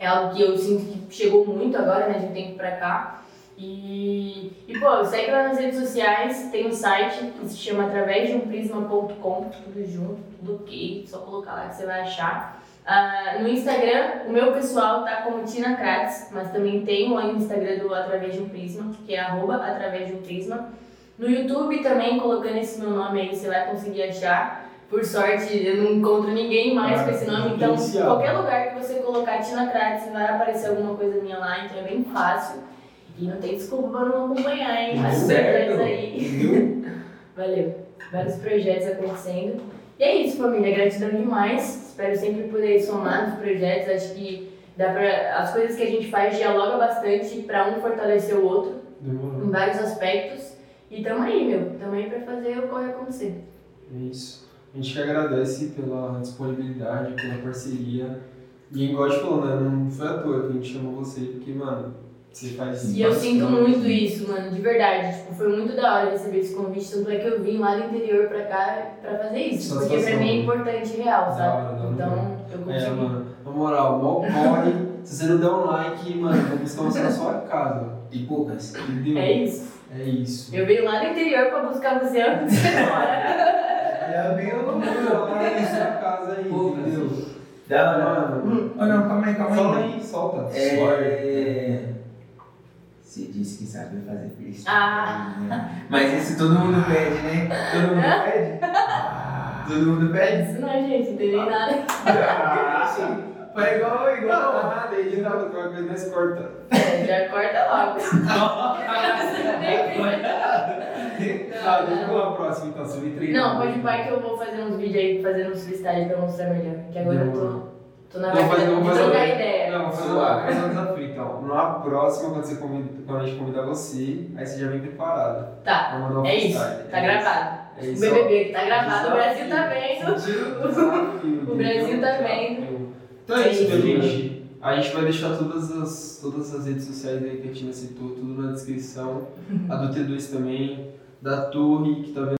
é algo que eu sinto que chegou muito agora, né, de um tempo pra cá. E, e pô, segue lá nas redes sociais, tem um site que se chama através de um prisma.com, tudo junto, tudo ok, só colocar lá que você vai achar. Ah, no Instagram, o meu pessoal tá como Tina Kratz, mas também tem o Instagram do Através de um Prisma, que é arroba através de um prisma. No YouTube também, colocando esse meu nome aí, você vai conseguir achar. Por sorte, eu não encontro ninguém mais Ah, com esse nome, então diferenciado. qualquer lugar que você colocar Tina Kratz vai aparecer alguma coisa minha lá, então é bem fácil. E não tem desculpa pra não acompanhar, hein? Vários Certo. aí. <laughs> Valeu. Vários projetos acontecendo. E é isso, família. Gratidão demais. Espero sempre poder somar nos projetos. Acho que dá pra, as coisas que a gente faz dialoga bastante para um fortalecer o outro Demorou. em vários aspectos. E tamo aí, meu. Tamo aí pra fazer o corre acontecer. É isso. A gente que agradece pela disponibilidade, pela parceria. E igual a gente falou, né? Não foi à toa que a gente chamou você, porque, mano, você faz. E eu sinto muito isso, mano, de verdade. Tipo, foi muito da hora receber esse convite, tanto é que eu vim lá do interior pra cá pra fazer isso. Porque pra mim é importante real, Da sabe? hora, da hora. Então, eu É, consegui. mano, na moral, mal corre. Se você não der um like, mano, vou buscar você na sua casa. E poucas. Entendeu? É isso. É isso. Eu venho lá do interior pra buscar você onde você mora. É bem lá na sua casa aí, Pô, entendeu? Hora. Mano, Oh, não, calma aí, calma fala aí. aí, solta. É... Você disse que sabe fazer freestyle. Ah. né? <laughs> Mas isso todo mundo pede, né? Todo mundo pede? Todo mundo pede? Isso não, gente, não tem nem nada. Ah, Foi igual, igual. Ah, daí ele tava com a coisa corta. É, já corta logo. <laughs> Ah, deixa eu uma próxima então, sobre treinar. Não, pode ir pai que eu vou fazer uns vídeos aí fazendo uns freestyle pra mostrar melhor. Que agora eu tô, tô na Vamos fazer, vibe vamos fazer trocar ideia. Não, vamos fazer, uma, fazer um desafio então. Na próxima, quando, você convida, quando a gente convidar você, aí você já vem preparado. Tá, mandar um é isso. Tá É gravado. É O isso. BBB que tá gravado, o. Brasil tá vendo. O Brasil tá Desafio. Então é É isso, isso, meu gente. A gente vai deixar todas as, todas as redes sociais aí que a Tina citou, tudo na descrição. A do T2 também, da Torre, que tá vendo